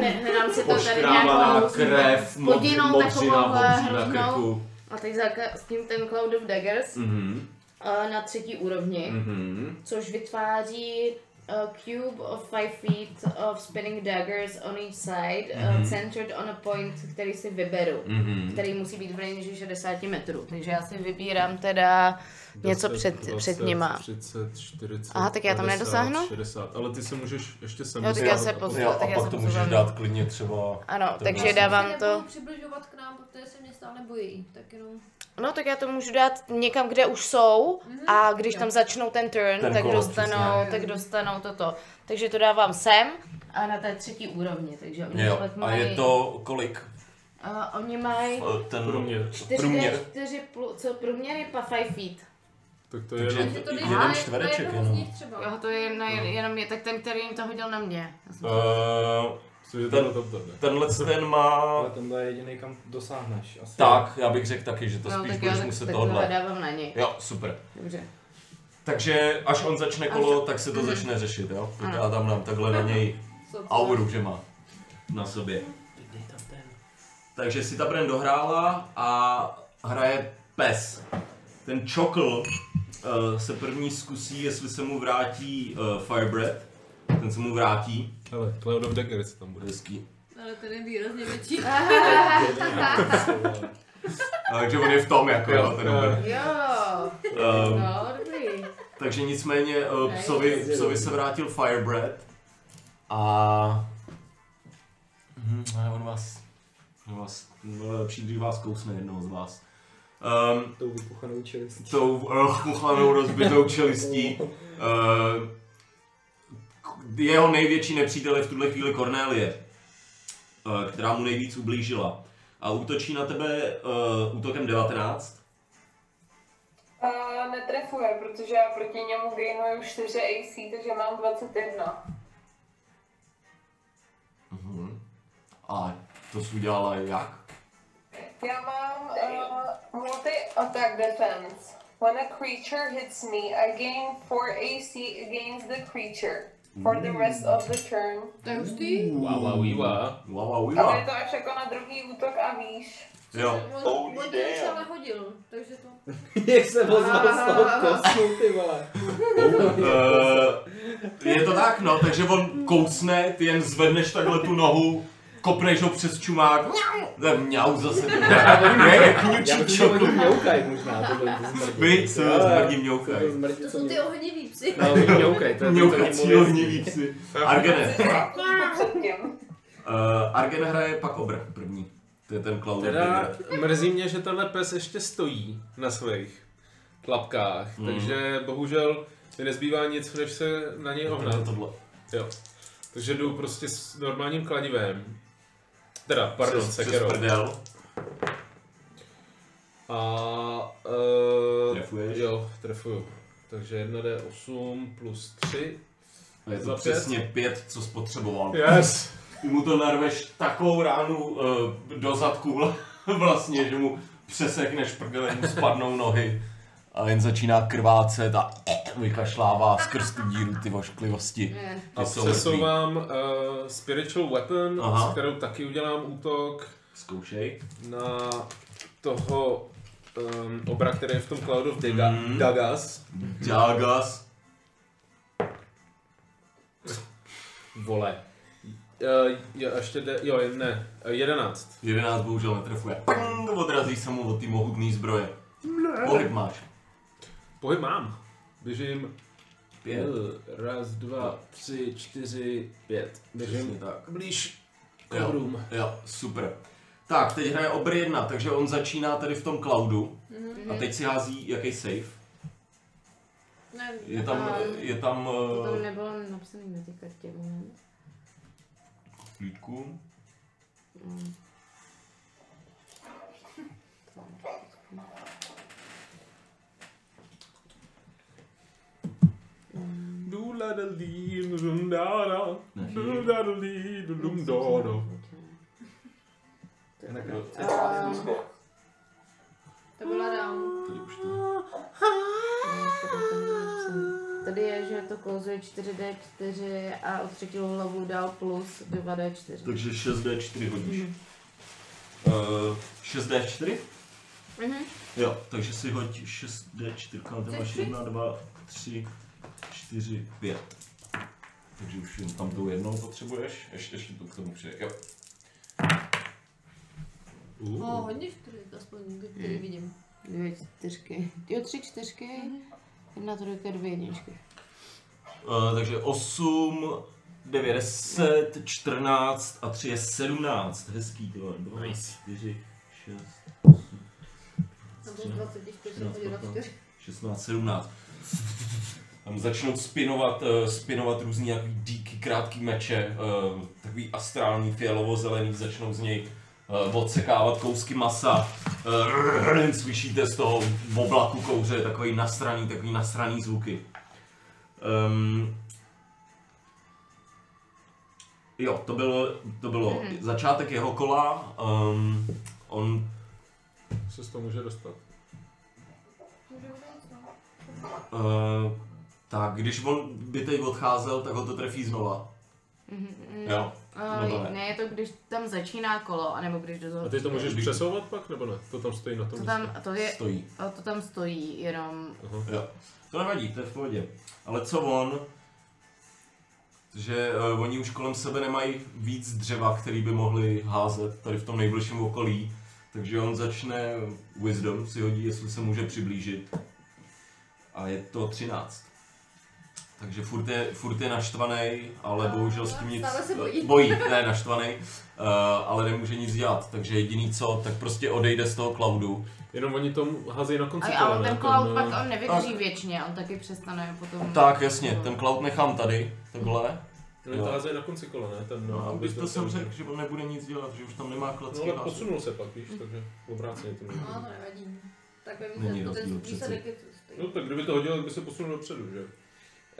ne, nedám si to tady nějakou krev, hodinou modří na hroznou. krku. A teď zakastím ten Cloud of Daggers Mhm. uh, na třetí úrovni, Mhm. což vytváří a cube of 5 feet of spinning daggers on each side, uh, centered on a point, který si vyberu, Mhm. který musí být v range 60 metrů. Takže já si vybírám teda něco 10, před, 20, před nima. 30, 40, Aha, tak já tam 50, nedosáhnu? 60, ale ty se můžeš ještě sem Jo, tak já se a potom- Jo, tak a já pak se to můžeš dát klidně třeba... Ano, takže já dávám to. přibližovat k nám, protože se mě stále bojí. Tak jenom... No tak já to můžu dát někam, kde už jsou a když tam začnou ten turn, Ten tak kolo, dostanou, přesně. tak dostanou toto. Takže to dávám sem a na té třetí úrovni, takže oni Jo, pak a mají, je to kolik? a oni mají Ten Průměr. 4 průměr. 4 plus, co průměr je pa 5 feet. Tak to je Takže- jenom... To jeden čtvereček jenom. třeba. Jo, to je na, jenom je, tak ten, který jim to hodil na mě. Já Uh, ten- tady? tenhle [laughs] ten má... Ale tenhle je jediný, kam dosáhneš. Asi. Tak, já bych řekl taky, že to no, spíš tak já budeš tak, muset tak tohle. dávám na něj. Jo, super. Dobře. Takže až on začne kolo, tak se to začne řešit, jo? Tak já tam dám takhle na něj auru, že má na sobě. Takže si ta Bren dohrála a hraje pes. Ten čokl uh, se první zkusí, jestli se mu vrátí uh, Firebreath. Ten se mu vrátí. Hele, Cloud of Daggers tam bude. Hezký. Ale ten je výrazně větší. [laughs] Takže [laughs] on je v tom, jako jo, ten. Jo, Um, no, dobrý. takže nicméně uh, psovi, psovi se vrátil Firebreath a... Mhm, on vás... On vás... No, když vás kousne jednoho z vás. Um, Tou vypuchanou čelistí. tou rozpuchanou rozbitou čelistí. Uh, jeho největší nepřítel je v tuhle chvíli Cornélie, uh, která mu nejvíc ublížila. A útočí na tebe uh, útokem 19. Uh, netrefuje, protože já proti němu gainuju 4 AC, takže mám 21. Mhm. A to jsi udělala jak? Já mám uh, multi-attack defense. When a creature hits me, I gain 4 AC against the creature for the rest of the turn. To je hustý. Wow, wow, wow. Wow, wow, Ale je wow. to až jako na druhý útok a výš. Jo. On, Holy on už damn. ale hodil, takže to... [laughs] Jak se ozval z toho [laughs] kosmu, ty vole. Uh, je to tak, no, takže on kousne, ty jen zvedneš takhle tu nohu, kopneš ho přes čumák, je mňau zase, [laughs] ne, jak kňučí možná, to byly ty zmrdí. Vy, co Jo, jo. zmrdí mňoukají. To jsou ty ohnivý psy. No, oni mňoukají, to je to, co Mňoukací oni mluví. ohniví psy. Argene. Předtím. Uh, Argen hraje pak obr první. To je ten clown. Teda mrzí mě, že tenhle pes ještě stojí na svých klapkách, Hmm. takže bohužel mi nezbývá nic, než se na něj ohnat. tohle. Jo. Takže jdu prostě s normálním kladivem. Teda, pardon, Přes, přes sekerou. prdel. A... Uh, Trefuješ? Jo, trefuju. Takže 1d8 plus 3. A je to přesně pět, co spotřeboval. Yes! Ty mu to narveš takovou ránu uh, do zadku [laughs] vlastně, že mu přesekneš prdele, mu spadnou nohy a jen začíná krvácet a vykašlává skrz tu díru ty vošklivosti. Ne. A přesouvám uh, Spiritual Weapon, Aha. s kterou taky udělám útok Zkoušej. na toho um, obra, který je v tom Cloud of Daga, Mhm. Dagas. Jagas. Vole. Uh, jo, ještě de, jo, ne, uh, 11. 11 bohužel netrefuje. Pang, odrazí se mu od té mohutné zbroje. Pohyb máš. Pohyb mám. Běžím Pět. Eh, Raz, dva, tři, čtyři, pět. Přesně Běžím tak. blíž k Jo. Jo, super. Tak, teď hraje obr 1, takže on začíná tady v tom cloudu. A teď si hází jaký save. Ne, Je tam, A- je tam To tam uh, nebylo napsané na té kartě. moment. klíčku. Mm. To byla dám. Tady už to. To je, že to kouzuje 4D4 a o třetí hlavu dál plus 2D4. Takže 6D4 hodíš. Uh, 6D4? Mhm. Jo, takže si hoď 6D4, tam máš 1, 2, 3, 4, 5. Takže už jen tam tou jednou potřebuješ, ještě, ještě tu k tomu přijde, jo. O, hodně čtyři, aspoň který vidím. Dvě čtyřky. Jo, tři čtyřky. Jedna trojka, dvě jedničky. Uh, takže 8, 9, 10, 14 a 3 je 17. Hezký to. 2, Nice. 4, 6, Tam bylo 24, jsem hodila 4. 16, 17. Tam začnou spinovat, uh, spinovat různý jaký díky krátký meče, uh, takový astrální fialovo-zelený, začnou z něj uh, odsekávat kousky masa. Uh, slyšíte z toho v oblaku kouře takový nasraný, takový nasraný zvuky. Um, jo, to bylo, to bylo Mhm. začátek jeho kola. Um, on Se z toho může dostat. Uh, tak, když on by teď odcházel, tak ho to trefí znova. Mhm, mhm. Jo. Uh, Nebo ne? ne, je to když tam začíná kolo, anebo když do toho... A ty to můžeš Když- přesouvat pak, nebo ne? To tam stojí na tom To místě. tam, to je, Stojí. a to tam stojí, jenom... Jo. To nevadí, to je v pohodě. Ale co on? Že uh, oni už kolem sebe nemají víc dřeva, který by mohli házet tady v tom nejbližším okolí. Takže on začne Wisdom, si hodí, jestli se může přiblížit. A je to 13. Takže furt je, furt je naštvaný, ale bohužel s tím nic... Se bojí. Bojí, ne naštvaný, uh, ale nemůže nic dělat. Takže jediný co, tak prostě odejde z toho cloudu. Jenom oni to házejí na konci A, kola, a on ne? ten cloud eh, pak on nevydrží věčně, on taky přestane potom... Tak, jasně, ten cloud nechám tady, takhle. To házejí na konci kola, ne? Ten, No, abych to jsem ten- řekl, že on nebude nic dělat, že už tam nemá No klacky ale posunul se pak, víš, takže obráceně to není. No, to nevadí. Tak vím, rozdíl ten výsledek je No tak kdyby to hodil, tak by se posunul dopředu, že?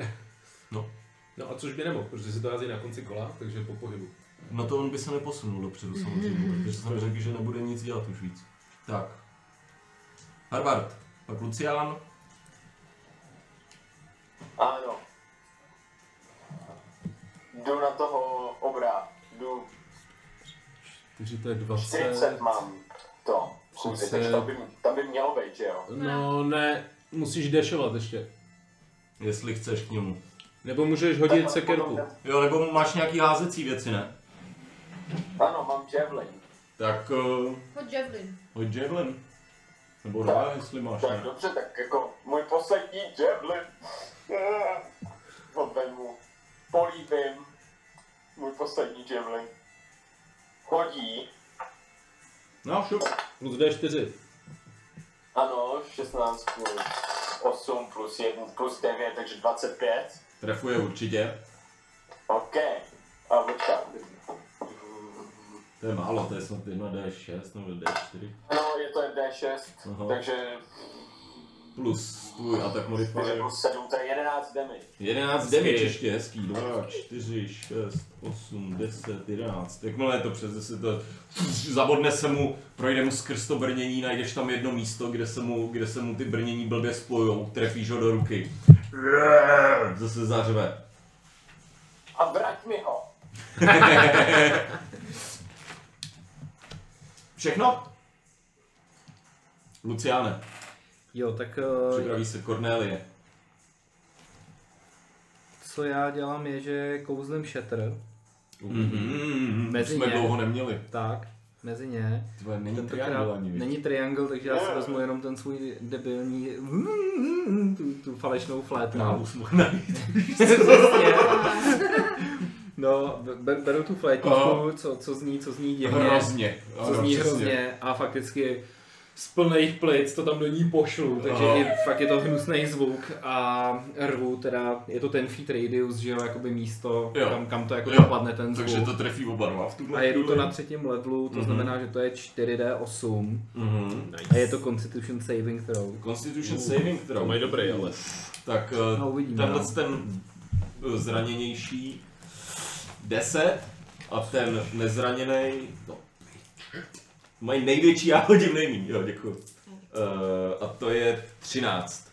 [laughs] No. No a což by nemohl, protože se to hází na konci kola, takže po pohybu. No to on by se neposunul dopředu samozřejmě, protože jsem řekl, že nebude nic dělat už víc. Tak. Harvard, pak Lucián, Ano. Jdu na toho obra. Jdu 4 to je 20. 40 mám to. 30. takže tam by, tam by mělo být, že jo? No ne, musíš dešovat ještě. Jestli chceš k němu. Nebo můžeš hodit sekerku. Jo, nebo máš nějaký házecí věci, ne? Ano, mám javelin. Tak uh, Hoď javelin. hoď javelin. Nebo dva, jestli máš, Tak ne? dobře, tak jako můj poslední javelin. Eh, Odvemu. Políbím. Můj poslední javelin. Hodí. No, šup. Plus D4. Ano, 16 plus 8 plus 1 plus 9, takže 25. Trefuje určitě. OK. A počkat. To je málo, to je snad 1 D6 nebo D4. No, je to D6, Aha. takže plus tvůj attack Takže modifier. plus 7, to je 11 damage. 11 damage ještě, hezký. 2, 4, 6, 8, 10, 11. Jakmile je to přes 10, to zabodne se mu, projde mu skrz to brnění, najdeš tam jedno místo, kde se mu, kde se mu ty brnění blbě spojou, trefíš ho do ruky. Zase zařve. A vrať mi ho. [laughs] Všechno? Luciane, Jo, tak eh, připraví se Cornélie. co já dělám je, že kouzlím šetr, Mhm, Mezi jsme ně. dlouho neměli. tak, mezi ně. Tvoje není Tentokrát triangle ani, není triangle, takže já si vezmu jenom ten svůj debilní, tu, tu falešnou flétnu. Králu jsme najít. [laughs] No, be- beru tu flétničku, co, co zní, co zní divně. Hrozně. co zní hrozně a fakticky z plných plic to tam do ní pošlu, takže Aha. i, fakt je to hnusný zvuk a rvu teda, je to ten feet radius, že jo, jakoby místo, Jo. kam, kam to jako Jo. dopadne ten zvuk. Takže to trefí oba dva v tuhle A jedu to na třetím levelu, to Mhm. znamená, že to je 4D8 Mhm. a je to Constitution Saving Throw. Constitution saving throw. To mají dobrý, ale. Tak No, no, uvidíme, tenhle no. ten eh, zraněnější 10 a ten nezraněný no, mají největší, já hodím nejmíň, jo, děkuji. Uh, a to je 13.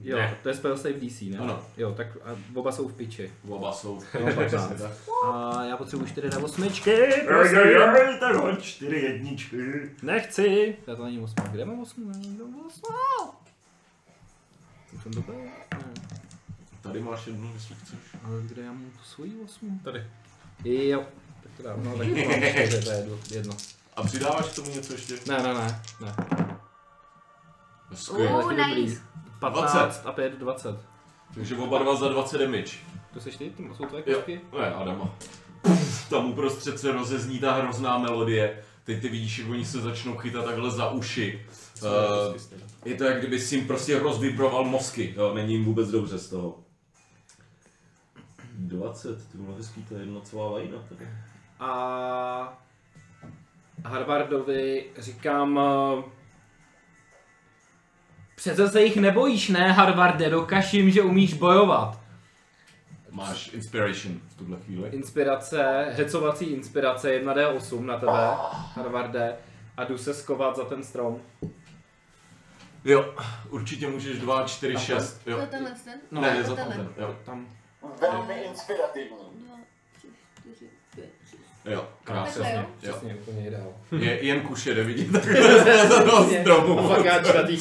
Jo, Ne. to je spell save DC, ne? Ano. Jo, tak a oba jsou v piči. Oba jsou. Jo, 15. A já potřebuji 4D8. tak hoď 4 jedničky. Nechci! Já to není 8. Kde mám 8? Kde mám 8? Už jsem to byl? Ne. Tady máš jednu, jestli chceš. Ale kde já mám tu svoji 8? Tady. Jo. Tak to dám, no tak to mám 4, to je jedno. A přidáváš k tomu něco ještě? Ne, ne, ne, ne. Skvěle. Uh, nice. 15 a 5, 20. Takže oba dva za 20 damage. To seš ty? To jsou tvoje Jo, kostky? ne, Adama. Puf, tam uprostřed se rozezní ta hrozná melodie. Teď ty vidíš, jak oni se začnou chytat takhle za uši. Uh, je to jak kdyby si jim prostě rozvibroval mozky, jo, není jim vůbec dobře z toho. 20, ty vole hezký, to je jednocová lajna tady. A Harvardovi říkám... eh, Přece se jich nebojíš, ne, Harvarde? Dokažím, že umíš bojovat. Máš inspiration v tuhle chvíli. Inspirace, hecovací inspirace 1D8 na tebe, Harvarde. A jdu se skovat za ten strom. Jo, určitě můžeš 2, 4, 6. To Jo. je tenhle ten? No, ne, to za tenhle. ten, jo. Tam. Velmi inspirativní. Jo, krásně. Takhle, jo? Jo. Přesně, úplně ideál. Je, jen kuše jde vidět takhle [laughs] [laughs] za toho stromu. Fakt já čtvrtý.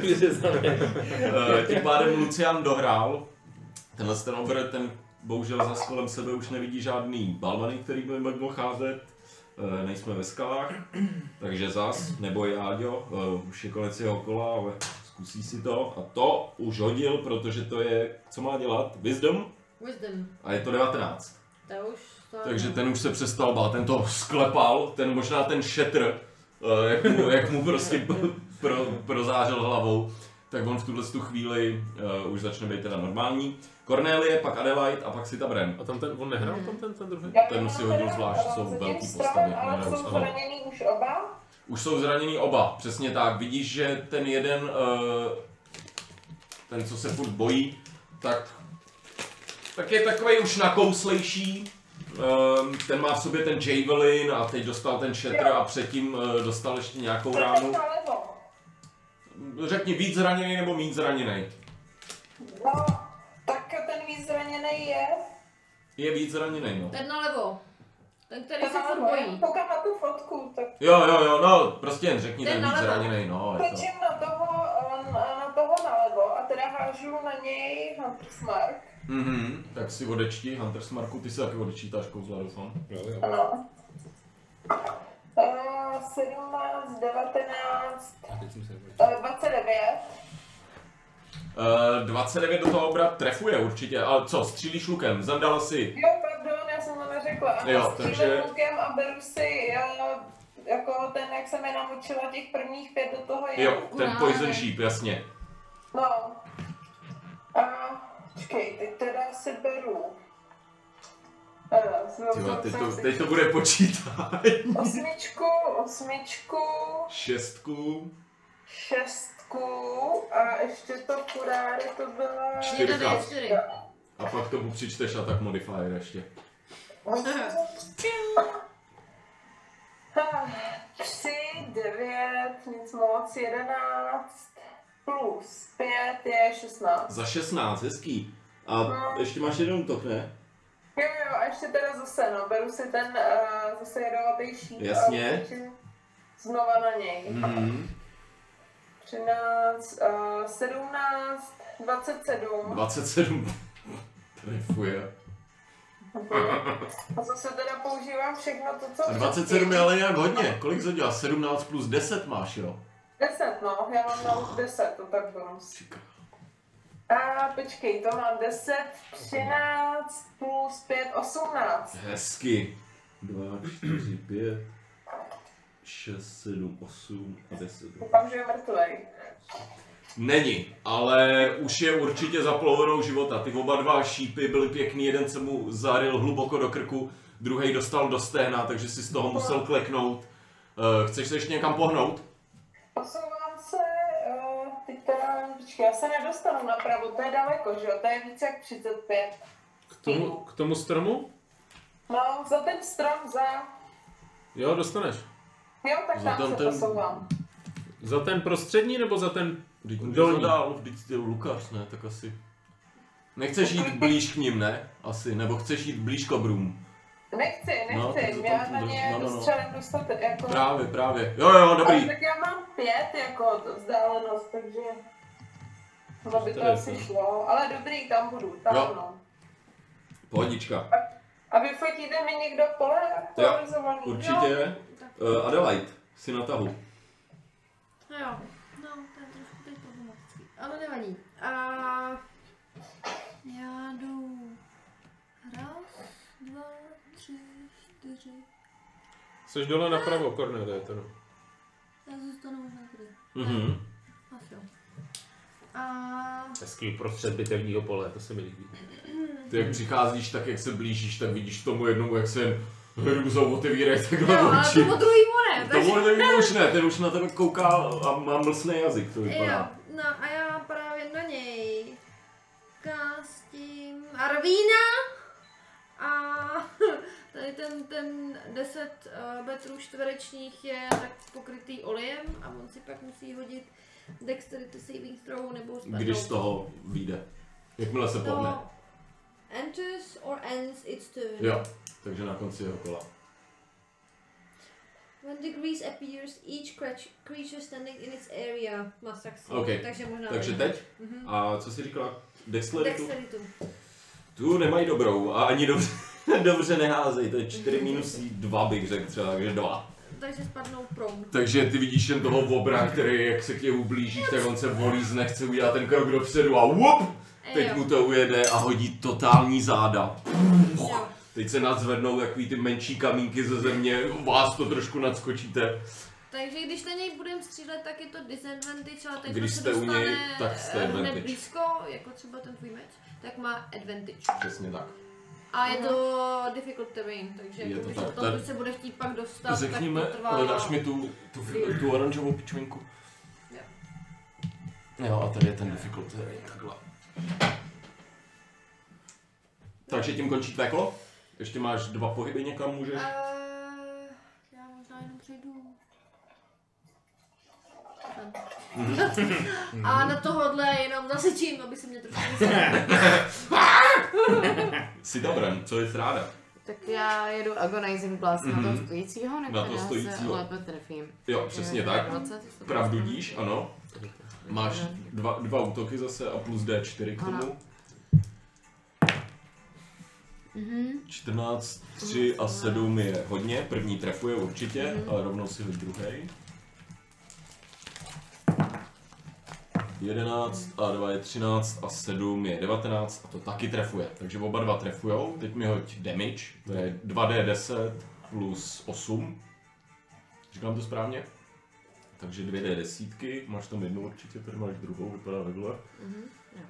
Vyřezanej. [laughs] Eh, Tím pádem Lucian dohrál. Tenhle ten obr, ten bohužel za kolem sebe už nevidí žádný balvany, který by mohl cházet. Eh, Nejsme ve skalách, takže zas, neboj Áďo, eh, už je konec jeho kola, ale zkusí si to. A to už hodil, protože to je, co má dělat? Wisdom? Wisdom. A je to 19. To už to... Takže ten už se přestal bát, ten to sklepal, ten možná ten šetr, eh, jak mu, jak mu prostě [laughs] pro, prozářil hlavou, tak on v tuhle tu chvíli uh, už začne být teda normální. Cornelie, pak Adelaide a pak si ta Bren. A tam ten, on nehrál tam ten, ten druhý? Ten si hodil zvlášť, jsou velký postavy, Ale jsou zraněný už oba. Už jsou zranění oba, přesně tak. Vidíš, že ten jeden, uh, ten co se furt bojí, tak, tak je takový už nakouslejší. Um, ten má v sobě ten Javelin a teď dostal ten Shatter a předtím uh, dostal ještě nějakou Ten ránu. nalevo. Řekni víc zraněný nebo méně zraněný. No, tak ten víc zraněný je. Je víc zraněný, no. Ten nalevo. Ten, který Ten se furt bojí. Koukám na tu fotku, tak Jo, jo, jo, no, prostě jen řekni Ten ten víc zraněný, no. Je to. na toho, nalevo a teda hážu na něj Hunter's Mark. Mhm, tak si odečti, Hunter's Marku, ty si taky odečítáš kouzla, doufám. Jo, jo. Ano. Uh, 17, 19, A teď jsem se uh, 29. Uh, 29 do toho obrat trefuje určitě, ale co, střílíš lukem, zandala si. Jo, pardon, já jsem to neřekla. Ano, Jo, takže- lukem a beru si uh, jako ten, jak jsem je naučila, těch prvních pět do toho je. Jo, ten poison sheep, jasně. No. A počkej, teď teda si beru. Eh, Tyhle, teď, to, teď to bude počítat. Osmičku, osmičku, Šestku, šestku a ještě to kuráry to byla... Čtyřka. čtyři. A pak tomu přičteš a tak modifier ještě. Tři, devět, nic moc, jedenáct, plus pět je šestnáct. Za 16, hezký. A ještě máš jeden útok, ne? Jo, jo, a ještě teda zase, no, beru si ten uh, zase jedovatý šíp. Jasně. A útočím znova na něj. Mhm. 13, uh, 17, 27. 27. Trefuje. A zase teda používám všechno to, co... A 27 je ale nějak hodně. Kolik to dělá? 17 plus 10 máš, jo? 10, no, já mám na 10, to tak. Čika. A počkej, to mám 10, 13 plus 5, 18. Hezky. 2, 4, 5, 6, 7, 8 a 10. Doufám, že je mrtvej. Není, ale už je určitě za polovinou života. Ty oba dva šípy byly pěkný, jeden se mu zaryl hluboko do krku, druhý dostal do stehna, takže si z toho musel kleknout. Eh, Chceš se ještě někam pohnout? Posouvám se, uh, teď teda, počkej, já se nedostanu napravo, to je daleko, že jo, to je víc jak 35. K tomu, k tomu stromu? No, za ten strom, za... Jo, dostaneš. Jo, tak Za tam ten- se ten- posouvám. Za ten prostřední nebo za ten dolní? dál, vždyť ty Lukáš, ne, tak asi. Nechceš jít blíž k ním, ne? Asi, nebo chceš jít blíž k obrům. Nechci, No, nechci, to já tam- na no, ně no, no. dostřelím dostatek, jako... Právě, právě. Jo, jo, Ale dobrý. tak já mám pět jako to vzdálenost, takže... No by to asi to. šlo, ale dobrý, tam budu, tam Jo. no. Pohodička. A vyfotíte mi někdo pole aktualizovaný? Určitě. Uh, Adelaide, si na tahu. No jo, no, to je trošku teď problematický, ale nevadí. A já jdu raz, dva, tři, čtyři, Jsi dole napravo, Cornelie, to no. já zůstanu možná tady. Mhm. Asi jo. A Hezký uprostřed bitevního pole, to se mi líbí. Ty jak přicházíš, tak jak se blížíš, tak vidíš tomu jednomu, jak se hrůzou otevírají takhle jo, ale oči. tomu druhýmu ne. Tomu ten už ne, ten už na tebe kouká a má mlsný jazyk, to Jo, vypadá. no a já právě na něj kástím Arvína a tady ten, ten 10 uh, metrů čtverečních je tak pokrytý olejem a on si pak musí hodit Dexterity Saving Throw nebo spadnout. Když z toho vyjde. Jakmile se pohne. Enters or ends its turn. Jo, takže na konci jeho kola. When the grease appears, each creature standing in its area má succeed. OK. Takže možná Takže teď? Mhm. A co jsi říkala? Dexteritu? Dexteritu. Tu nemají dobrou a ani dobře, [laughs] dobře neházej, to je 4 minus 2 bych řekl třeba, takže 2. Takže spadnou prom. Takže ty vidíš jen toho obra, který jak se k němu blížíš, tak on se volí, nechce udělat ten krok dopředu a whoop, teď mu to ujede a hodí totální záda. Teď se nadzvednou takový ty menší kamínky ze země, vás to trošku nadskočíte. Takže když na něj budeme střílet, tak je to disadvantage, ale teď Když se jste u dostane něj, tak jste eh, blízko, jako třeba ten tvůj meč, tak má advantage. Přesně tak. A je to difficult terrain, takže Je jako, to když tak, když se bude chtít pak dostat, Řekněme, tak to trvá... ale dáš mi tu, tu, tu oranžovou pičvenku. Jo. Jo, a tady je ten difficult terrain, takhle. Takže tím končí tvé kolo? Ještě máš dva pohyby někam můžeš? Uh, já možná jenom přejdu... Tam. Mhm. [laughs] A na tohohle jenom zasečím, aby se mě trošku. [laughs] Jsi dobrem, co je ráda? Tak já jedu Agonizing Blast na Mhm. toho stojícího, nebo Na toho já se stojícího. lépe trefím. Jo, přesně Je tak. 20, to Pravdu díš, ano. Máš dva, dva útoky zase a plus D4 k tomu. Ano. Mhm. 14, 3 a 7 je hodně, první trefuje určitě, ale rovnou si hoď druhý. 11 a 2 je 13 a 7 je 19 a to taky trefuje. Takže oba dva trefujou. Teď mi hoď damage, to je 2D10 plus 8. Říkám to správně? Takže 2D10, máš tam jednu určitě, tady máš druhou, vypadá takhle. Mhm. Jo,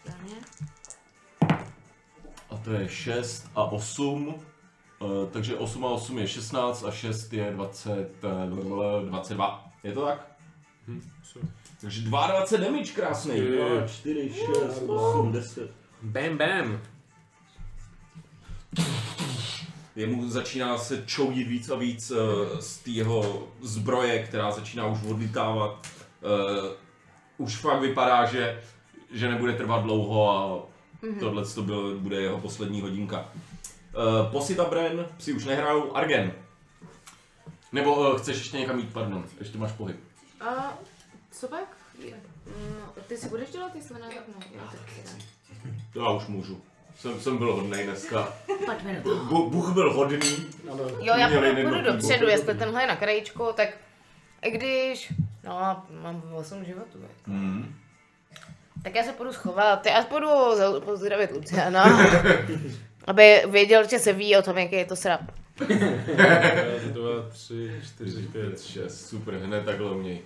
správně. A to je 6 a 8. Uh, takže 8 a 8 je 16 a 6 je 20, eh, 22. Je to tak? Takže 22 damage krásný. Je. 2, 4, 6, 8, 10. Bam, bam. Jemu začíná se čoudit víc a víc eh, z té jeho zbroje, která začíná už odlitávat. Eh, už fakt vypadá, že, že nebude trvat dlouho a tohle to byl, bude jeho poslední hodinka. Uh, Posita Bren si už nehrajou Argen. Nebo chceš ještě někam jít, pardon, ještě máš pohyb. A co pak? No, ty si budeš dělat, jestli ne, tak ne. Jo, tak ne. To já už můžu. Jsem, jsem byl hodnej dneska. Pojďme do toho. Bu- Bůh byl hodný. Jo, já půjdu, jeden půjdu dobrý dopředu, jestli tenhle je na krajíčku, tak i když, no, mám 8 životů, veď. Hmm. tak já se půjdu schovat, já půjdu za- pozdravit Luciana, [laughs] aby věděl, že se ví o tom, jaký je to srap. Raz, [laughs] dva, tři, čtyři, pět. 5, 6, super, hned takhle u něj.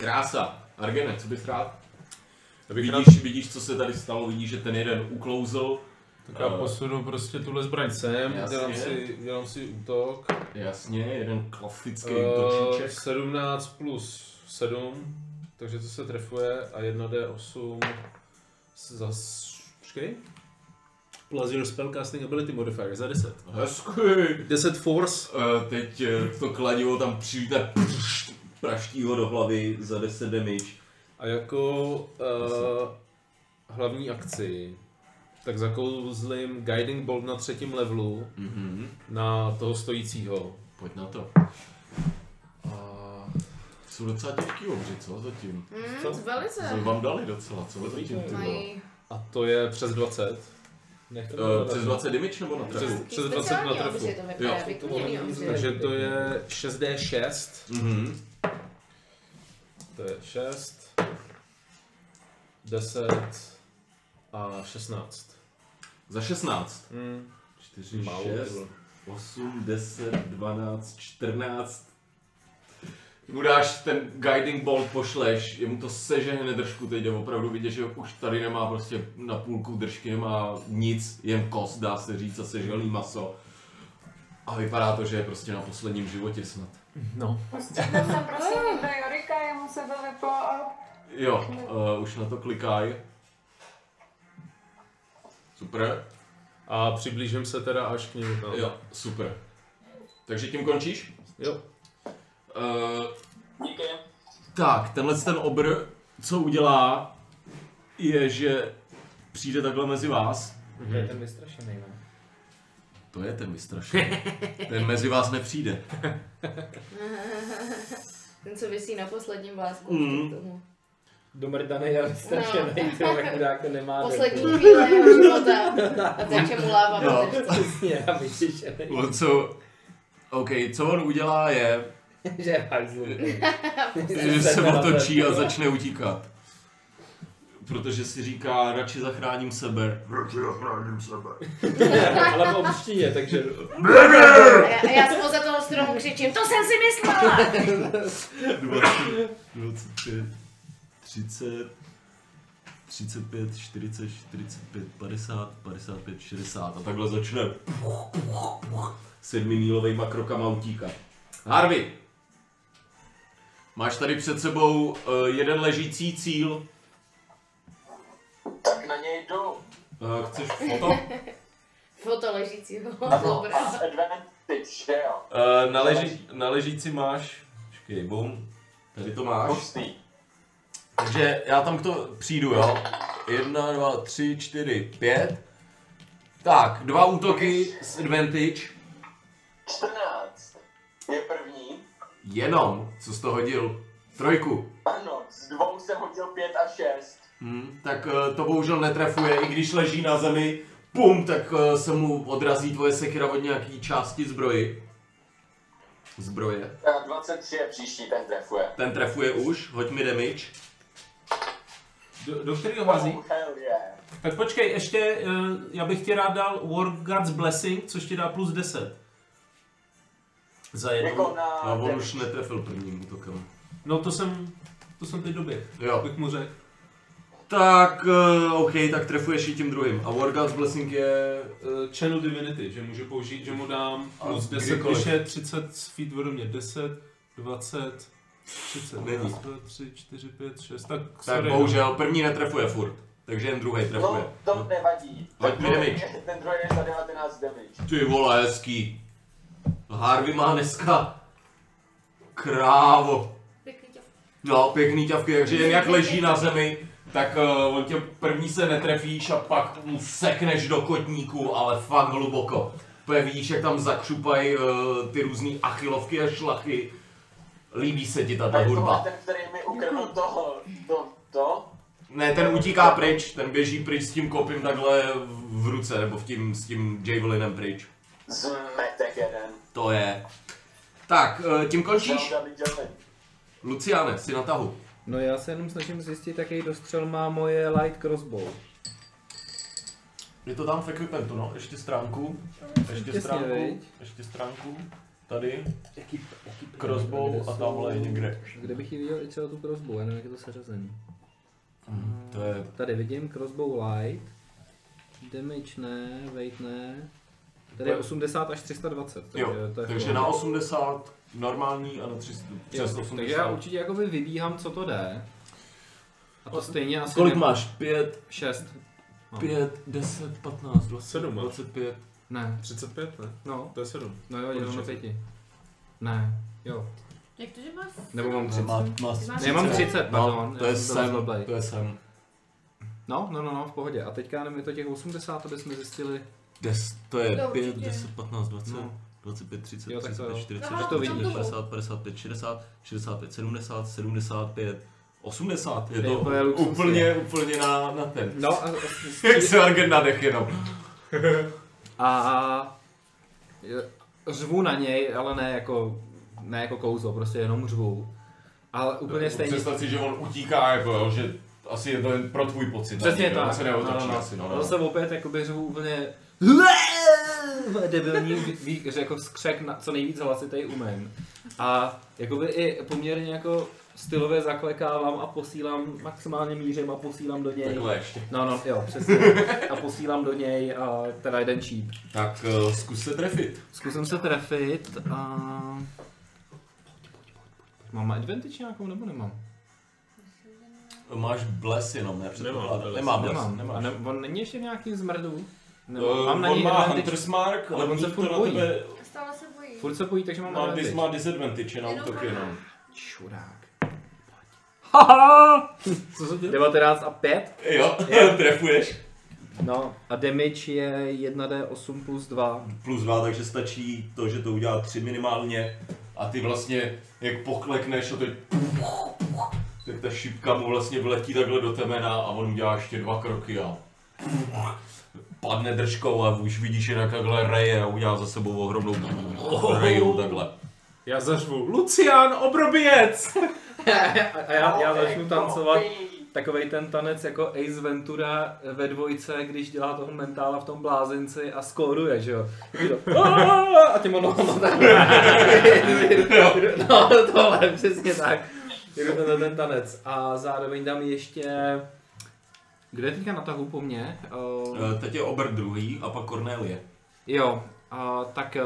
Krása. Argene, co bys rád? Bych rád, Vidíš, vidíš, co se tady stalo, vidíš, že ten jeden uklouzl. tak já posunu prostě tuhle zbraň sem, Jasně. dělám si, dělám si útok. Jasně, jeden klasický Uh, útočíček. 17 plus 7, takže to se trefuje a 1d8 s- za... Počkej. Plus your spellcasting ability modifier za 10. Hezky. 10 force. Uh, teď to kladivo tam přijde, praští ho do hlavy za 10 damage. A jako uh, hlavní akci, tak zakouzlím Guiding Bolt na třetím levelu Mhm. na toho stojícího. Pojď na to. A Jsou docela těžký obři, co zatím? Hmm, velice. Co vám dali docela, co zatím ty vole? Mají a to je přes 20. Nech to Uh, přes 20 damage nebo na Přes, trefu? přes 20 na trefu. Jo. Takže to je 6d6. Mhm. To je 6, 10 a 16. Za 16. Hmm. 4, Málo, 6, ty vole. 8, 10, 12, 14. Mu dáš ten guiding bolt, pošleš, jemu to seže hned držku, teď je opravdu vidět, že už tady nemá prostě na půlku držky, nemá nic, jen kost, dá se říct, a seželý maso. A vypadá to, že je prostě na posledním životě snad. No. Pustíme se prosím [laughs] do Jorika, jemu se to vyplo a... Jo, uh, už na to klikaj. Super. A přiblížím se teda až k němu tam. Jo, super. Takže tím končíš? jo. Uh, Díky. Tak, tenhle ten obr, co udělá, je, že přijde takhle mezi vás. To je ten vystrašený, ne? To je ten vystrašený. Ten mezi vás nepřijde. [laughs] Ten, co visí na posledním vlásku. Mm. tomu. Domrdaný a vystrašený, no. to chudák to nemá. Poslední chvíle jeho života. A teče mu láva dešti. Přesně, a vytěšený. On co... OK, co on udělá je, [laughs] Že je hajzlu. [laughs] že se otočí a začne utíkat. Protože si říká, radši zachráním sebe. Radši zachráním sebe. Ale v obštině, takže... A já, a já spoza toho stromu křičím, to jsem si myslela! 20, 25, 30, 35, 40, 45, 50, 55, 60 a takhle začne sedmimílovejma krokama utíkat. Harvey, máš tady před sebou uh, jeden ležící cíl. Tak na něj jdu. Uh, chceš foto? [laughs] Foto ležícího. Ano, Dobrá. s advantage, že jo? Uh, na, leží, na ležící máš, počkej, bum, tady to máš. Hustý. Takže já tam k to přijdu, jo. Jedna, dva, tři, čtyři, pět. Tak, dva útoky s advantage. 14 je první. Jenom, co jsi to hodil? Trojku. Ano, z dvou jsem hodil 5 a 6. Hm, tak eh, to bohužel netrefuje, i když leží na zemi. Pum, tak eh, se mu odrazí tvoje sekira od nějaký části zbroji. Zbroje. A 23 je příští, ten trefuje. Ten trefuje už, hoď mi damage. Do, do kterého hází? Oh, hell yeah. Tak počkej, ještě uh, já bych ti rád dal War God's Blessing, což ti dá plus 10. Za Jako jednu. na... A on už netrefil prvním útokem. No to jsem, to jsem teď doběh, Jo. bych mu řekl. Tak, uh, OK, tak trefuješ i tím druhým. A War God's Blessing je... Uh, Channel Divinity, že může použít, že mu dám plus 10, kdykoliv. když je 30 feet ode mě, 10, 20, 30, Není. 2, 3, 4, 5, 6, tak Tak sorry. bohužel první netrefuje furt. Takže jen druhý trefuje. No, to nevadí. Hoď Ten mi druhý, damage. ten druhý je za 19 damage. Ty vole, hezký. Harvey má dneska krávo. Pěkný ťaf. No, pěkný ťavky, takže jen jak leží na zemi, tak uh, on tě první se netrefíš a pak mu sekneš do kotníku, ale fakt hluboko. Úplně vidíš, jak tam zakřupají uh, ty různé achilovky a šlachy. Líbí se ti ta, hudba. ten, který mi ukrvil to, to, to, Ne, ten utíká pryč, ten běží pryč s tím kopím takhle v ruce, nebo v tím, s tím javelinem pryč. zmetek jeden. To je. Tak, eh, tím končíš. Luciane, jsi na tahu. No já se jenom snažím zjistit, jaký dostřel má moje light crossbow. Je to tam v equipentu, no, ještě stránku. Ještě Těsně, stránku, viď? ještě stránku. Tady, Jaký, jaký crossbow a jsou- tamhle je někde. Kde bych ji viděl i třeba tu crossbow, já nevím, jak je to seřazený. To je, Tady vidím crossbow light, damage ne, weight ne. Tady je 80 až 320, takže jo, to je v takže pohodě. na 80 normální a na 300, přes Jo, 80. Takže já určitě jakoby vybíhám, co to jde. A to stejně asi Kolik nem- máš? 5, 6. No. 5, 10, 15, 20, Sedm máš. 25. Ne, 35, ne? no, To je 7. no jo, jenom na Určitě. pěti. Ne, jo. Jak to, že máš? Nebo mám 30. Má, má máš Ne, mám 30. 30, No, pardon. to já je sem, to je sem. No, no, no, no, v pohodě. A teďka nevím, je to těch 80, aby jsme zjistili. Des, to je To 5, určitě. 10, 15, 20, No. 25, 30, Jo, tak to 35, jo. 40, No, to 40, vidíš. 50, 55, 60, 65, 70, 75, 80. Je Je to úplně úplně, úplně na, na ten. No a, [laughs] Jak se Argen nadech jenom. a řvu na něj, ale ne jako, ne jako kouzlo, prostě jenom řvu. Ale úplně stejně. Představ si, že on utíká, jako jo, že asi je to jen pro tvůj pocit. Přesně jo, on tak. se No, neotočí no, no. asi, no, A no. zase opět jakoby řvu úplně debilní, ví, že jako skřek na, co nejvíc hlasitej umím. A jakoby i poměrně jako stylově zaklekávám a posílám, maximálně mířím a posílám do něj. Takhle ještě. No, no, jo, přesně. A posílám do něj a teda jeden číp. Tak uh, zkus se trefit. Zkusím se trefit a... Mám advantage nějakou nebo nemám? Máš bles jenom, ne? Nemám Předpokládám. bles. Nemá bles, Nemám. A ne, on není ještě v nějakým zmrdu? Ne, Uh, mám na on něj má advantage. Hunter's Mark, ale ale on se furt to na bojí. tebe Stále se bojí. Furt se bojí, takže mám má, dis, má disadvantage na útok jenom. Čurák. Haha! [laughs] Co se děje? 19 a 5. Jo, [laughs] trefuješ. No a damage je 1d8 plus 2. Plus 2, takže stačí to, že to udělá 3 minimálně. A ty vlastně, jak poklekneš a teď tak ta šipka mu vlastně vletí takhle do temena a on udělá ještě dva kroky a padne držkou a už vidíš, že takhle reje a udělá za sebou ohromnou reju takhle. Já zařvu, Lucian, obroběc! [laughs] a já, já začnu tancovat takovej ten tanec jako Ace Ventura ve dvojce, když dělá toho mentála v tom blázinci a skóruje, že jo. [laughs] A těma nohama takhle. No tohle, přesně [laughs] tak. Jdu ten, ten tanec. A zároveň dám ještě... Kdo je teďka na tahu po mně? Uh, Eh, Teď je Ober druhý a pak Cornelie. jo, a tak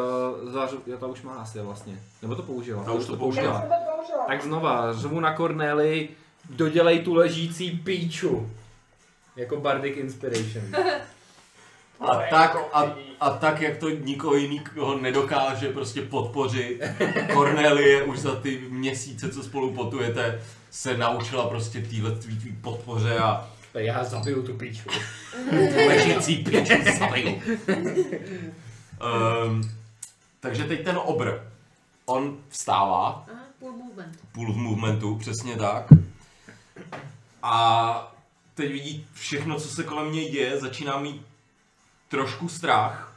uh, zařu, jo, ta už má asi vlastně. Nebo to použila. Ta už to Já použila. jsem to použila. Tak znova, řvu na Corneli, dodělej tu ležící píču. Jako Bardic Inspiration. [laughs] A tak, a, a tak, jak to nikoho jiného nedokáže prostě podpořit, Cornelie už za ty měsíce, co spolu potujete, se naučila prostě týhle tvý, tvý podpoře a Já zabiju tu píču. [laughs] ležící píču zabiju. um, takže teď ten obr. On vstává, Aha, full movement. půl v movementu, přesně tak. A teď vidí všechno, co se kolem něj děje, začíná mít trošku strach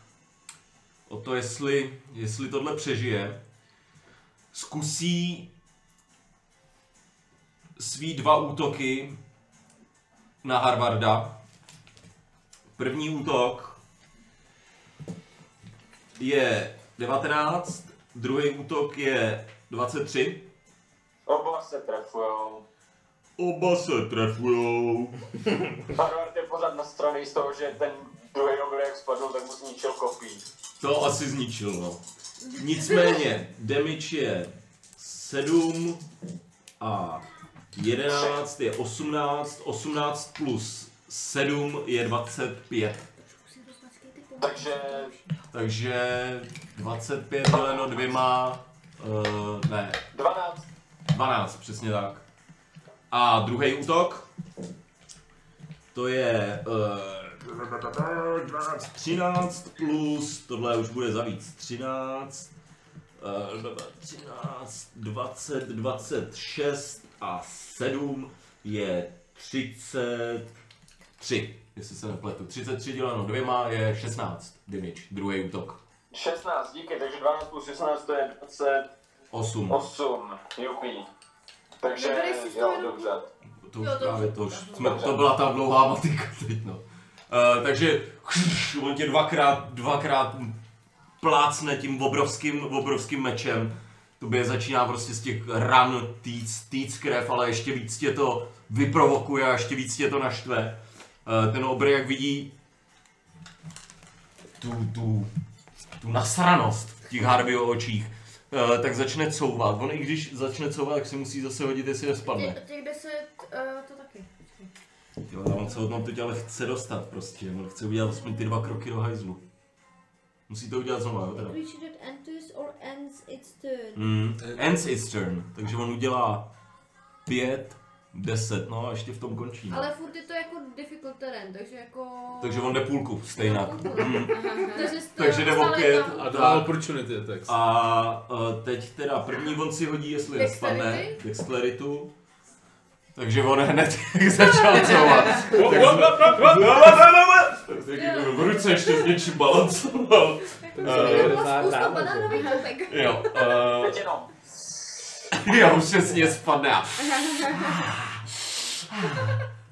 o to, jestli, jestli tohle přežije. Zkusí svý dva útoky na Harvarda. První útok je 19, druhý útok je 23. Oba se trefujou. Oba se trefujou. [laughs] Harvard je pořád nastraný z toho, že ten druhý obr, jak spadl, tak mu zničil kopí. To asi zničil, no. Nicméně, damage je 7 a 11 je 18, 18 plus 7 je 25. Takže Takže 25 děleno dvěma, uh, ne, 12. 12, přesně tak. A druhý útok, to je uh, 12, 13 plus, tohle už bude za víc, 13, uh, 13, 20, 26 a 7 je 33, jestli se nepletu. 33 děleno dvěma je 16 damage, druhý útok. 16, díky, takže 12 plus 16 to je 28, 8. jupí. Takže Vybereš si z toho jo, jenom dobře. To už Jo, to právě už- to, už to jsme, to byla ta dlouhá matika teď, no. Uh, takže on tě dvakrát, dvakrát plácne tím obrovským, obrovským mečem. Tobě začíná prostě z těch ran týc, týc krev, ale ještě víc tě to vyprovokuje a ještě víc tě to naštve. Uh, ten obr, jak vidí tu, tu, tu nasranost v těch Harveyho očích, uh, tak začne couvat. On i když začne couvat, tak si musí zase hodit, jestli nespadne. Tě, těch deset, uh, to taky. Jo, on se od teď ale chce dostat prostě, on chce udělat aspoň ty dva kroky do hajzlu. Musí to udělat znovu, jo teda. Creature that enters or ends its turn. Mm. Ends its turn, takže on udělá pět, deset, no a ještě v tom končí. No. Ale furt je to jako difficult terén, takže jako... Takže on jde půlku, stejně. Mm. Takže, jde o stále pět tam. A dva Tak. opportunity attacks. A uh, teď teda první on si hodí, jestli nespadne, dexteritu. Takže on hned [laughs] začal [laughs] couvat. Tak v ruce ještě s něčím balancoval. To Eh, byla spousta banánových. Jo, uh, jenom. [laughs] jo, přesně spadne. a-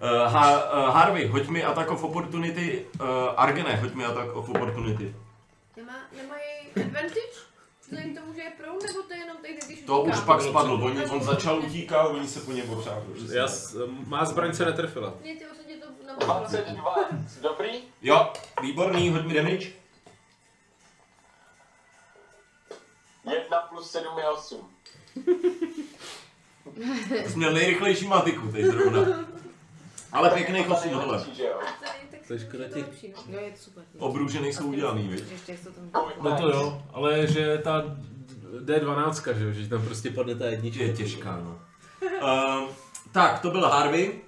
Uh, ha, uh, Harvey, hoď mi attack of opportunity. Uh, Argene, hoď mi attack of opportunity. Nemá, nemají advantage? Vzhledem tomu, že je pro, nebo to je jenom tehdy, když To utíká? už pak spadl, on, on začal utíkat, oni se po něm popřáhli. Já, s- má zbraň se netrefila. Ne, ty. 22. Dobrý? Jo, výborný, hoď mi damage. 1 plus 7 je 8. Jsi měl nejrychlejší matiku teď zrovna. Ale pěkných 8 tohle. Nejlepší, že jo? Tak To je škoda to těch- no. Jo, je to super. Obrůže nejsou udělaný, viď? Ještě jak to tam No to jo, ale že ta D12, že jo, že tam prostě padne ta jednička. Je těžká, no. Uh, tak, to byl Harvey.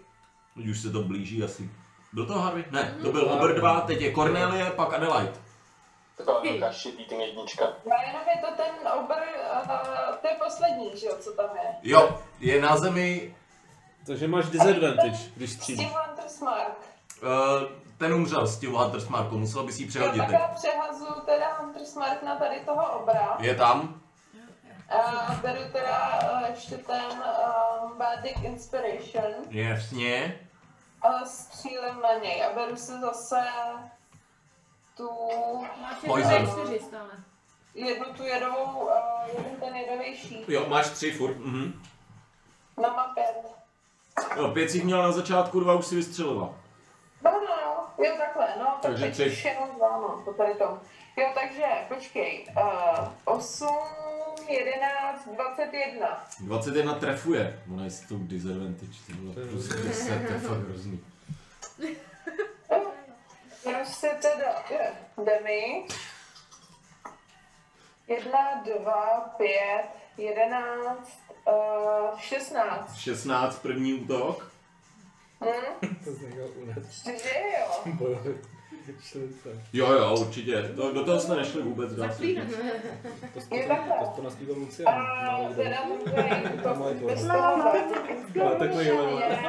Teď už se to blíží asi. Byl to Harvey? Ne, to byl Ober 2, teď je Cornelie, pak Adelaide. Taková velká shitting jednička. Já jenom je to ten obr, uh, to je poslední, že jo, co tam je. Jo, je na zemi, Takže máš disadvantage, když střílíš. tím Hunter's Mark. uh, ten umřel s tím Hunter's Markou, musel bys jí Jo, přehodit tak já přehazu teda Hunter's Mark na tady toho obra. Je tam? A beru teda uh, ještě ten uh, Bardic Inspiration Jasně. A střílím na něj a beru si zase tu Máš Poison. čtyři stále. jednu tu jedovou, uh, jeden ten jedový šíp. Jo, máš tři furt. Mhm. No má pět. Jo, pět jich měl na začátku, dva už si vystřelila. No, no, no, jo takhle, no, tak Takže teď tři. už jenom dva, no, po tady tom. Jo, takže, počkej, uh, 8, 11, 21. 21 trefuje. Ona je s tou disadvantage, ty vole, plus 10, to je fakt hrozný. Si teda, damage. 1, 2, 5, 11, uh, 16. 16 první útok. Hm? To z něho unes. Čtyři, jo. Jo, jo, určitě. To, do toho jsme nešli vůbec. dá se. To, to, Je takhle. to, [laughs] to naspíval Lucian. A teda to toho Ale takový level. je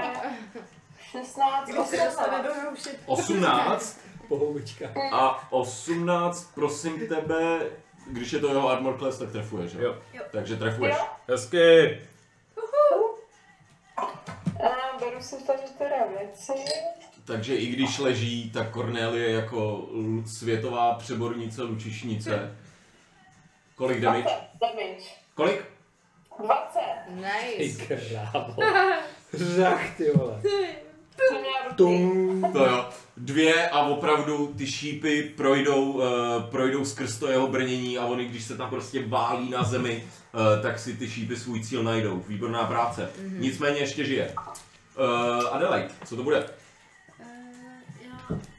16, Když se dostane 18. do roušet. 18 Pohoubička. a 18, prosím tebe, když je to jeho armor class, tak trefuješ, jo? Jo. Takže trefuješ. Jo. Hezky. A beru si tady teda věci. Takže i když leží, tak Cornelie jako l- světová přebornice, lučišnice. Kolik damage? 20 damage. Kolik? 20. Ty Nice. krávo. [laughs] Řach, ty vole. Tum. To jo. dvě a opravdu ty šípy projdou, uh, projdou skrz to jeho brnění a oni, když se tam prostě válí na zemi, uh, tak si ty šípy svůj cíl najdou. Výborná práce. Mm-hmm. Nicméně ještě žije. Uh, Adelaide, co to bude?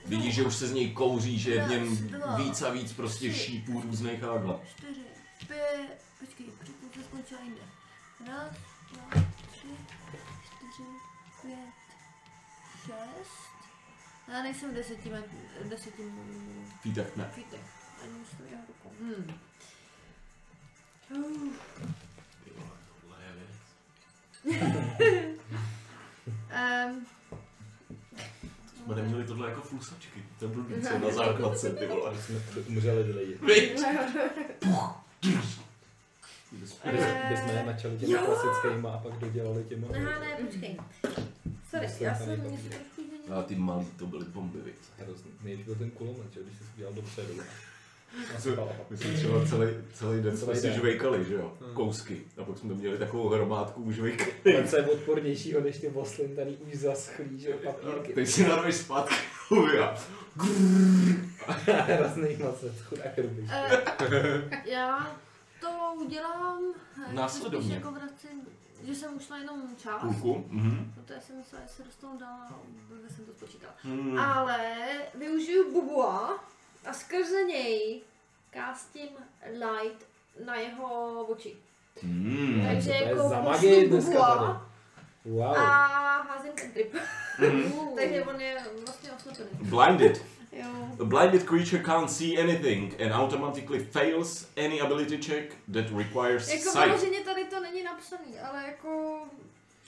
Vidíš, že už se z něj kouří, že je v něm víc a víc prostě šípů různých a takhle. Čtyři, pět, počkej, předtím skončila jinde. Raz, dva, tři, čtyři, pět, šest. Já nejsem met- deseti Fítech ne. fitech. Ani musím jeho rukou. Hmm. [laughs] Uh, um, Jsme neměli tohle jako flusačky. To byl víc [laughs] na základce, ty vole. Jsme umřeli ty lidi. Viď? [laughs] Eh, Bychom je načali těma klasickýma a pak dodělali těma. Aha, ne, počkej. Sorry, Myslím, já jsem změnila. A ty malí to byly bomby, viď? Hrozný. Nejdřív byl ten kulomet, že, když jsi udělal dopředu. My jsme třeba celý, celý den Celý jsme si den. žvejkali, že jo? Hmm. Kousky. A pak jsme tam měli takovou hromádku už žvejkali. [laughs] Ten se je odpornější než ty oslintaný už zaschlý, že jo, papírky. Teď si narveš zpátky a [laughs] Hrozný macet, chudák ruby. Eh, já to udělám eh, Následovně. Jako vracím, že jsem ušla jenom část. půlku. Mhm. Protože jsem myslela, že se dostanu dál a blbě jsem to spočítala. Hmm. Ale využiju Bubua a skrze něj kástím light na jeho oči. Hmm. Takže jako za magii dneska Bubua Wow. a házím ten trip. Mhm. [laughs] Takže on je vlastně oslepený. Blinded. Jo. A blinded creature can't see anything and automatically fails any ability check that requires Jako sight. vyloženě tady to není napsaný, ale jako...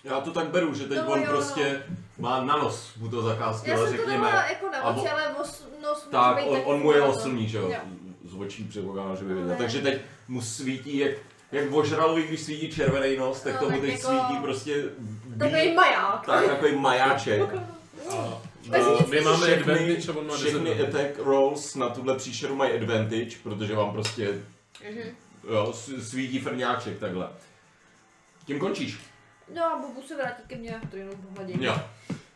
Já to tak beru, že teď No, on jo, no. prostě má na nos, mu to Já zakázky, jsem to řekněme. dala jako na A oči, ale os, nos může Tak, být on, on mu je to. oslný, že jo? Jo. Z očí předpokládám, že by viděl. Ale- Takže teď mu svítí, jak, jak ožralovi, když svítí červený nos, tak No, tomu tak teď jako- svítí prostě Takový maják. tak, takový majáček. [laughs] Eh, nic My máme všechny, advantage a on má všechny attack rolls na tuhle příšeru mají advantage, protože vám prostě jo, s- svítí frňáček takhle. Tím končíš. No a Bubu se vrátí ke mně, to jenom pohladím. Jo.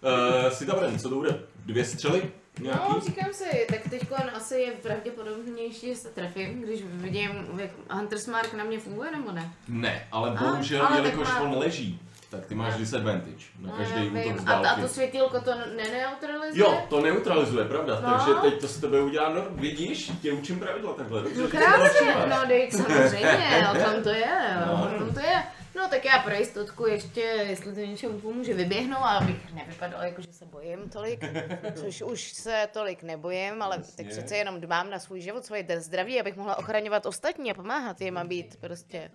Uh, Sitavren, co to bude? Dvě střely? Nějaký? No, říkám si, tak teď asi je pravděpodobnější, že se trefím, když vidím, jak Hunter's Mark na mě funguje, nebo ne? Ne, ale bohužel, ale jelikož má- on leží, tak ty máš No. disadvantage na No, každý útok z a, a dálky. to světílko to neneutralizuje? Jo, to neutralizuje, pravda, No. takže teď to s tebe udělá, no vidíš, tě učím pravidla takhle. Dobře, No krásně, no dej, samozřejmě, [laughs] o tom to je, No. o tom to je. No tak já pro jistotku ještě, jestli to něčemu pomůže, vyběhnu, abych nevypadala jako, že se bojím tolik, [laughs] což už se tolik nebojím, ale tak přece jenom dbám na svůj život, svoje zdraví, abych mohla ochraňovat ostatní a pomáhat jim a být prostě,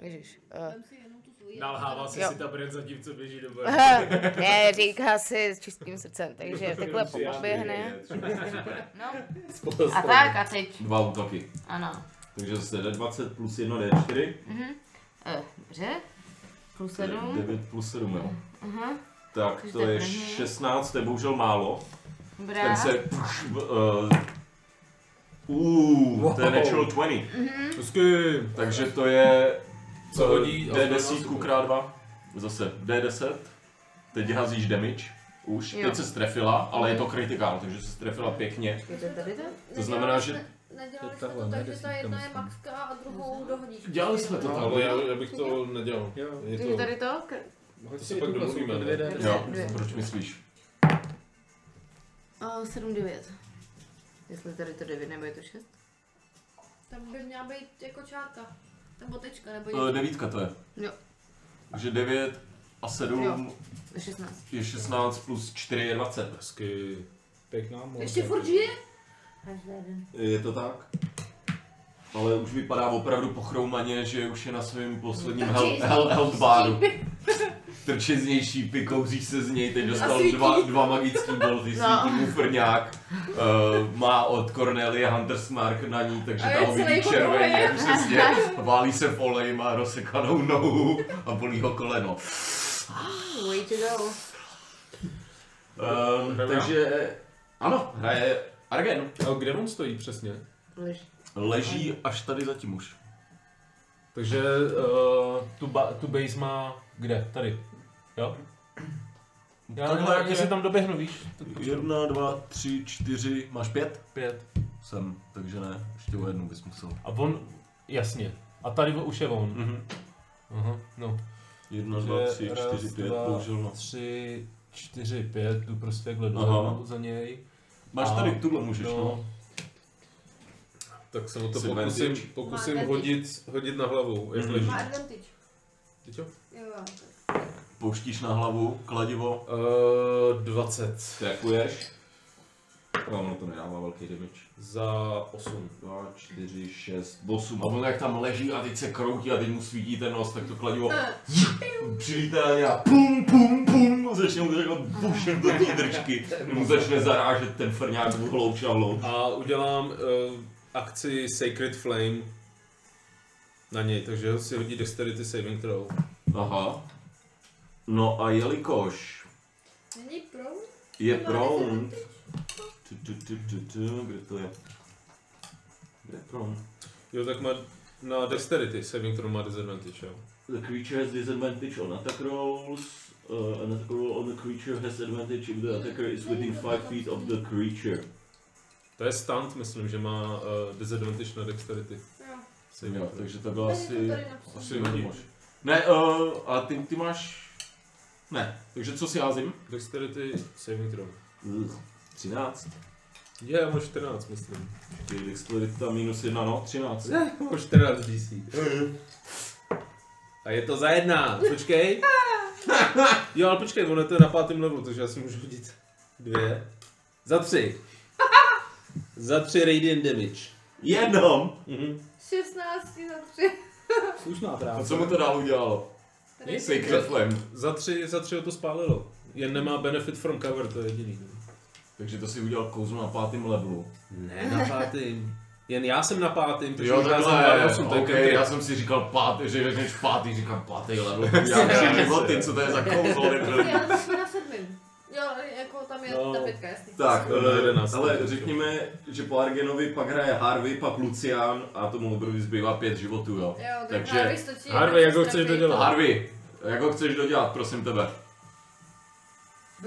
ježiš. Uh. Nalhává si Jo. si ta brand za tím, co běží do boje. ne, říká si s čistým srdcem, takže takhle poběhne. No, a tak a teď, Dva útoky, ano. takže zase D20 plus 1 D4, Eh, Dobře, plus sedm. 9 plus 7, jo. Aha, Tak Takže to je první. 16, to je bohužel málo. dobrá. Ten se... Uh, uh, to je Wow. natural 20. Hezky. Takže to je Co hodí? D10 krát 2. Zase D10. Teď hazíš damage. Už. Jo. Teď se strefila, ale je to kritikál, takže se strefila pěkně. Je to tady to? To znamená, že- Nedělali jsme tahle, to tak, že ta jedna je maxka a druhou dohodíš. Dělali jsme to No, tak. ale já, já bych to nedělal. Jo. Je to... tady to? To si se pak domluvíme, jsou to dvě ne? D10. Jo, Dvě. proč myslíš? O, 7, 9. Jestli tady to 9 nebo je to 6? Tam by měla být jako čárka. Nebo tečka, nebo Eh, něco. Devítka to je. Jo. Takže 9 a 7 Jo. 16. je 16 plus 4 je 20. Hezky. Pěkná moc. Ještě furt žije? Je to tak? Ale už vypadá opravdu pochroumaně, že už je na svém posledním hel, hel, něj health baru. šípy. Trčí z něj šípy, kouří se z něj, teď dostal dva, dva magický bolty, No. svítí mu frňák. Uh, má od Cornelie Hunter's Mark na ní, takže A ta je ho vidí podruhé. přesně. Válí se v oleji, má rozsekanou nohu a bolí ho koleno. Way to go. Um, takže ano, hraje Argen. A kde on stojí přesně? Lež. Leží až tady zatím už. Takže uh, tu, ba- tu base má kde? Tady. Jo? Já Tohle nevím, jak jestli je? tam doběhnu, víš? Tak počkej. Jedna, dva, tři, čtyři, máš pět? Pět. Jsem, takže ne, ještě o jednu bys musel. A on, jasně. A tady už je on. Mhm. Aha, no. Jedna, dva, Takže tři, raz, čtyři, pět, dva, bohužel no. Tři, čtyři, pět, jdu prostě takhle Aha. dole za něj. Máš tady tuhle můžeš, no. no. Tak se mu to Disadvantage. pokusím, pokusím Má hodit, hodit na hlavu, jak Mhm. leží. Má advantage. Ty čo? Jo, jo. Pouštíš na hlavu, kladivo, Uh, 20. trefuješ. No, ono to nedává velký damage. Za 8. 2, 4, 6, 8. A on jak tam leží a teď se kroutí a teď mu svítí ten nos, tak to kladivo Eh, přilítá na něj a pum, pum, pum, a začne mu takhle bušit do té držky. [laughs] Mu začne zarážet ten frňák v hlouč a hlouč. A udělám uh, akci Sacred Flame na něj, takže si hodí Dexterity Saving Throw. Aha. No a jelikož Není pro? je prone, tu, tu, tu, tu, tu, kde to je? Kde je prone? Jo, tak má na Dexterity Saving Throw má disadvantage, jo. The creature has disadvantage on attack rolls. Uh, an attack roll on the creature has advantage if the attacker is within 5 feet of the creature. To je stunt, myslím, že má uh, disadvantage na Dexterity. Jo. Saving Jo, throw. takže to bylo asi... Asi hodíš. Ne, uh, ale ty, ty máš... Ne, takže co si házím? Dexterity Saving Throw. Ugh, 13. Je, yeah, má 14, myslím. Ty dexterita minus 1, no, 13. Ne, má 14 DC. A je to za jedna, počkej. [laughs] Jo, ale počkej, ono to je na pátém levelu, takže já si můžu hodit dvě. Za tři. [laughs] Za tři radiant damage. Jenom! Mhm. 16 za 3. [laughs] Slušná A práce. co mu to dál udělalo? Nic. Sacred Flame. Za tři, za tři ho to spálilo. Jen nemá benefit from cover, to je jediný. Takže to si udělal kouzlo na pátém levelu. Ne, na pátým. Jen já jsem na pátým, protože Jo, já jsem takhle, 28, to je okay, cantrip. já jsem si říkal pátý, že řekneš pátý, říkám pátý level, [laughs] já tři životy, co to je za kouzlo, nebyl. [laughs] Já jsme na sedmým. Jo, jako tam je No. ta pětka, jasný. Tak, eh, jedenáct. ale řekněme, že po Argenovi pak hraje Harvey, pak Lucian a tomu Obrovi zbývá pět životů, jo. Jo, tak Takže- Harvey stočí. Harvey, jak ho chceš dodělat? Harvey, jak ho chceš dodělat, prosím tebe?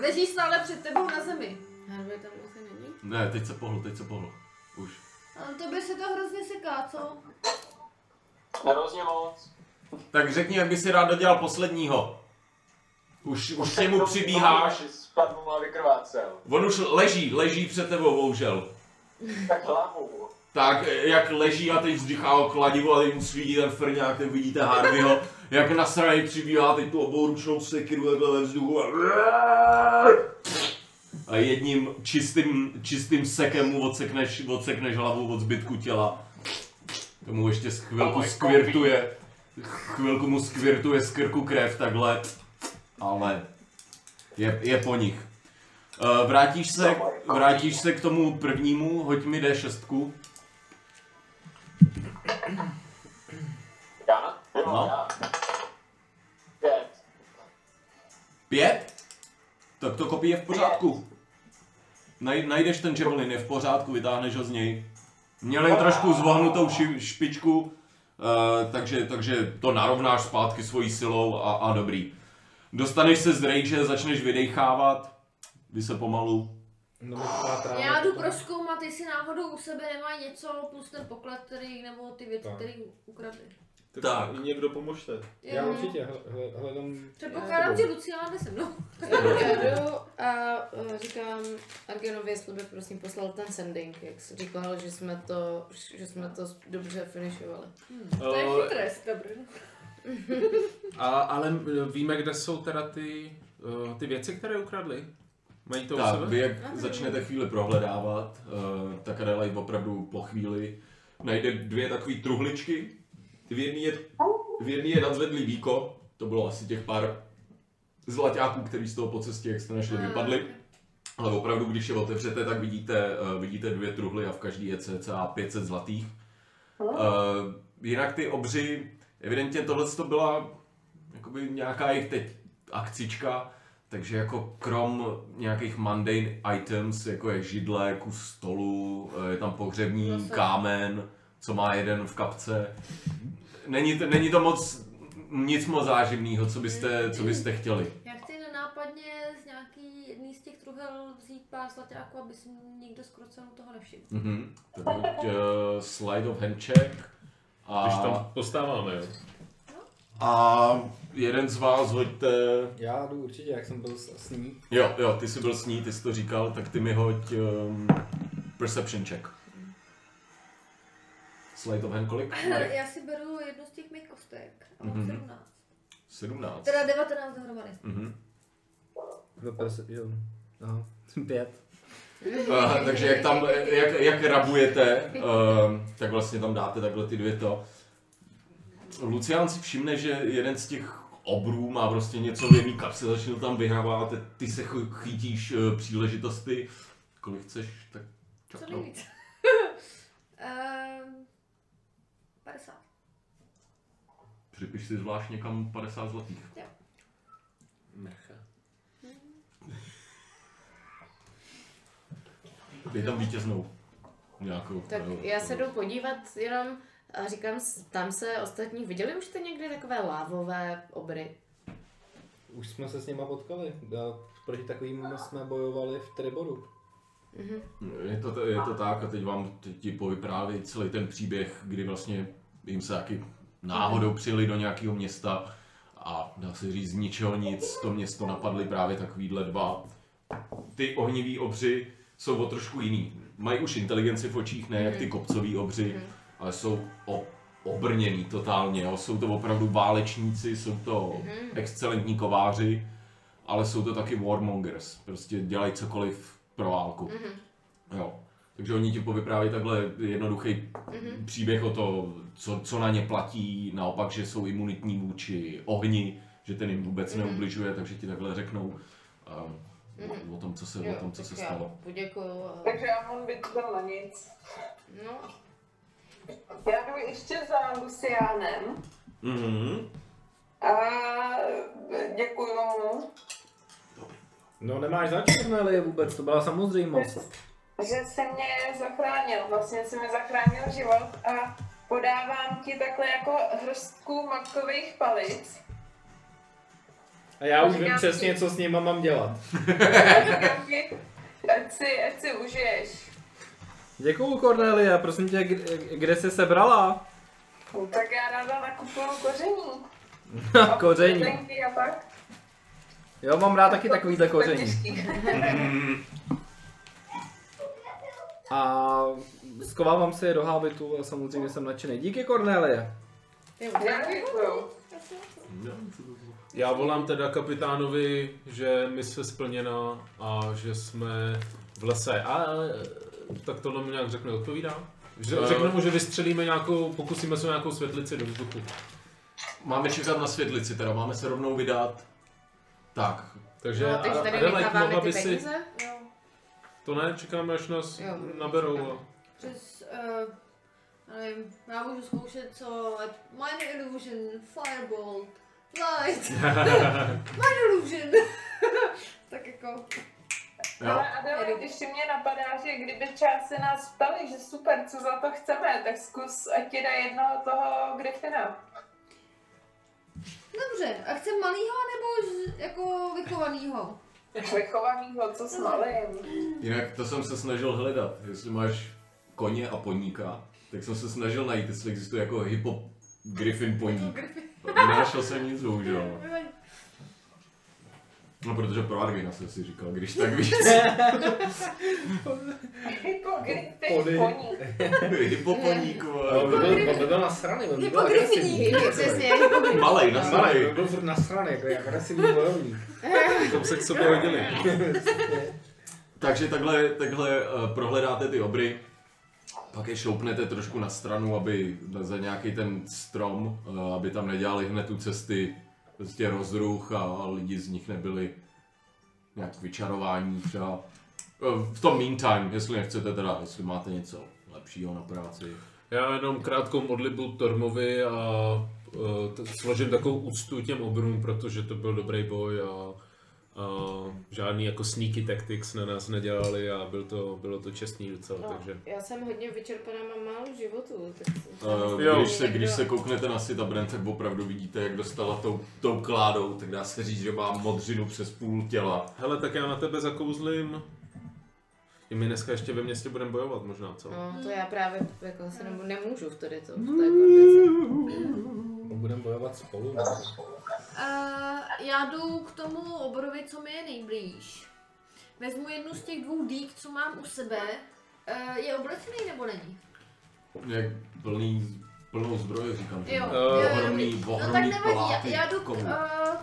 Leží stále před tebou na zemi. Harvey tam asi není? Ne, teď se pohl, teď se pohl. Už. Ale to by se to hrozně seká, co? Hrozně moc. Tak řekni, jak by si rád dodělal posledního. Už, už k němu přibíháš. Spadnu a vykrvácel. On už leží, leží před tebou, bohužel. Tak hlavu. Tak, jak leží a teď vzdychá o kladivo a teď mu svítí ten frňák, tak vidíte Harveyho, jak na straně přibíhá teď tu obouručnou sekiru takhle ve vzduchu a... a jedním čistým, čistým sekem mu odsekneš, odsekneš hlavu od zbytku těla. Tomu ještě chvilku skvirtuje, chvilku mu skvirtuje z krku krev takhle, ale je, je po nich. Uh, vrátíš se, vrátíš se k tomu prvnímu, hoď mi D6. Já? No. já. Pět. Pět? Tak to kopí je v pořádku. Naj, najdeš ten javelin, je v pořádku, vytáhneš ho z něj. Měl jen trošku zvohnutou ši, špičku, uh, takže, takže to narovnáš zpátky svojí silou a, a dobrý. Dostaneš se z rage, začneš vydechávat, vy se pomalu. No, Já jdu proskoumat, jestli náhodou u sebe nemají něco plus ten poklad, který, nebo ty věci, které ukradli. Tak. Někdo pomožte. Já Jo. určitě hle- hle- hledám... Předpokládám, že Luciana jde se mnou. Já, já jdu a uh, říkám Argenovi, jestli by prosím poslal ten sending, jak jsi říkal, že jsme to, že jsme to dobře finišovali. To je Eh, chytré, dobrý. A, ale eh, víme, kde jsou teda ty, uh, ty věci, které ukradli? Mají to u Tak, vy jak začnete chvíli prohledávat, uh, tak Adelaide opravdu po chvíli najde dvě takové truhličky. V jedné je, v jedné je nadzvedlý víko, to bylo asi těch pár zlaťáků, který z toho po cestě, jak jste našli, vypadly. Ale opravdu, když je otevřete, tak vidíte, uh, vidíte dvě truhly a v každý je cca 500 zlatých. Uh, jinak ty obři, evidentně tohle to byla jakoby nějaká jejich teď akcička, takže jako krom nějakých mundane items, jako je židle, kus stolu, eh, je tam pohřební kámen, co má jeden v kapce. Není to, není to moc, nic moc záživného, co byste, co byste chtěli. Já chci nenápadně z nějaký dokázal vzít pár zlaťáků, aby si nikdo z krocenu toho nevšiml. Mhm. Tak uh, slide of hand check. A, Když tam postáváme, jo. a jeden z vás hoďte... Já jdu určitě, jak jsem byl s, s ní. Jo, jo, ty jsi byl s ní, ty jsi to říkal, tak ty mi hoď um, perception check. Slide of hand kolik? Já si beru jednu z těch mých kostek a mám Mhm. 17. 17. Teda 19 dohromady. Mhm. No, jo. Aha, pět. Uh, takže jak tam, jak, jak rabujete, uh, tak vlastně tam dáte takhle ty dvě to. Lucián si všimne, že jeden z těch obrů má prostě něco v jedné kapse, začne to tam vyhrávat, ty se ch- chytíš uh, příležitosti. Kolik chceš, tak Co čapnout. nejvíc. um, 50. Připiš si zvlášť někam 50 zlatých. Mrcha. Dej tam vítěznou. Nějakou. Tak eh, já se jdu podívat jenom a říkám, tam se ostatní, viděli už jste někdy takové lávové obry? Už jsme se s nima potkali. Já, proti takovým jsme bojovali v Triboru. Je to, je to tak a teď vám ti povypráví celý ten příběh, kdy vlastně jim se taky náhodou přijeli do nějakého města a dá se říct z ničeho nic, to město napadly právě takovýhle dva. Ty ohnivý obři jsou o trošku jiný. Mají už inteligenci v očích, ne jak ty kopcoví obři, ale jsou o, obrněný totálně. Jo. Jsou to opravdu válečníci, jsou to excelentní kováři, ale jsou to taky warmongers. Prostě dělají cokoliv pro válku. Jo. Takže oni ti povyprávějí takhle jednoduchý příběh o to, co, co na ně platí, naopak, že jsou imunitní vůči ohni, že ten jim vůbec neubližuje, takže ti takhle řeknou um, o tom, co se, o tom, co se stalo. Poděkuju. a- Takže já mám být na nic. No, Já jdu ještě za Luciánem Mhm. a děkuju mu, No nemáš zač, Cornelie, vůbec, to byla samozřejmost. Že jsi mě zachránil, vlastně jsi mi zachránil život a podávám ti takhle jako hrstku makových palic. A já už vím přesně, ti- co s nima mám dělat. A říkám ti, ať si, ať si užiješ. Děkuju, Cornelie, prosím tě, kde, kde jsi sebrala? No, tak já ráda nakupuju koření. [laughs] koření. A tak. Jo, mám rád taky takovýhle koření. [laughs] A skovávám si je do hábitu a samozřejmě jsem nadšený. Díky, Cornelie. Já děkuju. Já volám teda kapitánovi, že mise splněna a že jsme v lese. A tak tohle mu nějak řekne, odpovídá? Že, Eh. řekne mu, že vystřelíme nějakou, pokusíme se o nějakou světlici do vzduchu. Máme čekat na světlici, teda máme se rovnou vydat. Tak, Takže, no, takže tady Adelaide, necháváme mohla by si... peníze? To ne, čekáme, až nás Jo, naberou. A... Přes, uh, nevím, já můžu zkoušet co, Minor Illusion, Firebolt, Light, [laughs] Minor Illusion. [laughs] tak jako, jo. Ale Adele, ještě mě napadá, že kdyby čas se nás ptali, že super, co za to chceme, tak zkus, ať ti dá jednoho toho Griffina. dobře, a chcem malýho nebo z, jako vychovanýho? Vychovanýho, co s malým. Jinak to jsem se snažil hledat, jestli máš koně a poníka, tak jsem se snažil najít, jestli existuje jako hypo griffin poník. Nenašel jsem nic, bohužel. No protože pro Argina jsem si říkal, když tak [laughs] víc. Jako Griffin Pony. poník. Hypoponík, On vole. by byl, nasraný, on by byl agresivní. Přesně, Malej, Malý, nasranej. on byl furt nasraný, jako je agresivní bojovník. [laughs] Tam se k sobě hodili. Takže takhle, takhle uh, prohledáte ty obry, pak je šoupnete trošku na stranu, aby za nějaký ten strom, uh, aby tam nedělali hned tu cesty prostě rozruch a, lidi z nich nebyli nějak vyčarování třeba. V tom meantime, jestli nechcete teda, jestli máte něco lepšího na práci. Já jenom krátkou modlitbu Tormovi a t- složím takovou úctu těm obrům, protože to byl dobrý boj a Uh, žádný jako sneaky tactics na nás nedělali a byl to, bylo to čestný docela, No, takže... já jsem hodně vyčerpaná, mám málo životů. Tak Uh, Jo. když, se, když se kouknete na Sitabren, tak opravdu vidíte, jak dostala tou, tou kládou, tak dá se říct, že má modřinu přes půl těla. Hele, tak já na tebe zakouzlím. I my dneska ještě ve městě budeme bojovat možná, co? No, to já právě jako se nemůžu v tady to, v té kondici. Budeme bojovat spolu. No. Uh, já jdu k tomu obrovi, co mi je nejblíž. Vezmu jednu z těch dvou dýk, co mám u sebe. Uh, je oblečený nebo není? Jak plný, plnou zbroje, říkám. Jo, má. jo, jo, ohromný. No tak nevadí, já, pláty já jdu k, uh,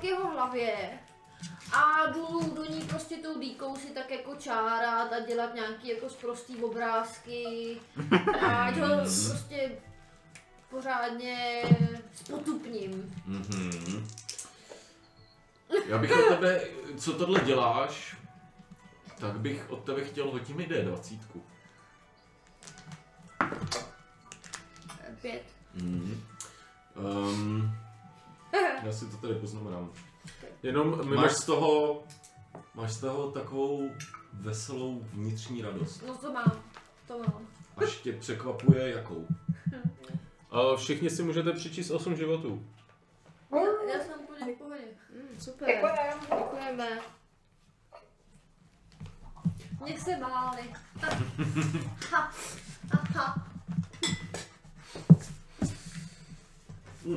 k jeho hlavě a jdu do ní prostě tou dýkou si tak jako čárat a dělat nějaký jako sprostý obrázky [laughs] a ho prostě pořádně spotupním. Mhm. Já bych od tebe, co tohle děláš, tak bych od tebe chtěl hodit mi D20. Eh, Pět. Mhm. Um, [laughs] já si to tady poznamenám. Jenom my Máš z toho, máš z toho takovou veselou vnitřní radost. No to mám, to mám. Až tě překvapuje jakou. [laughs] A všichni si můžete přičíst 8 životů. Já, já jsem úplně v pohodě. Super, Děkujem. děkujeme. Mě se báli. Ha, ha, ha.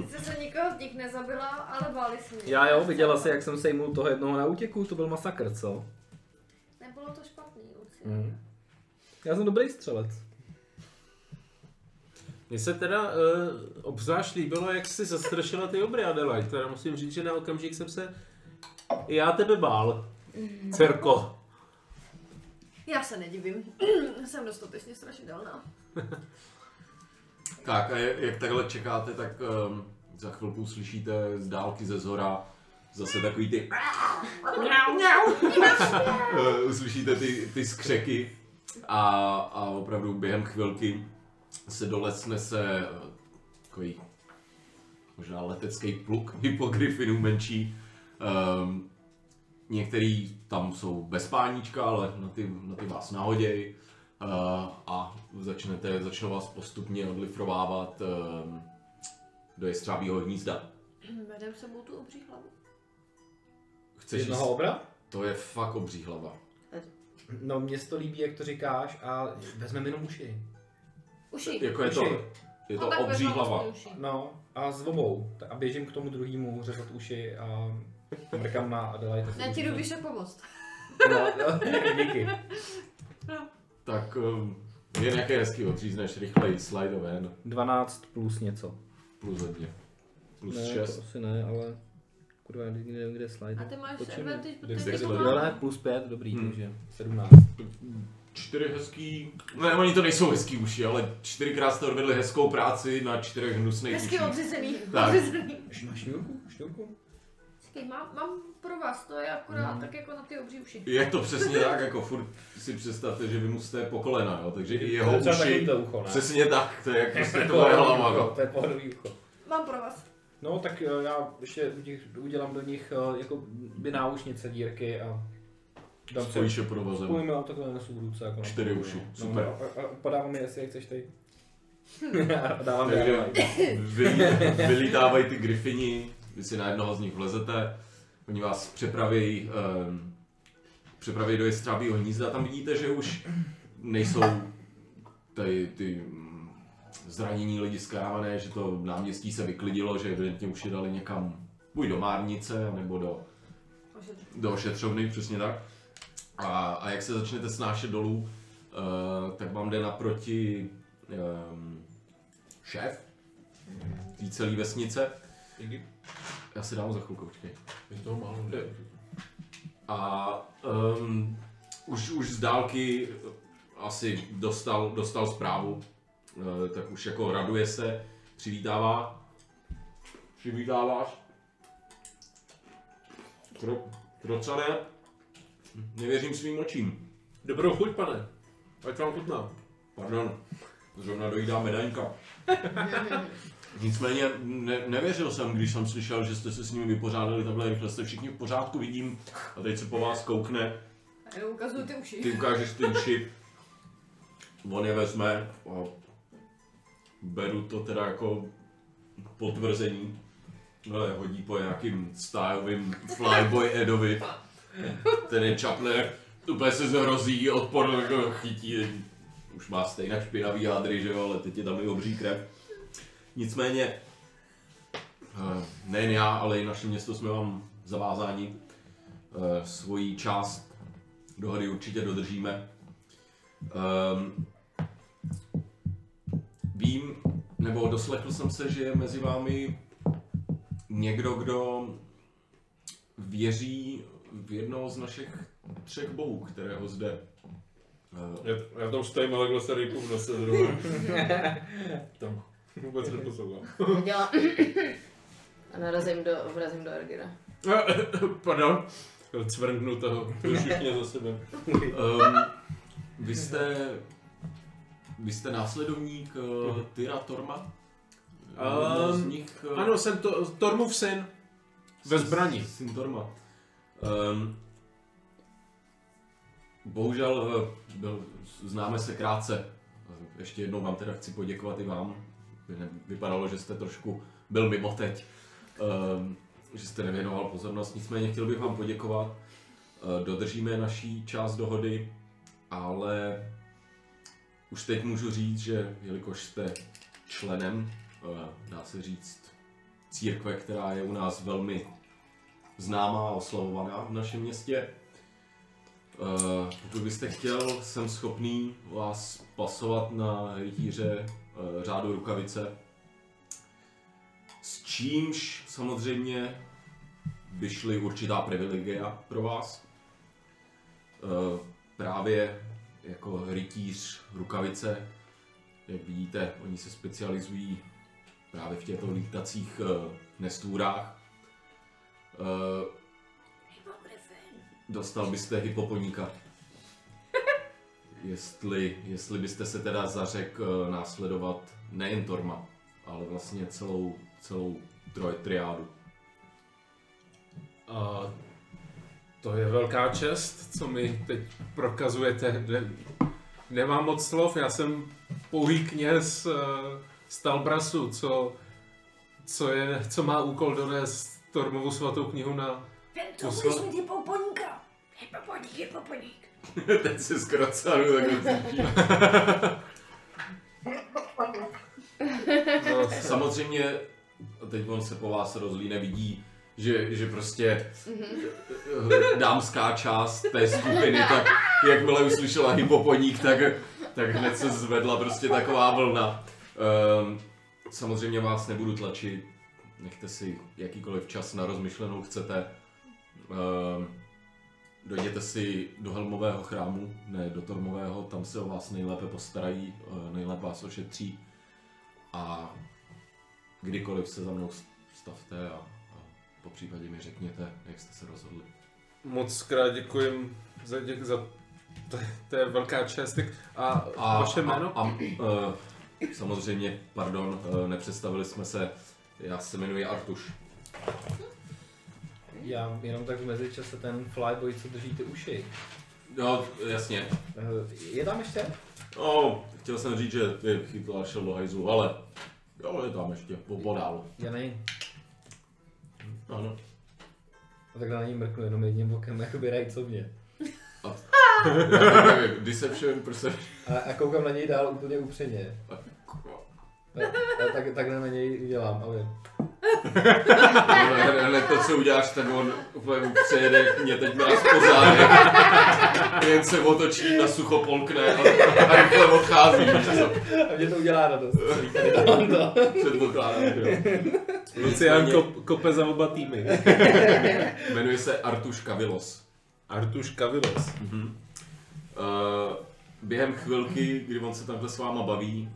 Sice se nikoho z nich nezabila, ale báli se mě. Já jo, viděla jsi, jak jsem sejmul toho jednoho na útěku, to byl masakr, co? Nebylo to špatný, Luci. Mm. Já jsem dobrý střelec. Mně se teda uh, obzvlášť líbilo, jak jsi zastrašila ty obry, Adelaide. Teda musím říct, že na okamžik jsem se i já tebe bál. Cerko. Já se nedivím. [clears throat] jsem dostatečně strašidelná. [laughs] Tak a jak takhle čekáte, tak um, za chvilku slyšíte z dálky ze zhora zase takový ty [laughs] Eh, uslyšíte ty, ty skřeky a, a opravdu během chvilky se dole snese eh, takový možná letecký pluk [laughs] hypogryfinů menší. Um, některý tam jsou bez páníčka, ale na ty, na ty vás nahoděj uh, a začnete, začnou vás postupně odlifrovávat um, do jestřábího hnízda. Vedem sebou tu obří hlavu. Chceš Jednoho obra? To je fakt obří hlava. No, mně se to líbí, jak to říkáš a vezmeme jenom uši. Uši. Jako je to, Uši. je to No obří hlava. No, a s obou. A běžím k tomu druhému řezat uši a mrkám na Adelaide. Já ti jdu vyše pomoct. No, no, [laughs] díky. Tak um, je nějaké hezký odřízneš rychleji, slide ven, 12 plus něco. plus hodně. Plus ne, 6. to asi ne, ale... Kurva, já nevím, kde je slide. A ty máš advantage, protože jsi to to Jo, má. ne, plus 5, dobrý, Hmm. takže 17. Čtyři hezký, ne, oni to nejsou hezký uši, ale čtyřikrát jste odvedli hezkou práci na čtyřech hnusných Hezky uších. odřezený. Tak. odřezený. Na šňůrku? Šňůrku? Počkej, mám, mám pro vás, to je akorát tak jako na ty obří uši. Je to přesně tak, jako furt si představte, že vy musíte po kolena, jo, takže i jeho Třeba uši, takový to ucho, ne? přesně tak, to je jak [laughs] prostě tvoje hlava, jo. To je pohodový ucho. Mám pro vás. No, tak eh, já ještě u těch- udělám do nich eh, jako by náušnice dírky a dám Spojíš je provozem. Spojíme a takhle nesu v ruce. Jako na Čtyři uši, no. super. No, a, a podávám je, jestli je chceš tady. [laughs] dávám Takže vylítávají ty grifini, vy si na jednoho z nich vlezete, oni vás přepraví, um, přepraví do jestřábího hnízda, tam vidíte, že už nejsou tady ty mm, zranění lidi skávané, že to náměstí se vyklidilo, že evidentně už je dali někam buď do Márnice, nebo do, do ošetřovny, přesně tak. A, a jak se začnete snášet dolů, uh, tak vám jde naproti um, šéf té celé vesnice. Já si dám za chvilku, počkej. Je toho málo. A um, už, už z dálky asi dostal, dostal zprávu, uh, tak už jako raduje se, přivítává. Přivítáváš. Kro, krocane, nevěřím svým očím. Dobrou chuť, pane. Ať vám chutná. Pardon. zrovna dojídá medaňka. [laughs] Nicméně ne, nevěřil jsem, když jsem slyšel, že jste se s nimi vypořádali takhle rychle. Jste všichni v pořádku, vidím. A teď se po vás koukne, A já ukazuju ty uši. ty ukážeš ty uši. On je vezme a beru to teda jako potvrzení. No, je hodí po nějakým stylovým Flyboy Edovi. Ten je čapne, úplně se zhrozí, odpor jako chytí. Už má stejně špinavý hádry, že jo, ale teď je tam i obří krev. Nicméně, eh, nejen já, ale i naše město jsme vám zavázáni. Eh, Svoji část dohody určitě dodržíme. Um, vím, nebo doslechl jsem se, že je mezi vámi někdo, kdo věří v jednoho z našich třech bohů, kterého zde uh, Já, já tam stojím, ale kdo se rýpu v nose zrovna. [laughs] tam vůbec neposlouchám. Dělám. A narazím do, vrazím do Ergira. [laughs] Pardon. Cvrknu toho, [laughs] všichni za sebe. Um, vy jste, vy jste následovník uh, Tyra Torma? Jednoho z Um, nich, uh, Ano, jsem to, Tormův syn. Ve zbrani. Syn Torma. Um, bohužel uh, byl, známe se krátce. Uh, Ještě jednou vám teda chci poděkovat i vám. Vypadalo, že jste trošku byl mimo teď. Um, že jste nevěnoval pozornost. Nicméně chtěl bych vám poděkovat. Uh, Dodržíme naší část dohody, ale už teď můžu říct, že jelikož jste členem, dá se říct, církve, která je u nás velmi známá a oslavovaná v našem městě. Uh, byste chtěl, jsem schopný vás pasovat na rytíře uh, řádu rukavice. S čímž samozřejmě vyšly určitá privilegia pro vás. Uh, právě jako rytíř rukavice, jak vidíte, oni se specializují právě v těchto lítacích nestvůrách. Uh, dostal byste hypoponíka. jestli, jestli byste se teda zařek uh, následovat nejen Torma, ale vlastně celou, celou troj, triádu. A to je velká čest, co mi teď prokazujete. Ne, nemám moc slov, já jsem pouhý kněz uh, z Talbrasu, co, co, je, co má úkol donést Tormovu svatou knihu na... Ten to budeš mít hypoponíka. Hypoponík, hypoponík. [laughs] Teď se takhle cítí. [laughs] No, Samozřejmě, a teď on se po vás rozlíne, vidí, že, že prostě eh, dámská část té skupiny, tak jakmile uslyšela hypoponík, tak, tak hned se zvedla prostě taková vlna. Um, samozřejmě vás nebudu tlačit, nechte si jakýkoliv čas na rozmyšlenou chcete. Um, dojděte si do Helmového chrámu, ne do Tormového, tam se o vás nejlépe postarají, eh, nejlépe vás ošetří. A kdykoliv se za mnou stavte a, a po případě mi řekněte, jak jste se rozhodli. moc krát děkuji za, dě, za to, to je velká čest. A, a vaše jméno? A, a, uh, samozřejmě, pardon, uh, nepředstavili jsme se, já se jmenuji Artuš. Já jenom tak v mezičase ten flyboy, co drží ty uši. No, jasně. Eh, Je tam ještě? No, chtěl jsem říct, že ty chytl a šel do hajzlu, ale jo, je tam ještě, po podál. Já nej. Ano. A tak na něj mrknu jenom jedním bokem, jakoby rajcovně. [laughs] Já nevím, Deception, perception. A, a koukám na něj dál úplně upřeně. A tak, takhle na něj dělám, ale Hned- Hned to, co uděláš, tak on úplně přejede mě teď nás po zádech. Jen se otočí, na sucho polkne a, a rychle odchází. a mě to udělá radost. Předpokládám, že jo. Lucián kop, kope za oba týmy. Jmenuje se Artuš Kavilos. Artuš Kavilos. Uh, během chvilky, kdy on se takhle s váma baví,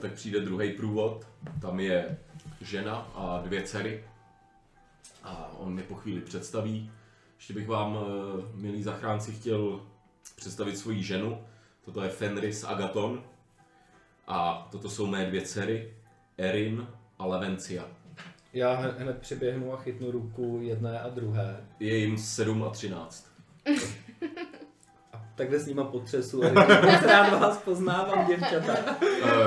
tak přijde druhý průvod. Tam je žena a dvě dcery. A on mi po chvíli představí. Ještě bych vám, uh, milí zachránci, chtěl představit svoji ženu. Toto je Fenris Agaton. A toto jsou mé dvě dcery, Erin a Levencia. Já hned- hned přiběhnu a chytnu ruku jedné a druhé. Je jim 7 a 13. [laughs] Takhle s nima potřesu a říkám, rád vás poznávám, děvčata.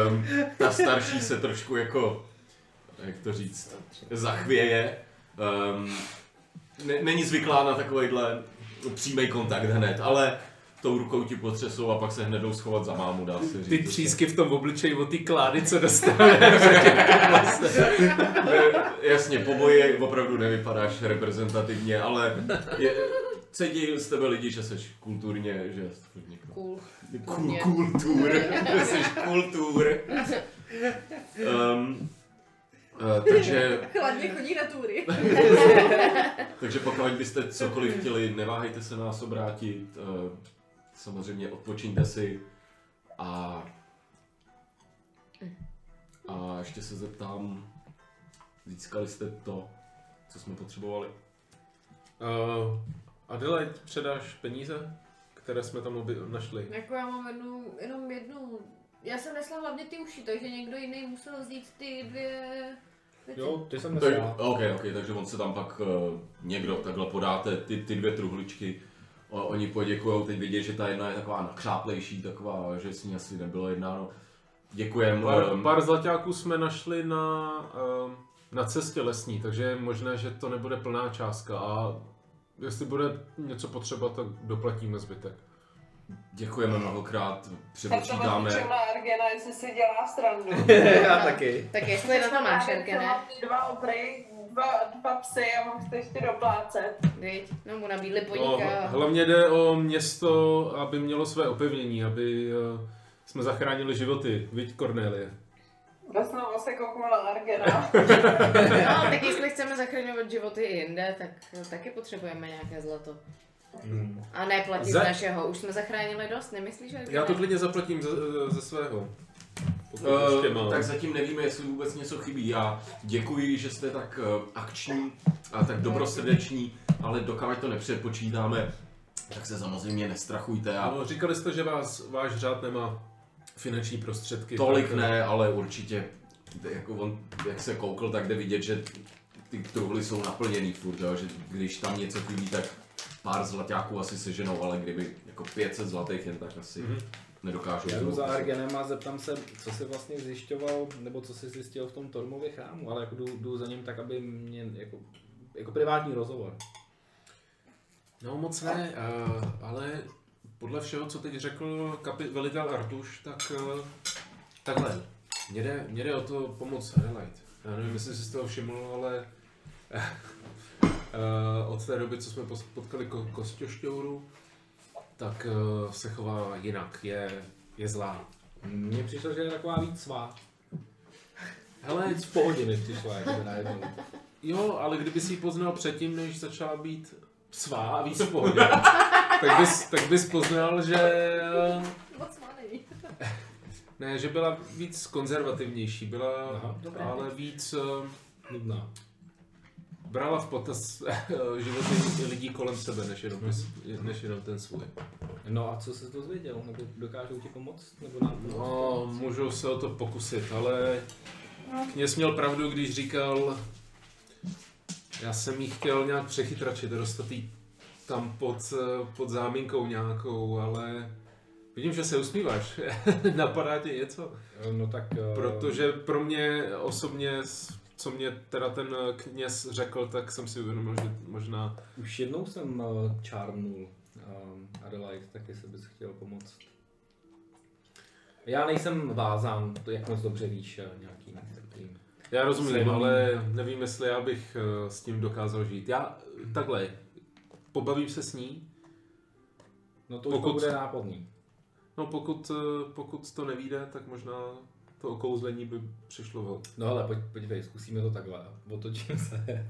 Um, ta starší se trošku jako, jak to říct, zachvěje. Um, ne, není zvyklá na takovýhle přímý kontakt hned, ale tou rukou ti potřesou a pak se hned jdou schovat za mámu, dá se říct. Ty třísky v tom obličeji od té klády, co dostane. [laughs] Ne, Jasně, po boji opravdu nevypadáš reprezentativně, ale je, cítí z tebe lidi, že jsi kulturně, že jsi někdo. Cool. Kul, kultur, [laughs] že jsi kultur. Um, uh, takže, Chladně chodí na tury. [laughs] takže pokud byste cokoliv chtěli, neváhejte se nás obrátit. Uh, samozřejmě odpočiňte si a a ještě se zeptám, získali jste to, co jsme potřebovali? Uh, Adelaide, předáš peníze, které jsme tam obě- našli? Jako já mám jednu, jenom jednu. Já jsem nesla hlavně ty uši, takže někdo jiný musel vzít ty dvě věci. Jo, ty jsem Tak, nesl. ok, ok, takže on se tam pak uh, někdo takhle podáte ty, ty dvě truhličky. O, oni poděkujou, teď vidí, že ta jedna je taková nakřáplejší, taková, že s ní asi nebylo jednáno. Děkujem. Pár, ehm, pár zlaťáků jsme našli na, um, na cestě lesní, takže je možné, že to nebude plná částka a jestli bude něco potřeba, tak doplatíme zbytek. Děkujeme mnohokrát, Tak to přepočítáme. na Argena, jestli si dělá strandu. [laughs] Já taky. Tak jestli na to máš, Mám dva obry, dva, dva psy a mám chce ještě doplácet. viď? No mu nabídli No, poníka. hlavně jde o město, aby mělo své opevnění, aby uh, jsme zachránili životy, viď Cornelie. Znovu se kouknu na Argena. No, tak jestli chceme zachraňovat životy i jinde, tak taky potřebujeme nějaké zlato. A ne platit Za- z našeho. Už jsme zachránili dost, nemyslíš? Erkene? Já to klidně zaplatím ze, ze svého. Eh, mám. tak zatím nevíme, jestli vůbec něco chybí. Já děkuji, že jste tak eh, akční a tak dobrosrdeční, ale dokud to nepřepočítáme, tak se samozřejmě nestrachujte a No, říkali jste, že vás, váš řád nemá finanční prostředky. Tolik tak, ne, ale určitě, jako on, jak se koukl, tak jde vidět, že ty truhly jsou naplněný furt, jo? že když tam něco chybí, tak pár zlaťáků asi seženou, ale kdyby jako 500 zlatých jen tak asi Mhm. nedokážou. Já jdu za. Argenem a zeptám se, co si vlastně zjišťoval, nebo co si zjistil v tom Tormově chrámu, ale jako jdu, jdu za ním tak, aby mě, jako, jako privátní rozhovor. No moc ne, uh, ale podle všeho, co teď řekl kapi- velitel Artuš, tak uh, takhle. Mně jde, mně jde o to pomoct Adelaide. Já nevím, jestli jsi z toho všiml, ale uh, od té doby, co jsme potkali ko- Kostěšťouru, tak uh, se chová jinak, je, je zlá. Mně přišlo, že je taková víc svá. Hele, Víc v pohodě mi přišla, jako najednou. jo, ale kdyby si ji poznal předtím, než začala být svá a víc v pohodě, [laughs] tak bys, tak bys poznal, že eh, Moc malý. [laughs] Ne, že byla víc konzervativnější, byla Aha, dobré. ale víc uh, Nudná. brala v potaz eh, životy lidí kolem sebe, než jenom, než jenom ten svůj. No a co jsi to dozvěděl? Nebo dokážou ti pomoct? Nebo nám pomoct? No, můžu se o to pokusit, ale kněz měl pravdu, když říkal, já jsem jí chtěl nějak přechytračit, dostat jí tam pod, eh, pod záminkou nějakou, ale vidím, že se usmíváš. [laughs] Napadá tě něco? No tak... eh, Protože pro mě osobně, co mě teda ten eh, kněz řekl, tak jsem si uvědomil, že možná... Už jednou jsem uh, čárnul um, Adelaide, tak jestli bys chtěl pomoct. Já nejsem vázán, to jak moc dobře víš, eh, nějakým. Já rozumím, ale nevím, jestli já bych eh, s tím dokázal žít. Já takhle, pobavím se s ní, No to Pokud- Pokud... bude nápadný. no pokud, eh, pokud to nevíde, tak možná to okouzlení by přišlo vel. No ale pojď, podívej, zkusíme to takhle. Otočím se. [laughs]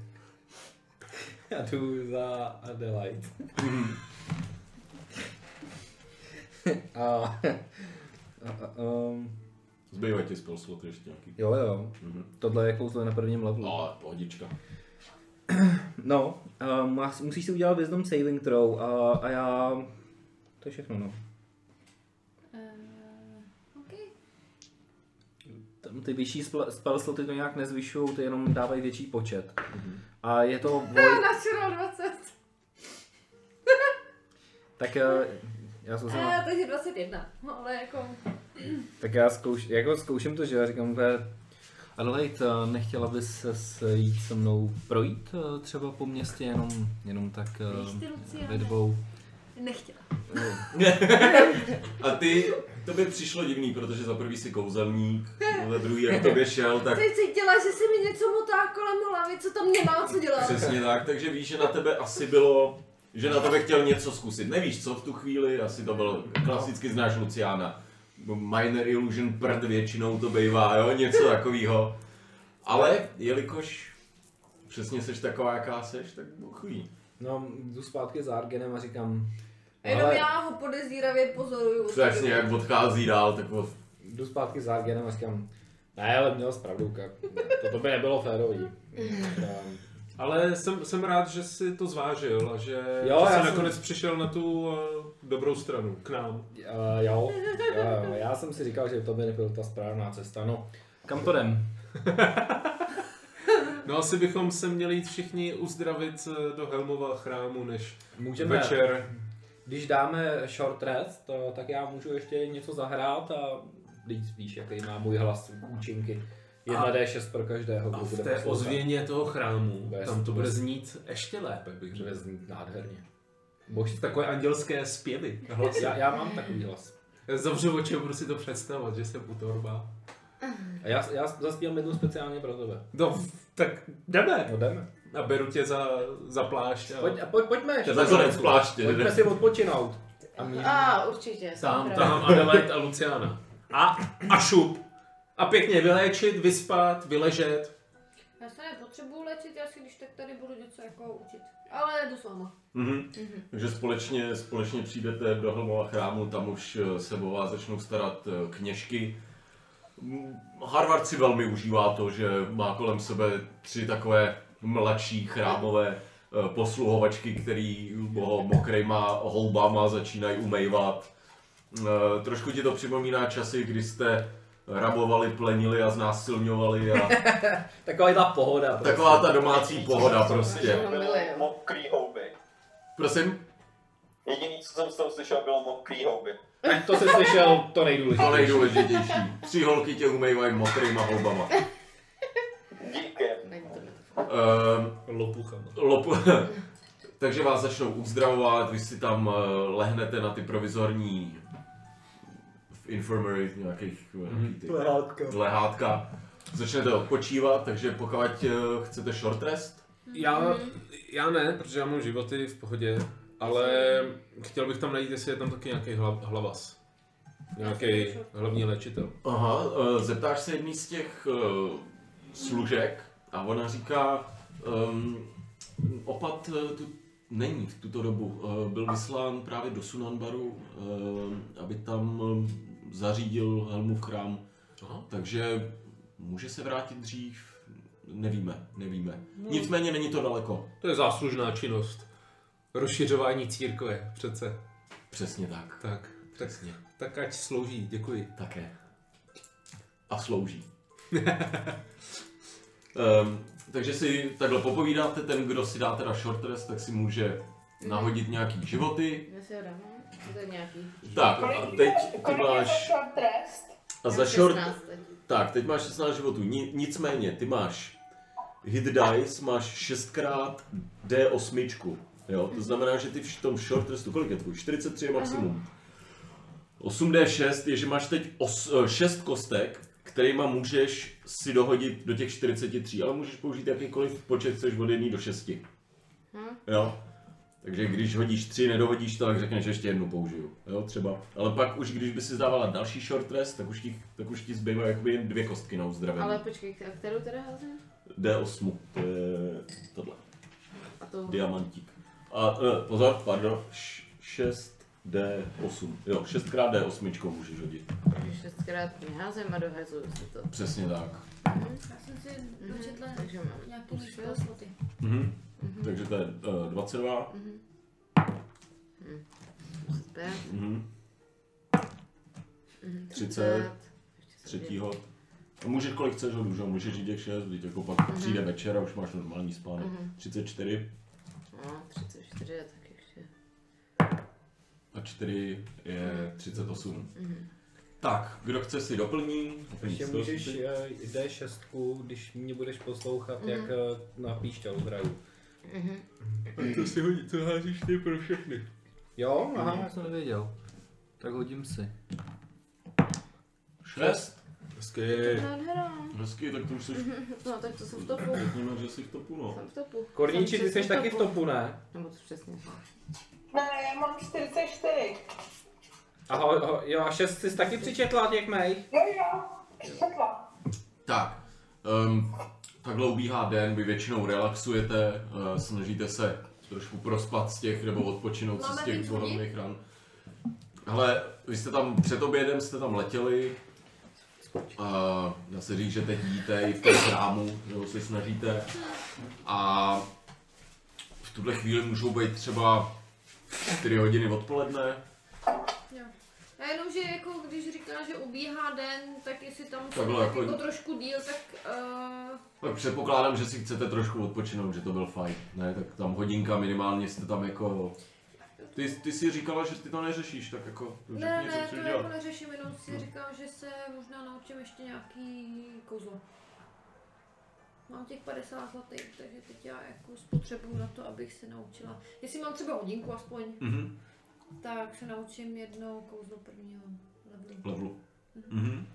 Já jdu za Adelaide. [laughs] a, a, a um, Zbývají ti spell slot ještě nějaký. jo, jo. Mhm. Tohle je kouzlo na prvním levelu. No, pohodička. [clears throat] No, um, musíš si udělat wisdom saving throw a, a já... To je všechno, no. Uh, OK. Tam ty vyšší spell spell sloty to nějak nezvyšují, ty jenom dávají větší počet. A je to [laughs] voj... Natural 20. Tak eh, já jsem se... A, takže 21. No, ale jako... Tak já zkouš, jako zkouším to, že já říkám, že Adelaide, eh, nechtěla bys se jít se mnou projít eh, třeba po městě jenom, jenom tak Víš ty, eh, Luciane? ve dvou? Nechtěla. [laughs] A ty, to by přišlo divný, protože za prvý si kouzelník, za druhý jak [laughs] tobě šel, tak Ty cítila, že se mi něco motá kolem hlavy, co tam nemá co dělat. přesně tak, takže víš, že na tebe asi bylo, že na tebe chtěl něco zkusit. Nevíš co v tu chvíli, asi to bylo, klasicky znáš Luciana. Minor Illusion prd většinou to bývá, jo, něco takového. Ale jelikož přesně seš taková, jaká seš, tak Bůh ví. No, jdu zpátky za Argenem a říkám, A Jenom ale já ho podezíravě pozoruju. Přesně, jak odchází dál, tak od... jdu zpátky za Argenem a říkám, ne, ale měl jsi pravdu, Kak. to, to by nebylo férový. [laughs] Ale jsem, jsem rád, že si to zvážil a že, Jo, že já jsi jsem- nakonec přišel na tu uh, dobrou stranu, k nám. Uh, jo, jo, jo, já jsem si říkal, že to by nebyla ta správná cesta. No, kam to jdem? [laughs] No asi bychom se měli jít všichni uzdravit eh, do Helmova chrámu, než Můžeme, večer. když dáme short rest, to, tak já můžu ještě něco zahrát a víš, jaký má můj hlas účinky. 1d6 pro každého, A v bude té ozvěně toho chrámu, Bez- tam to bude bez- znít ještě lépe, bych Bude řekl. znít nádherně. Bož, Takové andělské zpěvy. Hlasy. já, já mám takový hlas. Zavřu oči a budu si to představovat, že jsem u torba. A já, já zaspívám jednu speciálně pro tebe. No, tak jdeme. No jdeme. A beru tě za, za plášť. A... Pojď, a pojď, pojďme. To je nakonec pláště, Pojďme ne? si odpočinout. A my... A určitě. Tam, tam Adelaide a Luciana. A, a šup. A pěkně vyléčit, vyspat, vyležet. Já se nepotřebuju léčit, já si když tak tady budu něco jako učit. Ale jdu s váma. Mhm. Takže společně, společně přijdete do Helmova chrámu, tam už eh, se o vás začnou starat eh, kněžky. Mm, Harvard si velmi užívá to, že má kolem sebe tři takové mladší chrámové eh, posluhovačky, který ho mokrejma houbama začínají umejvat. Trošku ti to připomíná časy, kdy jste rabovali, plenili a znásilňovali a [laughs] Taková ta pohoda. prostě. taková ta domácí pohoda prostě. Mokrý houby. Prosím? Jediný, co jsem z toho slyšel, bylo mokrý houby. To jsi slyšel to To nejdůležitější. nejdůležitější. Tři holky tě umývají mokrýma houbama. Díky. Není to Ehm, Lopuchama. lopu... [laughs] Takže vás začnou uzdravovat, vy si tam eh, lehnete na ty provizorní v infirmary nějakých mm ty lehátka. Začnete odpočívat, takže pokud eh, chcete short rest, Já, já ne, protože já mám životy v pohodě, ale chtěl bych tam najít, jestli je tam taky nějaký hlav, hlavas. Nějaký hlavní léčitel. Aha, eh, zeptáš se jedný z těch eh, služek a ona říká, um, opat eh, tu není v tuto dobu. Eh, Byl vyslán právě do Sunanbaru, eh, aby tam eh, zařídil Helmův chrám, Aha. takže může se vrátit dřív, nevíme, nevíme. Nicméně není to daleko. To je záslužná činnost. Rozšiřování církve, přece. Přesně tak. Tak, tak, Přesně. tak ať slouží, děkuji. Také. A slouží. um, [laughs] takže si takhle popovídáte, ten, kdo si dá teda short rest, tak si může nahodit nějaký životy. Já si ho dám, no. To je nějaký. Tak, a teď máš- ty máš... short rest? A za short... 16 teď. Tak, teď máš 16 životů. Ni, nicméně, ty máš hit dice, máš 6x D8. Jo? To znamená, že ty v tom short restu, kolik je tvůj? 43 je maximum. 8D6 je, že máš teď 6 kostek, kterýma můžeš si dohodit do těch 43, ale můžeš použít jakýkoliv počet, chceš od 1 do 6. Hm. Jo? Takže když hodíš 3, nedohodíš to, tak řekneš, že ještě jednu použiju. Jo, třeba. Ale pak už, když by si zdávala další short rest, tak už ti, tak už ti zbývají jakoby jen dvě kostky na uzdravení. Ale počkej, a kterou teda házím? D8, to je tohle, A to... diamantík. A ne, pozor, pardon, 6 D8. Jo, 6x D8 můžeš hodit. Když šestkrát házím a dohazuju si to. Přesně tak. Já jsem si dočetla Takže mám nějaký sloty. Mhm. Takže to je uh, 22. 25, Mhm. mhm, 30, ještě se Třetí hod. A můžeš kolik chceš hodů, že jo? Můžeš jít těch 6, teď jako pak přijde večer a už máš normální spánek. 34 No, 34 je tak ještě. a 4 je 38. Tak, kdo chce si doplní? Ještě můžeš eh, D6, když mě budeš poslouchat, jak eh, na píšťalu hraju. To si hodí, to házíš ty pro všechny. Jo? Aha, já jsem nevěděl. Tak hodím si. 6. Hezky. Hezky, tak to už jsi No, tak to jsem v topu. řekněme, že jsi v topu, no. Jsem v topu. Korníči, ty jsi taky v topu, ne? Nebo to přesně. Ne, já mám 44. Ahoj, ahoj, jo, a šest jsi taky přičetla těch mých? Jo, jo, četla. Tak, um, takhle ubíhá den, vy většinou relaxujete, uh, snažíte se trošku prospat z těch, nebo odpočinout Máme z těch bolavných ran. Hele, vy jste tam, před obědem jste tam letěli, uh, dá se říct, že teď jíte i v tom krámu, nebo se snažíte. A v tuhle chvíli můžou být třeba 4 hodiny odpoledne, Jo. A jenom, že jako když říká, že ubíhá den, tak jestli tam musí Takhle být jako- jako trošku díl, tak uh, Tak předpokládám, že si chcete trošku odpočinout, že to byl fajn. Ne, tak tam hodinka minimálně jste tam jako... Ty, ty si říkala, že ty to neřešíš, tak jako řekni, ne, ne, to dělat. jako neřeším, jenom si říkám, že se možná naučím ještě nějaký kouzlo. Mám těch 50 zlatých, takže teď já jako spotřebuju na to, abych se naučila. Jestli mám třeba hodinku aspoň, Mhm, tak se naučím jedno kouzlo prvního levelu. levelu. Mhm.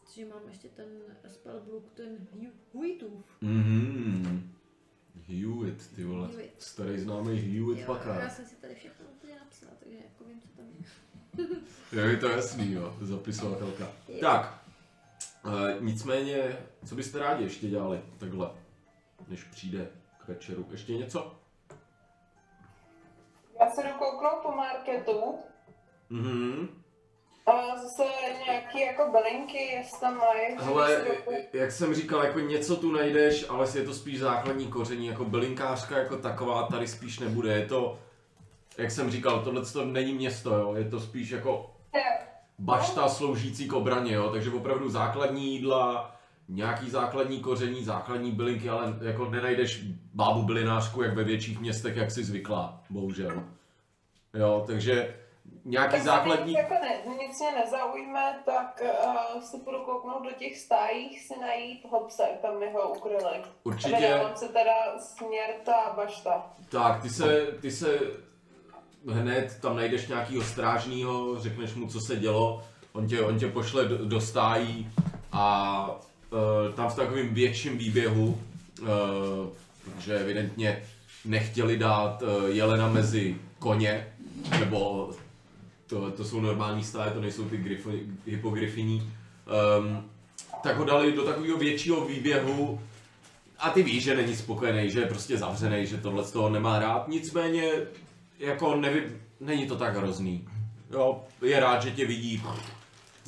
Takže mám ještě ten spellbook, ten Hu- Huitův. Mhm. Hewitt, ty vole. Hewitt. Starý známý Hewitt Jo, já jsem si tady všechno úplně napsala, takže jako vím, co tam je. [laughs] Jo, je to jasný, jo, zapisovatelka. Tak, e, nicméně, co byste rádi ještě dělali takhle, než přijde k večeru? Ještě něco? Já se jdu kouknout po marketu. Mhm. A zase nějaký jako bylinky, jestli tam mají. Hele, jak jsem říkal, jako něco tu najdeš, ale je to spíš základní koření, jako bylinkářka jako taková tady spíš nebude, je to, jak jsem říkal, tohle to není město, jo, je to spíš jako bašta sloužící k obraně, jo, takže opravdu základní jídla, nějaký základní koření, základní bylinky, ale jako nenajdeš bábu bylinářku jak ve větších městech, jak si zvyklá, bohužel. Jo, takže nějaký Tak základní... Jako ne, nic mě nezaujme, tak uh, se budu kouknout do těch stájích si najít hopse, tam mi ho ukryli. Určitě, vydávám se teda směr ta bašta. tak ty se, ty se hned tam najdeš nějakýho strážního, řekneš mu, co se dělo, on tě, on tě pošle do, do stájí a uh, tam v takovém větším výběhu, uh, protože evidentně nechtěli dát uh, jelena mezi koně, nebo to, to jsou normální stáje, to nejsou ty hypogryfiní, um, tak ho dali do takového většího výběhu a ty víš, že není spokojený, že je prostě zavřený, že tohle z toho nemá rád, nicméně jako nevy, není to tak hrozný. Jo, je rád, že tě vidí,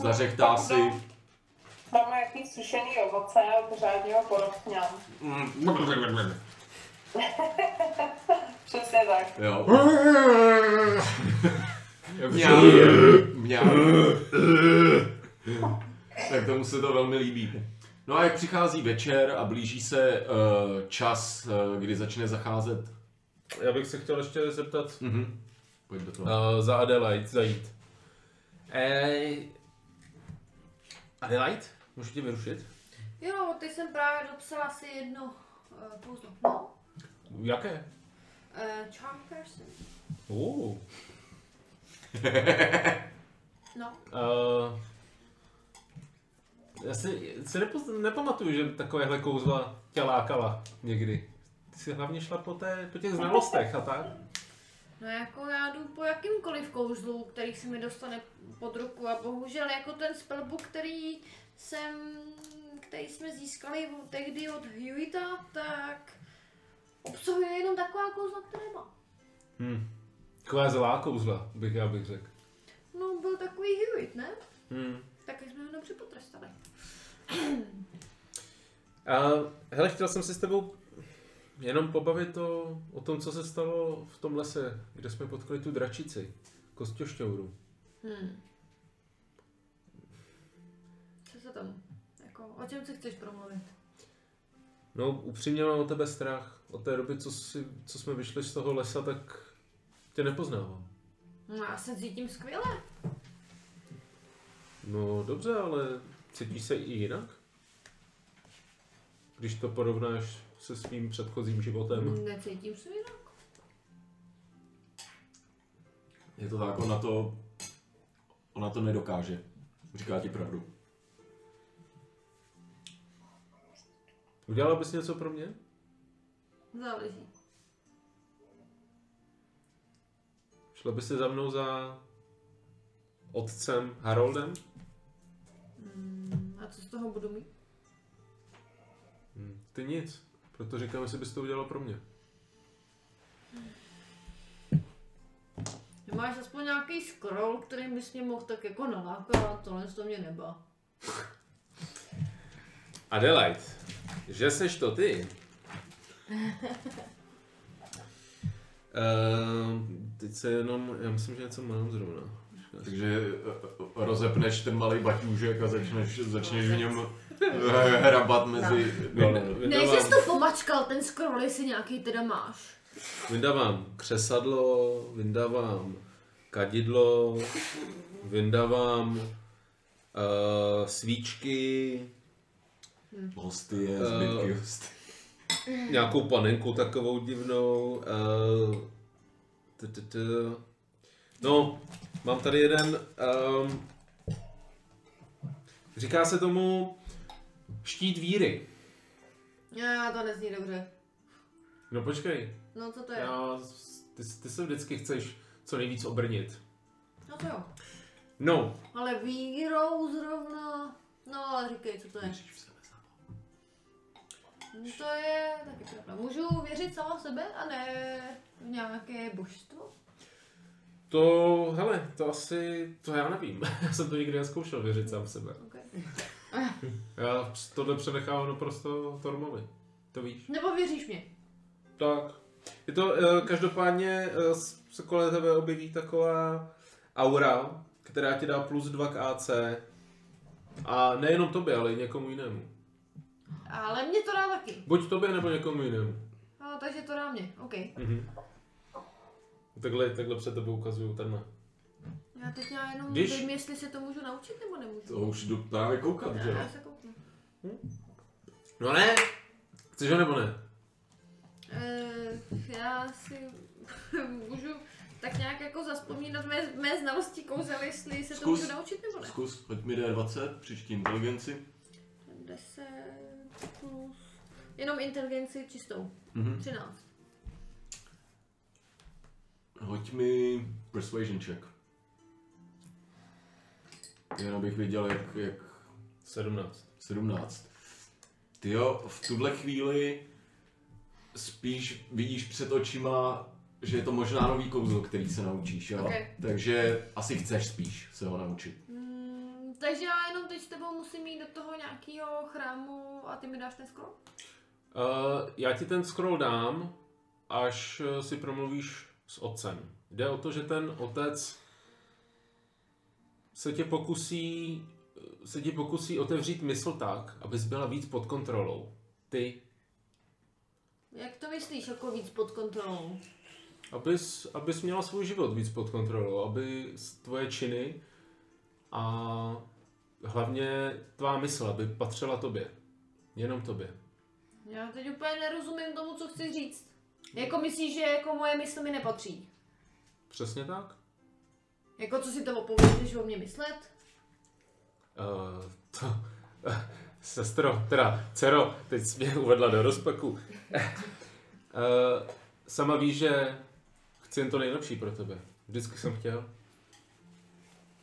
zařechtá si. Tam nějaký sušený ovoce a pořádně ho porochňám. [laughs] Přesně tak. Jo. [laughs] Mňau, mňau. tak tomu se to velmi líbí. No a jak přichází večer a blíží se uh, čas, uh, kdy začne zacházet. Já bych se chtěl ještě zeptat Mhm. Pojď do toho. uh, za Adelaide zajít. Ej, Adelaide? Můžu tě vyrušit? Jo, teď jsem právě dopsala si jedno uh, kouzlo. No, Jaké? uh, Charm Person. Uh. [laughs] No, Uh, já si, si nepoz, nepamatuju, že takovéhle kouzla tě lákala někdy. Ty jsi hlavně šla po, té, po těch znalostech a tak. no jako já jdu po jakýmkoliv kouzlu, který se mi dostane pod ruku a bohužel jako ten spellbook, který jsem, který jsme získali od- tehdy od Hewita, tak obsahuje jenom taková kouzla, které má. Hm. Taková zlá kouzla, bych já bych řekl. No, byl takový Hewitt, ne? Hm. Tak jsme ho dobře potrestali. [clears throat] A hele, chtěl jsem se s tebou jenom pobavit o, o tom, co se stalo v tom lese, kde jsme potkali tu dračici, kostěšťouru. Hmm. Tam? Jako, o čem se chceš promluvit? No, upřímně mám o tebe strach. Od té doby, co, si, co jsme vyšli z toho lesa, tak tě nepoznávám. No, já se cítím skvěle. No dobře, ale cítíš se i jinak? Když to porovnáš se svým předchozím životem. Necítím se jinak. Je to tak, ona to, ona to nedokáže. Říká ti pravdu. Udělala bys něco pro mě? Záleží. Šla bys si za mnou za otcem Haroldem? Hmm, a co z toho budu mít? Hm, ty nic. Proto říkám, jestli bys to udělala pro mě. Máš aspoň nějaký scroll, který bys mě mohl tak jako nalákat, tohle to mě neba. [laughs] Adelaide, že seš to ty? Uh, teď se jenom, já myslím, že něco mám zrovna. Takže eh, rozepneš ten malý baťůžek a začneš, začneš v něm eh, hrabat mezi... No, no, Ne, že jsi to pomačkal, ten scroll, jestli nějaký teda máš. Vyndávám křesadlo, vyndávám kadidlo, vyndávám uh, svíčky, Hosty je, Eh, zbytky hosty. [laughs] nějakou panenku takovou divnou. Uh, t- t- t. No, mám tady jeden. Um, říká se tomu štít víry. Já, to nezní dobře. No počkej, No co to je? já, ty, ty se vždycky chceš co nejvíc obrnit. No to jo. No, Ale vírou zrovna. No ale říkej, co to je. No, To je taky pravda. Můžu věřit sama v sebe a ne v nějaké božstvo? to, hele, to asi, to já nevím. [laughs] já jsem to nikdy neskoušel věřit sám v sebe. Okay. [laughs] Já tohle přenechávám naprosto Tormovi. To víš. Nebo věříš mě? Tak. Je to, eh, každopádně eh, se kolem tebe objeví taková aura, která ti dá plus 2 k AC. A nejenom tobě, ale i někomu jinému. Ale mě to dá taky. Buď tobě, nebo někomu jinému. A, takže to dá mě, OK. Mhm. Takhle, takhle před tebou ukazuju tenhle. Já teď já jenom Když- Když... vím, jestli se to můžu naučit nebo nemůžu. To už jdu právě koukat, že jo? Já se kouknu. No ne! Chceš ho nebo ne? Eh, já si [laughs] můžu tak nějak jako zaspomínat mé, mé znalosti kouzel, jestli se to Zkus. můžu naučit nebo ne. Zkus, hoď mi D20, přičti inteligenci. 10 plus... Jenom inteligenci čistou. Mhm. 13. Hoď mi persuasion check. Jen abych věděl, jak, jak 17. 17. Ty jo, v tuhle chvíli spíš vidíš před očima, že je to možná nový kouzlo, který se naučíš, jo? Ok. Takže asi chceš spíš se ho naučit. Takže já jenom teď s tebou musím jít do toho nějakého chrámu a ty mi dáš ten scroll? Uh, já ti ten scroll dám, až eh, si promluvíš s otcem. Jde o to, že ten otec se tě pokusí, se ti pokusí otevřít mysl tak, abys byla víc pod kontrolou. Ty, Jak to myslíš, jako víc pod kontrolou? abys, abys měla svůj život víc pod kontrolou, aby tvoje činy a hlavně tvá mysl, aby patřila tobě. Jenom tobě. Já teď úplně nerozumím tomu, co chci říct. Jako myslíš, že jako moje mysl mi nepatří? Přesně tak? Jako co si to opovědeš o mě myslet? Uh, to, uh, [laughs] sestro, teda dcero, teď jsi mě uvedla do rozpaku. uh, sama víš, že chci jen to nejlepší pro tebe. Vždycky jsem chtěl.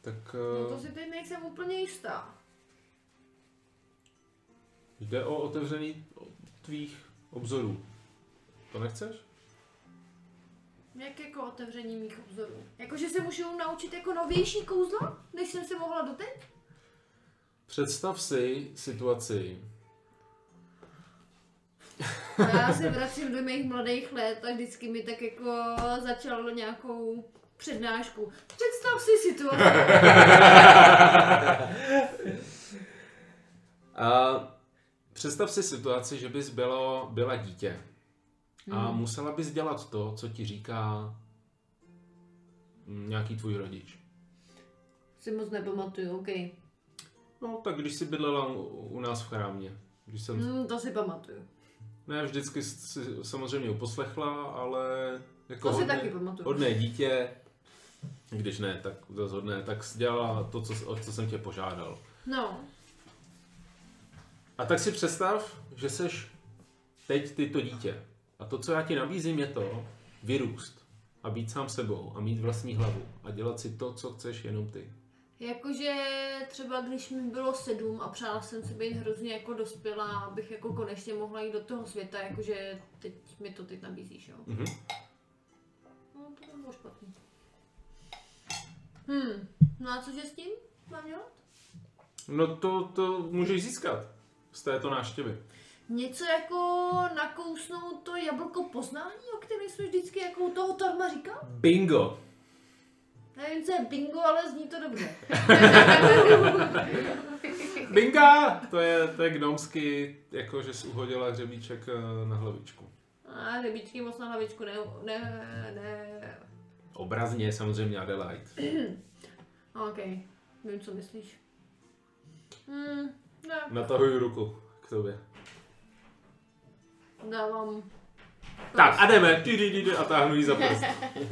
Tak No to si teď nejsem úplně jistá. jde o otevření tvých obzorů. To nechceš? Jak jako otevření mých obzorů? Jako, že se můžu naučit jako novější kouzla, než jsem se mohla doteď? Představ si situaci, Já se vracím do mých mladých let a vždycky mi tak jako začalo nějakou přednášku. Představ si situaci. [laughs] A představ si situaci, že bys bylo, byla dítě a Hmm. musela bys dělat to, co ti říká mm, nějaký tvůj rodič. Si moc nepamatuju, OK. No, tak když jsi bydlela u, nás v chrámě. Když jsem, Hmm, to si pamatuju. ne, vždycky si samozřejmě uposlechla, ale jako To si hodné, taky pamatuju. hodné dítě, když ne, tak hodné, tak dělala to, co, o co jsem tě požádal. No, A tak si představ, že seš teď ty to dítě. A to, co já ti nabízím, je to vyrůst a být sám sebou a mít vlastní hlavu a dělat si to, co chceš jenom ty. jakože třeba když mi bylo sedm a přála jsem si být hrozně jako dospělá, abych jako konečně mohla jít do toho světa, jakože teď mi to teď nabízíš, jo. Mhm. Hmm, no a cože s tím mám dělat? No to, to můžeš získat z této návštěvy. Něco jako nakousnout to jablko poznání, o kterém jsme vždycky jako u toho Torma říkal? Bingo! Nevím, co je bingo, ale zní to dobře. [laughs] Binga! To je, to je gnomsky, jako že jsi uhodila hřebíček eh, na hlavičku. A hřebíčky moc na hlavičku, ne, ne, ne. Obrazně samozřejmě Adelaide. [clears throat] OK, vím, co myslíš. Hmm, ne, Natahuji ruku k tobě. dávám. Tak a jdeme. Ty, ty, ty, ty, a táhnu jí za prst.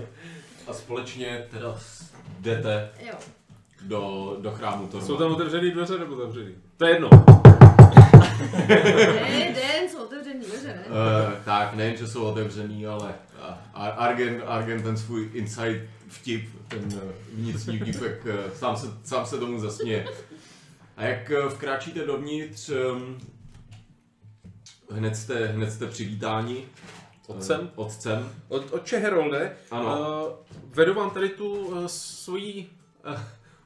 [laughs] A společně teda jdete Jo. do, do chrámu Torma. Jsou tam otevřený dveře nebo zavřený? To je jedno. Ne, den, jsou otevřený dveře, ne? Uh, tak, nejen, že jsou otevřený, ale a- Argen, Argen ten svůj inside vtip, ten uh, vnitřní vtip, jak uh, sám, se, sám se tomu zasměje. A jak vkráčíte dovnitř, um, hned jste, hned jste přivítáni. Otcem? Uh, otcem. Od, od Čeherolde. Ano. Uh, vedu vám tady tu uh, svoji uh,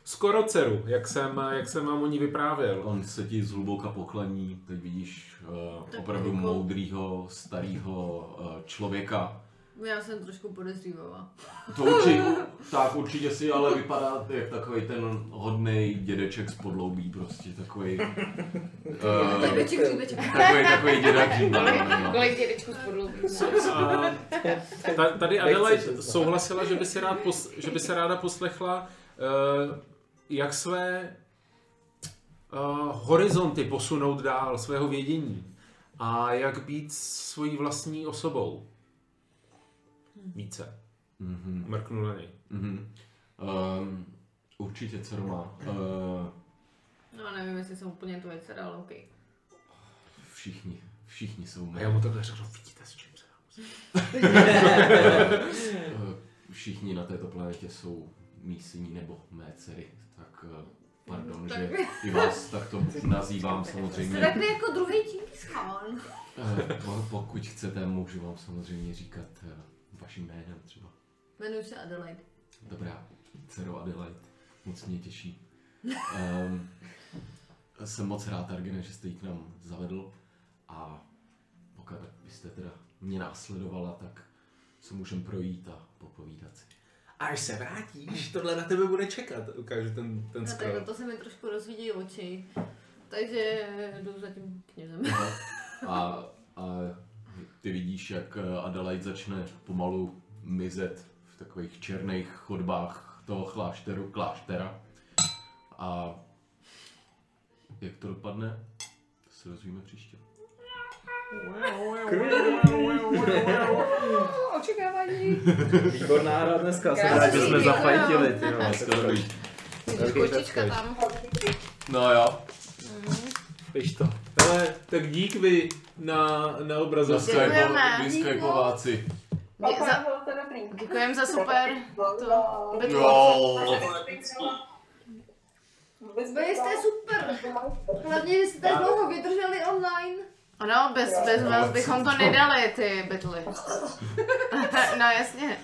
skoro dceru, jak jsem, jak jsem vám o ní vyprávěl. On se ti zhluboka poklaní, teď vidíš uh, opravdu jako- moudrýho, starého uh, člověka. Já jsem trošku podezřívavá. To určitě, tak určitě si ale vypadá jak takový ten hodný dědeček z podloubí prostě, takový. Uh, hřbeček. takový, takový Kolik, no, dědečků? A ta- tady Adelaide souhlasila, že by, si rád pos, že by se ráda poslechla, uh, jak své uh, horizonty posunout dál, svého vědění a jak být svojí vlastní osobou. Více. Mhm, Mrknu na něj. mhm. Um, určitě dceru má. Uh, No nevím, jestli jsem úplně tvoje dcera, ale OK. všichni, všichni jsou A mé. já mu takhle řeknu, vidíte s čím se [laughs] Eh, Všichni na této planetě jsou mý syní nebo mé dcery, tak eh, pardon, Tak- že i vás takto nazývám Jste [laughs] samozřejmě. takový jako druhý Čingis Khan. Eh, po- Pokud chcete, můžu vám samozřejmě říkat eh, vaším jménem třeba. Jmenuji se Adelaide. Dobrá, dcero Adelaide, moc mě těší. Um, jsem moc rád, Argene, že jste ji k nám zavedl a pokud byste teda mě následovala, tak se můžeme projít a popovídat si. A až se vrátíš, tohle na tebe bude čekat. Ukážu ten, ten No tak scroll. to se mi trošku rozvídí oči. Takže jdu za tím knězem. A, a ty vidíš, jak Adelaide začne pomalu mizet v takových černých chodbách toho klášteru, kláštera. A jak to dopadne, to se dozvíme příště. Očekávání. Výborná hra dneska, jsem rád, že jsme zafajtili, ty no. Dobrý. Kočička tam. No jo, Víš to. Ale tak dík vy na, na za obrazovce. Děkujeme. Skypováci. Dě- za-. Děkujem za super. To, Jo, Vůbec Vy jste super. Hlavně, že jste dlouho vydrželi online. Ano, bez, bez vás bychom to nedali, ty bytly. [laughs] [laughs] no jasně.